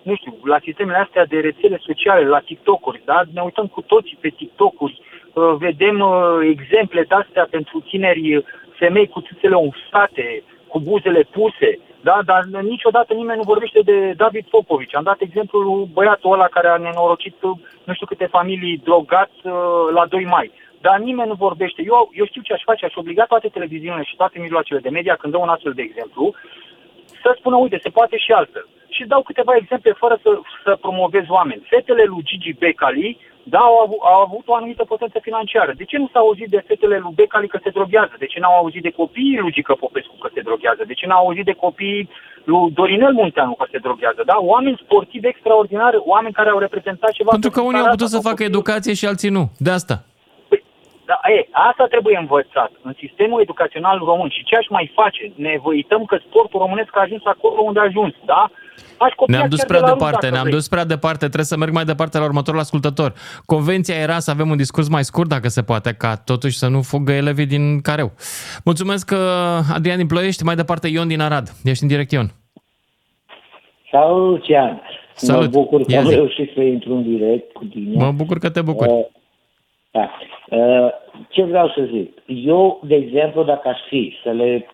[SPEAKER 29] nu știu, la sistemele astea de rețele sociale, la TikTok-uri, da? Ne uităm cu toții pe TikTok-uri, uh, vedem uh, exemple de astea pentru tineri, uh, femei cu țâțele umflate, cu buzele puse, Da, dar niciodată nimeni nu vorbește de David Popovici. Am dat exemplul lui băiatul ăla care a nenorocit nu știu câte familii drogați uh, la 2 mai. Dar nimeni nu vorbește. Eu, eu știu ce aș face, aș obliga toate televiziunile și toate mijloacele de media când dau un astfel de exemplu să spună, uite, se poate și altfel. Și dau câteva exemple fără să, să promovez oameni. Fetele lui Gigi Becali, da, au, avut, au avut o anumită potență financiară. De ce nu s-a auzit de fetele lui Becali că se droghează? De ce n-au auzit de copiii lui Gică Popescu că se droghează? De ce n-au auzit de copiii lui Dorinel Munteanu că se droghează? Da? Oameni sportivi extraordinari, oameni care au reprezentat ceva...
[SPEAKER 3] Pentru că unii au putut să facă educație și alții nu. De asta.
[SPEAKER 29] Da, e, asta trebuie învățat în sistemul educațional român. Și ce aș mai face? Ne uităm că sportul românesc a ajuns acolo unde a ajuns, da? Aș copia
[SPEAKER 3] Ne-am dus
[SPEAKER 29] chiar
[SPEAKER 3] prea
[SPEAKER 29] de la
[SPEAKER 3] departe,
[SPEAKER 29] Rus, dacă
[SPEAKER 3] ne-am
[SPEAKER 29] vrei.
[SPEAKER 3] dus prea departe, trebuie să merg mai departe la următorul ascultător. Convenția era să avem un discurs mai scurt, dacă se poate, ca totuși să nu fugă elevii din careu. Mulțumesc, uh, Adrian din Ploiești, mai departe Ion din Arad. Ești în direct, Ion.
[SPEAKER 30] Salut, Lucian!
[SPEAKER 3] Salut.
[SPEAKER 30] Mă bucur că
[SPEAKER 3] Ia
[SPEAKER 30] am
[SPEAKER 3] zi.
[SPEAKER 30] reușit să intru în direct cu tine.
[SPEAKER 3] Mă bucur că te bucuri.
[SPEAKER 30] Uh, da. Uh, ce vreau să zic? Eu, de exemplu, dacă aș fi să le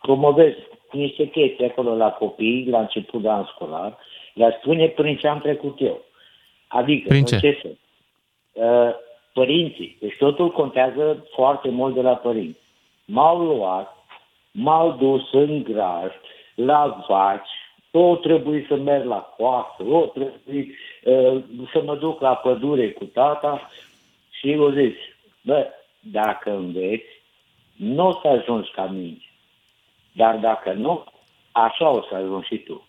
[SPEAKER 30] promovez niște chestii acolo la copii, la început de an școlar, le-aș spune prin ce am trecut eu. Adică,
[SPEAKER 3] Prin
[SPEAKER 30] în
[SPEAKER 3] ce?
[SPEAKER 30] ce fel? Uh, părinții. Deci totul contează foarte mult de la părinți. M-au luat, m-au dus în graj, la vaci, o trebuie să merg la coasă, o trebuie uh, să mă duc la pădure cu tata și eu zic, bă, dacă înveți, nu o să ajungi ca mine. Dar dacă nu, așa o să ajungi și tu.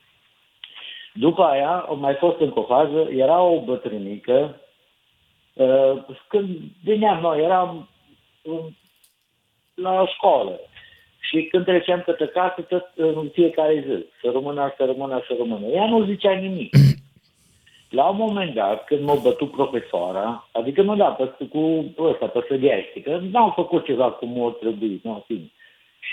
[SPEAKER 30] După aia, au mai fost încă o fază, era o bătrânică, uh, când veneam noi, eram în- la școală. Și când treceam către casă, tot în fiecare zi, să rămână, să rămână, să rămână. Ea nu zicea nimic. La un moment dat, când m-a bătut profesoara, adică nu da, pe, cu ăsta, pe sădeaște, că n-am făcut ceva cum o trebuie, nu, în fine.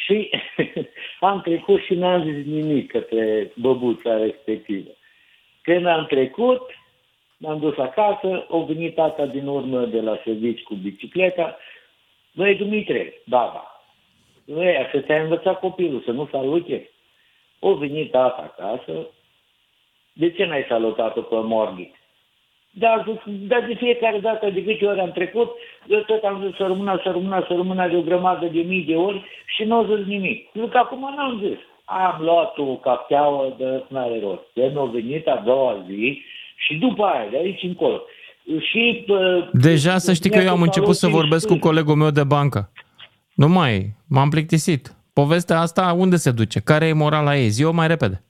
[SPEAKER 30] Și am trecut și n-am zis nimic către băbuța respectivă. Când am trecut, m-am dus acasă, o venit tata din urmă de la servici cu bicicleta. Băi, Dumitre, baba, băi, să te-ai învățat copilul, să nu salute. O venit tata acasă, de ce n-ai salutat-o pe Morghi? Dar, dar de fiecare dată, de câte ori am trecut, eu tot am zis să rămână, să rămână, să rămână de o grămadă de mii de ori și nu au zis nimic. Zic, acum n-am zis. Am luat o cafeaua de n-are rost. De nu a venit a doua zi și după aia, de aici încolo. Și, pă,
[SPEAKER 3] Deja să știi că eu am început să
[SPEAKER 30] salut
[SPEAKER 3] vorbesc cu colegul meu de bancă. Nu mai, m-am plictisit. Povestea asta unde se duce? Care e morala ei? Zi-o mai repede.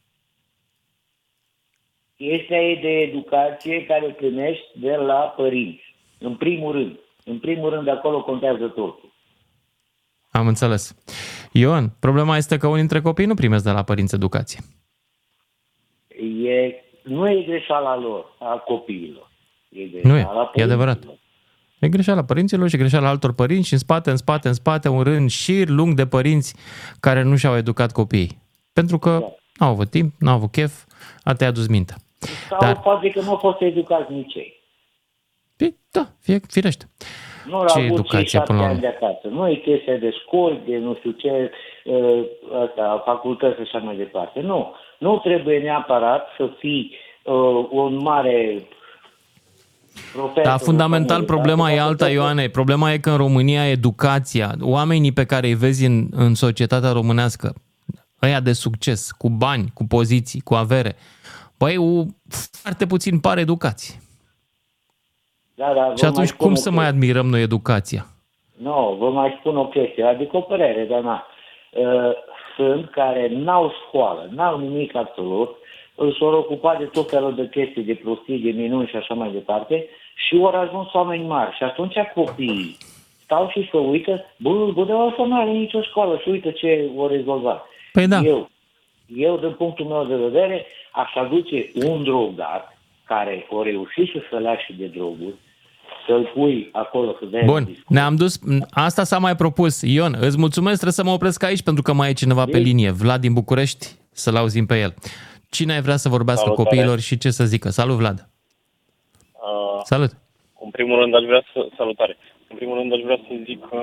[SPEAKER 30] Este de educație care o primești de la părinți. În primul rând. În primul rând, acolo contează totul.
[SPEAKER 3] Am înțeles. Ion, problema este că unii dintre copii nu primesc de la părinți educație.
[SPEAKER 30] E, nu e greșeala lor, a copiilor. E
[SPEAKER 3] Nu e,
[SPEAKER 30] greșeala
[SPEAKER 3] e
[SPEAKER 30] părinților.
[SPEAKER 3] adevărat. E greșeala părinților și greșeala altor părinți și în spate, în spate, în spate, un rând șir lung de părinți care nu și-au educat copiii. Pentru că n-au avut timp, n-au avut chef, a te-a dus mintea.
[SPEAKER 30] Sau
[SPEAKER 3] Dar-
[SPEAKER 30] poate că nu au fost educați nici ei.
[SPEAKER 3] Da, fie, firește.
[SPEAKER 30] Nu au
[SPEAKER 3] Ce
[SPEAKER 30] avut
[SPEAKER 3] educație
[SPEAKER 30] cei șapte
[SPEAKER 3] până la
[SPEAKER 30] ani
[SPEAKER 3] urmă?
[SPEAKER 30] de acasă. Nu e chestia de școli, de nu știu ce, uh, asta, facultăți și așa mai departe. Nu. Nu trebuie neapărat să fii uh, un mare profesor.
[SPEAKER 3] Dar fundamental
[SPEAKER 30] sau
[SPEAKER 3] problema e alta, Ioane. Problema e că în România educația, oamenii pe care îi vezi în, în societatea românească, ăia de succes, cu bani, cu poziții, cu avere, băi, u- foarte puțin par educați.
[SPEAKER 30] Da, da,
[SPEAKER 3] Și
[SPEAKER 30] vă
[SPEAKER 3] atunci
[SPEAKER 30] spun
[SPEAKER 3] cum
[SPEAKER 30] o
[SPEAKER 3] să mai admirăm noi educația?
[SPEAKER 30] Nu, vă mai spun o chestie, adică o părere, dar na. Uh, Sunt care n-au școală, n-au nimic absolut, îl s-au ocupat de tot felul de chestii, de prostii, de minuni și așa mai departe, și au ajuns oameni mari. Și atunci copiii stau și se uită, bă, bă, dar asta nu are nicio școală și uite ce o rezolvat.
[SPEAKER 3] Păi da.
[SPEAKER 30] Eu, eu, din punctul meu de vedere, aș aduce un drogat care o reușit să se lași de droguri, să-l pui acolo să dea
[SPEAKER 3] Bun, ne-am dus, asta s-a mai propus. Ion, îți mulțumesc, trebuie să mă opresc aici pentru că mai e cineva pe linie. Vlad din București, să-l auzim pe el. Cine ai vrea să vorbească
[SPEAKER 31] Salutare.
[SPEAKER 3] copiilor și ce să zică? Salut, Vlad!
[SPEAKER 31] Uh,
[SPEAKER 3] Salut!
[SPEAKER 31] în primul rând aș vrea să, salutare, în primul rând aș vrea să zic că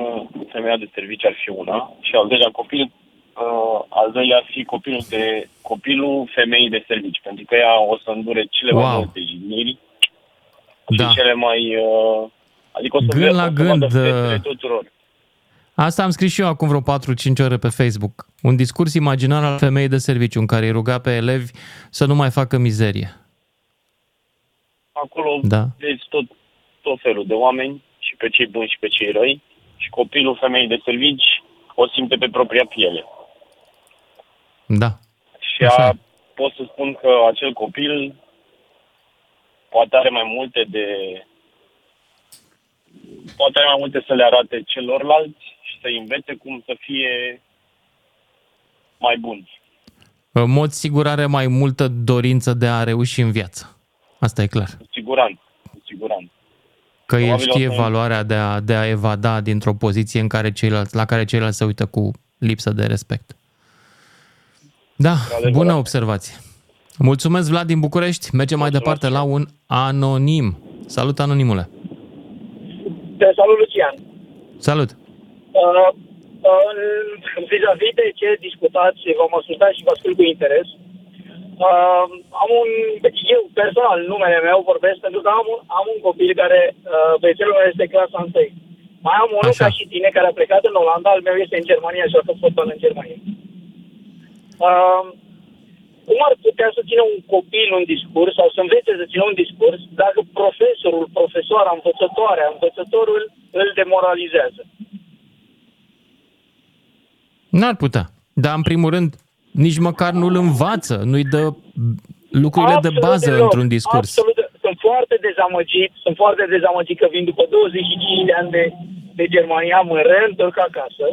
[SPEAKER 31] femeia de serviciu ar fi una și al doilea copil uh, al doilea ar fi copilul, de, copilul femeii de servici, pentru că ea o să îndure cele mai
[SPEAKER 3] Wow.
[SPEAKER 31] multe jigniri
[SPEAKER 3] Da.
[SPEAKER 31] și cele mai... Uh, adică o să
[SPEAKER 3] Gând
[SPEAKER 31] vezi-
[SPEAKER 3] la
[SPEAKER 31] o să
[SPEAKER 3] gând,
[SPEAKER 31] vadă fețele
[SPEAKER 3] uh,
[SPEAKER 31] tuturor.
[SPEAKER 3] Asta am scris și eu acum vreo 4-5 ore pe Facebook. Un discurs imaginar al femeii de serviciu în care îi ruga pe elevi să nu mai facă mizerie.
[SPEAKER 31] Acolo
[SPEAKER 3] Da.
[SPEAKER 31] vezi tot, tot felul de oameni, și pe cei buni și pe cei răi, și copilul femeii de servici o simte pe propria piele.
[SPEAKER 3] Da.
[SPEAKER 31] Și a, pot să spun că acel copil poate are mai multe de poate are mai multe să le arate celorlalți și să învețe cum să fie mai bun.
[SPEAKER 3] În mod sigur are mai multă dorință de a reuși în viață. Asta e clar.
[SPEAKER 31] Cu siguranță, cu siguranță.
[SPEAKER 3] Că el
[SPEAKER 31] Probabil
[SPEAKER 3] știe
[SPEAKER 31] o să-
[SPEAKER 3] valoarea de a, de a evada dintr-o poziție în care ceilalți, la care ceilalți se uită cu lipsă de respect. Da, bună observație. Mulțumesc, Vlad din București. Mergem mai departe la un anonim. Salut, anonimule.
[SPEAKER 32] Te salut, Lucian.
[SPEAKER 3] Salut.
[SPEAKER 32] Uh, uh, în- vis-a-vis de ce discutați, v-am ascultat și vă ascult cu interes. Uh, am un, eu personal, numele meu vorbesc pentru că am un, am un copil care, uh, băiețelul meu este clasa 1. Mai am unul ca și tine care a plecat în Olanda, al meu este în Germania și a făcut fotbal în Germania. Uh, cum ar putea să țină un copil un discurs sau să învețe să țină un discurs dacă profesorul, profesoara, învățătoarea, învățătorul îl demoralizează?
[SPEAKER 3] N-ar putea. Dar, în primul rând, nici măcar nu-l învață, nu-i dă lucrurile de bază
[SPEAKER 32] deloc,
[SPEAKER 3] într-un discurs.
[SPEAKER 32] Absolut. Sunt foarte dezamăgit, sunt foarte dezamăgit că vin după 25 de ani de, de Germania, mă reîntorc acasă,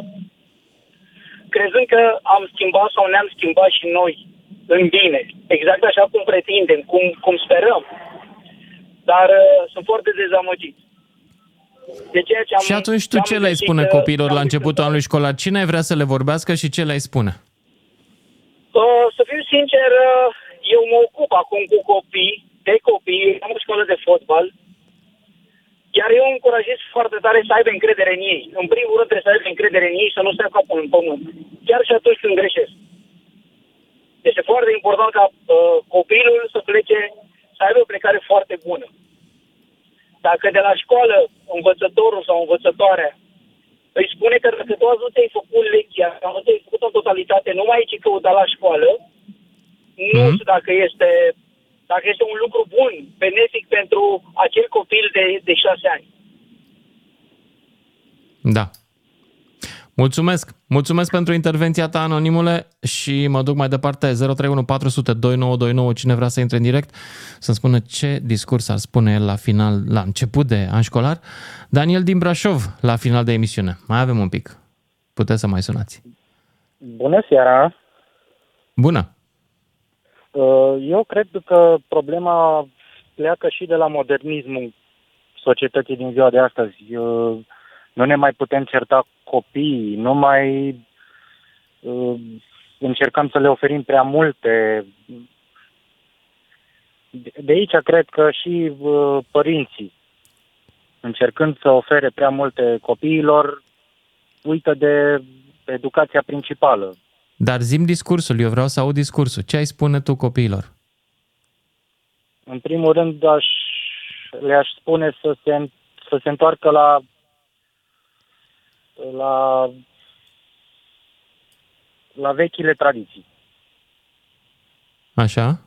[SPEAKER 32] crezând că am schimbat sau ne-am schimbat și noi în bine, exact așa cum pretindem, cum, cum sperăm. Dar uh, sunt foarte dezamăgit. De ceea ce am,
[SPEAKER 3] Și atunci tu
[SPEAKER 32] am
[SPEAKER 3] ce le-ai
[SPEAKER 32] găsit,
[SPEAKER 3] spune
[SPEAKER 32] uh,
[SPEAKER 3] copiilor la începutul anului școlar? Cine ai vrea să le vorbească și ce le-ai spune?
[SPEAKER 32] Uh, să fiu sincer, uh, eu mă ocup acum cu copii, de copii, am o școală de fotbal, iar eu încurajez foarte tare să aibă încredere în ei. În primul rând trebuie să aibă încredere în ei, să nu stea capul în pământ, chiar și atunci când greșesc. Este foarte important ca uh, copilul să plece, să aibă o plecare foarte bună. Dacă de la școală învățătorul sau învățătoarea îi spune că dacă tu azi nu te-ai făcut lecția, sau nu te-ai făcut în totalitate, nu mai ai ce căuta la școală, nu știu dacă este, dacă este un lucru bun, benefic pentru acel copil de, de șase ani.
[SPEAKER 3] Da. Mulțumesc. Mulțumesc pentru intervenția ta, anonimule, și mă duc mai departe 031 400 2929. Cine vrea să intre în direct, să-mi spună ce discurs ar spune el la final, la început de an școlar. Daniel din Brașov, la final de emisiune. Mai avem un pic. Puteți să mai sunați.
[SPEAKER 19] Bună seara!
[SPEAKER 3] Bună!
[SPEAKER 19] Uh, Eu cred că problema pleacă și de la modernismul societății din ziua de astăzi. Uh, Nu ne mai putem certa copiii, nu mai uh, încercăm să le oferim prea multe. De- De aici cred că și uh, părinții, încercând să ofere prea multe copiilor, uită de educația principală,
[SPEAKER 3] Dar zim discursul, eu vreau să aud discursul. Ce ai spune tu copiilor?
[SPEAKER 19] În primul rând, aș, le-aș spune să se, să se întoarcă la, la, la vechile tradiții.
[SPEAKER 3] Așa?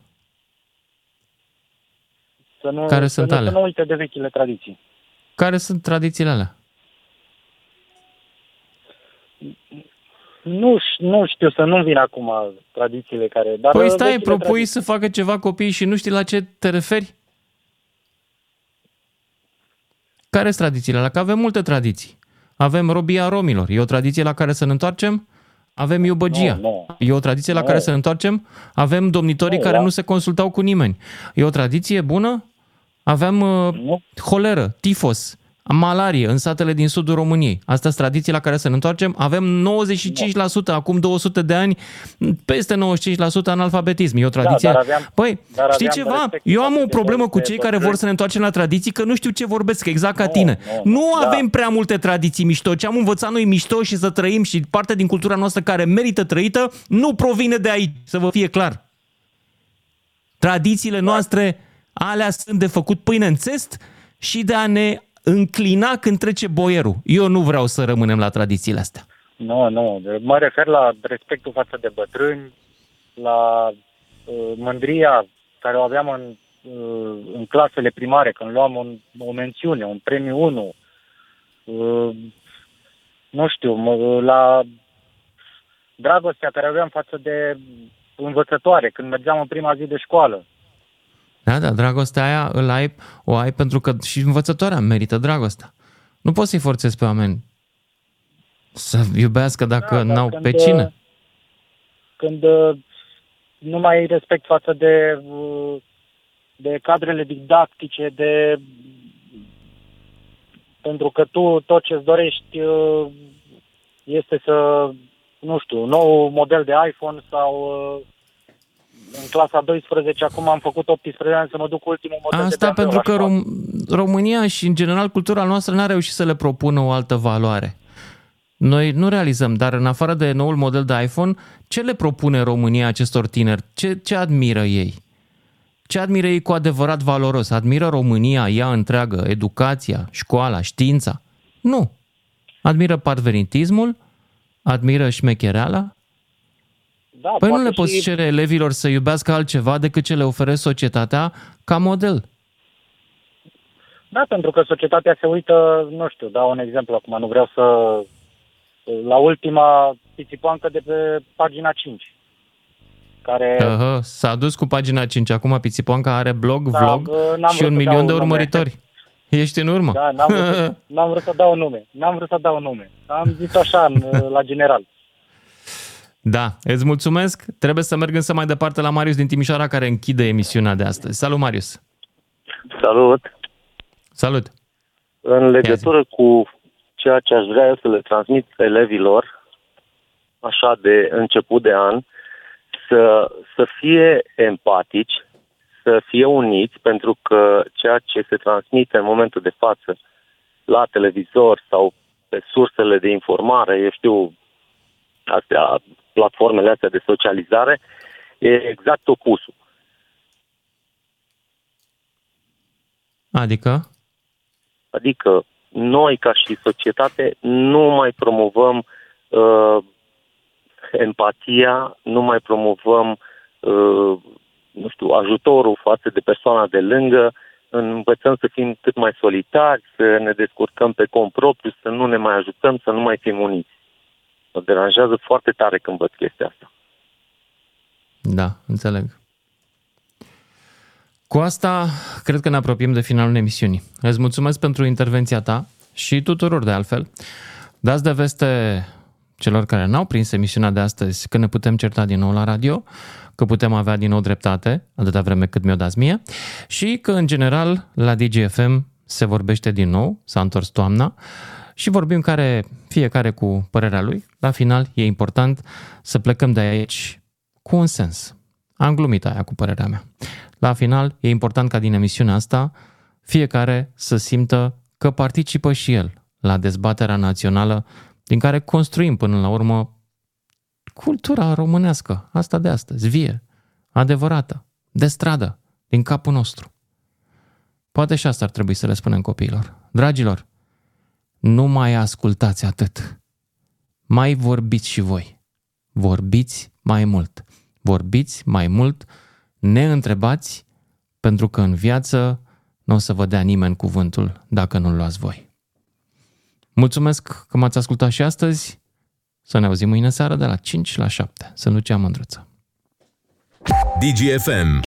[SPEAKER 19] Să nu,
[SPEAKER 3] Care
[SPEAKER 19] să
[SPEAKER 3] sunt
[SPEAKER 19] nu,
[SPEAKER 3] alea?
[SPEAKER 19] Să nu uite de vechile tradiții.
[SPEAKER 3] Care sunt tradițiile alea?
[SPEAKER 19] Nu, ș- nu știu, să nu vin acum tradițiile care... Dar
[SPEAKER 3] Păi
[SPEAKER 19] uh,
[SPEAKER 3] stai,
[SPEAKER 19] vechile
[SPEAKER 3] propui
[SPEAKER 19] tradiții.
[SPEAKER 3] să facă ceva copiii și nu știi la ce te referi? Care sunt tradițiile alea? Că avem multe tradiții. Avem robia romilor. E o tradiție la care să ne întoarcem? Avem iubăgia.
[SPEAKER 19] Nu,
[SPEAKER 3] E o tradiție la
[SPEAKER 19] Nu.
[SPEAKER 3] care să ne întoarcem? Avem domnitorii
[SPEAKER 19] Nu,
[SPEAKER 3] care
[SPEAKER 19] da.
[SPEAKER 3] nu se consultau cu nimeni. E o tradiție bună? Aveam uh, holeră, tifos. Malarie în satele din sudul României. Asta sunt tradiții la care să ne întoarcem. Avem 95% acum 200 de ani, peste 95% analfabetism. E o tradiție.
[SPEAKER 33] Da, dar aveam-
[SPEAKER 3] Păi,
[SPEAKER 33] dar
[SPEAKER 3] știi
[SPEAKER 33] aveam
[SPEAKER 3] ceva?
[SPEAKER 33] respect
[SPEAKER 3] Eu am
[SPEAKER 33] față
[SPEAKER 3] o
[SPEAKER 33] de
[SPEAKER 3] problemă cu
[SPEAKER 33] toți
[SPEAKER 3] cei
[SPEAKER 33] de
[SPEAKER 3] care vor
[SPEAKER 33] bătrâni.
[SPEAKER 3] să ne întoarcem la tradiții, că nu știu ce vorbesc, exact ca tine.
[SPEAKER 33] nu,
[SPEAKER 3] Nu
[SPEAKER 33] da.
[SPEAKER 3] avem prea multe tradiții mișto. Ce am învățat noi mișto și să trăim și parte din cultura noastră care merită trăită, nu provine de aici, să vă fie clar. Tradițiile noastre, alea sunt de făcut pâine în țest și de a ne înclina când trece boierul. Eu nu vreau să rămânem la tradițiile astea.
[SPEAKER 33] Nu, nu. Mă refer la respectul față de bătrâni, la uh, mândria care o aveam în, uh, în clasele primare, când luam un, o mențiune, un premiu 1. Uh, nu știu, mă, la dragostea care aveam față de învățătoare, când mergeam în prima zi de școală.
[SPEAKER 3] Da, da, dragostea aia îl ai, o ai pentru că și învățătoarea merită dragostea. Nu poți să-i forțezi pe oameni să iubească dacă
[SPEAKER 33] Da,
[SPEAKER 3] da,
[SPEAKER 33] dar
[SPEAKER 3] n-au
[SPEAKER 33] când,
[SPEAKER 3] pe cine.
[SPEAKER 33] Când uh, nu mai ai respect față de, uh, de cadrele didactice, de pentru că tu tot ce-ți dorești uh, este să, nu știu, nou model de iPhone sau uh, în clasa 12, acum am făcut 18 ani să mă duc cu ultimul model de
[SPEAKER 3] Asta
[SPEAKER 33] BMW
[SPEAKER 3] pentru
[SPEAKER 33] la
[SPEAKER 3] că
[SPEAKER 33] școală.
[SPEAKER 3] Rom- România și, în general, cultura noastră n-a reușit să le propună o altă valoare. Noi nu realizăm, dar în afară de noul model de iPhone, ce le propune România acestor tineri? Ce, ce admiră ei? Ce admiră ei cu adevărat valoros? Admiră România, ea întreagă, educația, școala, știința? Nu. Admiră parveritismul, admiră șmechereala.
[SPEAKER 33] Da,
[SPEAKER 3] Păi nu
[SPEAKER 33] poate
[SPEAKER 3] le poți
[SPEAKER 33] și-
[SPEAKER 3] cere elevilor să iubească altceva decât ce le oferă societatea ca model.
[SPEAKER 33] Da, pentru că societatea se uită, nu știu, dau un exemplu acum, nu vreau să... La ultima pisipoancă de pe pagina 5, care...
[SPEAKER 3] Uh-huh. S-a dus cu pagina 5. Acum Pițipoanca are blog,
[SPEAKER 33] Da,
[SPEAKER 3] vlog
[SPEAKER 33] bă, n-am
[SPEAKER 3] și
[SPEAKER 33] vrut
[SPEAKER 3] un
[SPEAKER 33] să
[SPEAKER 3] milion
[SPEAKER 33] dau
[SPEAKER 3] de
[SPEAKER 33] nume.
[SPEAKER 3] urmăritori. Ești în urmă.
[SPEAKER 33] Da, n-am vrut, n-am vrut să dau nume. N-am vrut să dau nume. Am zis așa, în, la general.
[SPEAKER 3] Da, îți mulțumesc. Trebuie să merg însă mai departe la Marius din Timișoara care închide emisiunea de astăzi. Salut, Marius!
[SPEAKER 34] Salut!
[SPEAKER 3] Salut!
[SPEAKER 34] În legătură cu ceea ce aș vrea eu să le transmit elevilor, așa de început de an, să, să fie empatici, să fie uniți, pentru că ceea ce se transmite în momentul de față la televizor sau pe sursele de informare, eu știu, astea, platformele astea de socializare, e exact opusul.
[SPEAKER 3] Adică?
[SPEAKER 34] Adică noi, ca și societate, nu mai promovăm uh, empatia, nu mai promovăm, uh, nu știu, ajutorul față de persoana de lângă, învățăm să fim cât mai solitari, să ne descurcăm pe cont propriu, să nu ne mai ajutăm, să nu mai fim uniți. Mă deranjează foarte tare când văd chestia asta.
[SPEAKER 3] Da, înțeleg. Cu asta, cred că ne apropiem de finalul emisiunii. Îți mulțumesc pentru intervenția ta și tuturor de altfel. Dați de veste celor care n-au prins emisiunea de astăzi că ne putem certa din nou la radio, că putem avea din nou dreptate, atâta vreme cât mi-o dați mie, și că, în general, la DGFM se vorbește din nou, s-a întors toamna, și vorbim care, fiecare cu părerea lui. La final, e important să plecăm de aici cu un sens. Am glumit aia cu părerea mea. La final, e important ca din emisiunea asta fiecare să simtă că participă și el la dezbaterea națională din care construim până la urmă cultura românească, asta de astăzi, vie, adevărată, de stradă, din capul nostru. Poate și asta ar trebui să le spunem copiilor. Dragilor, nu mai ascultați atât. Mai vorbiți și voi. Vorbiți mai mult. Vorbiți mai mult, ne întrebați, pentru că în viață nu o să vă dea nimeni cuvântul dacă nu-l luați voi. Mulțumesc că m-ați ascultat și astăzi. Să ne auzim mâine seară de la 5 la 7. Să nu cea mândruță.
[SPEAKER 1] DGFM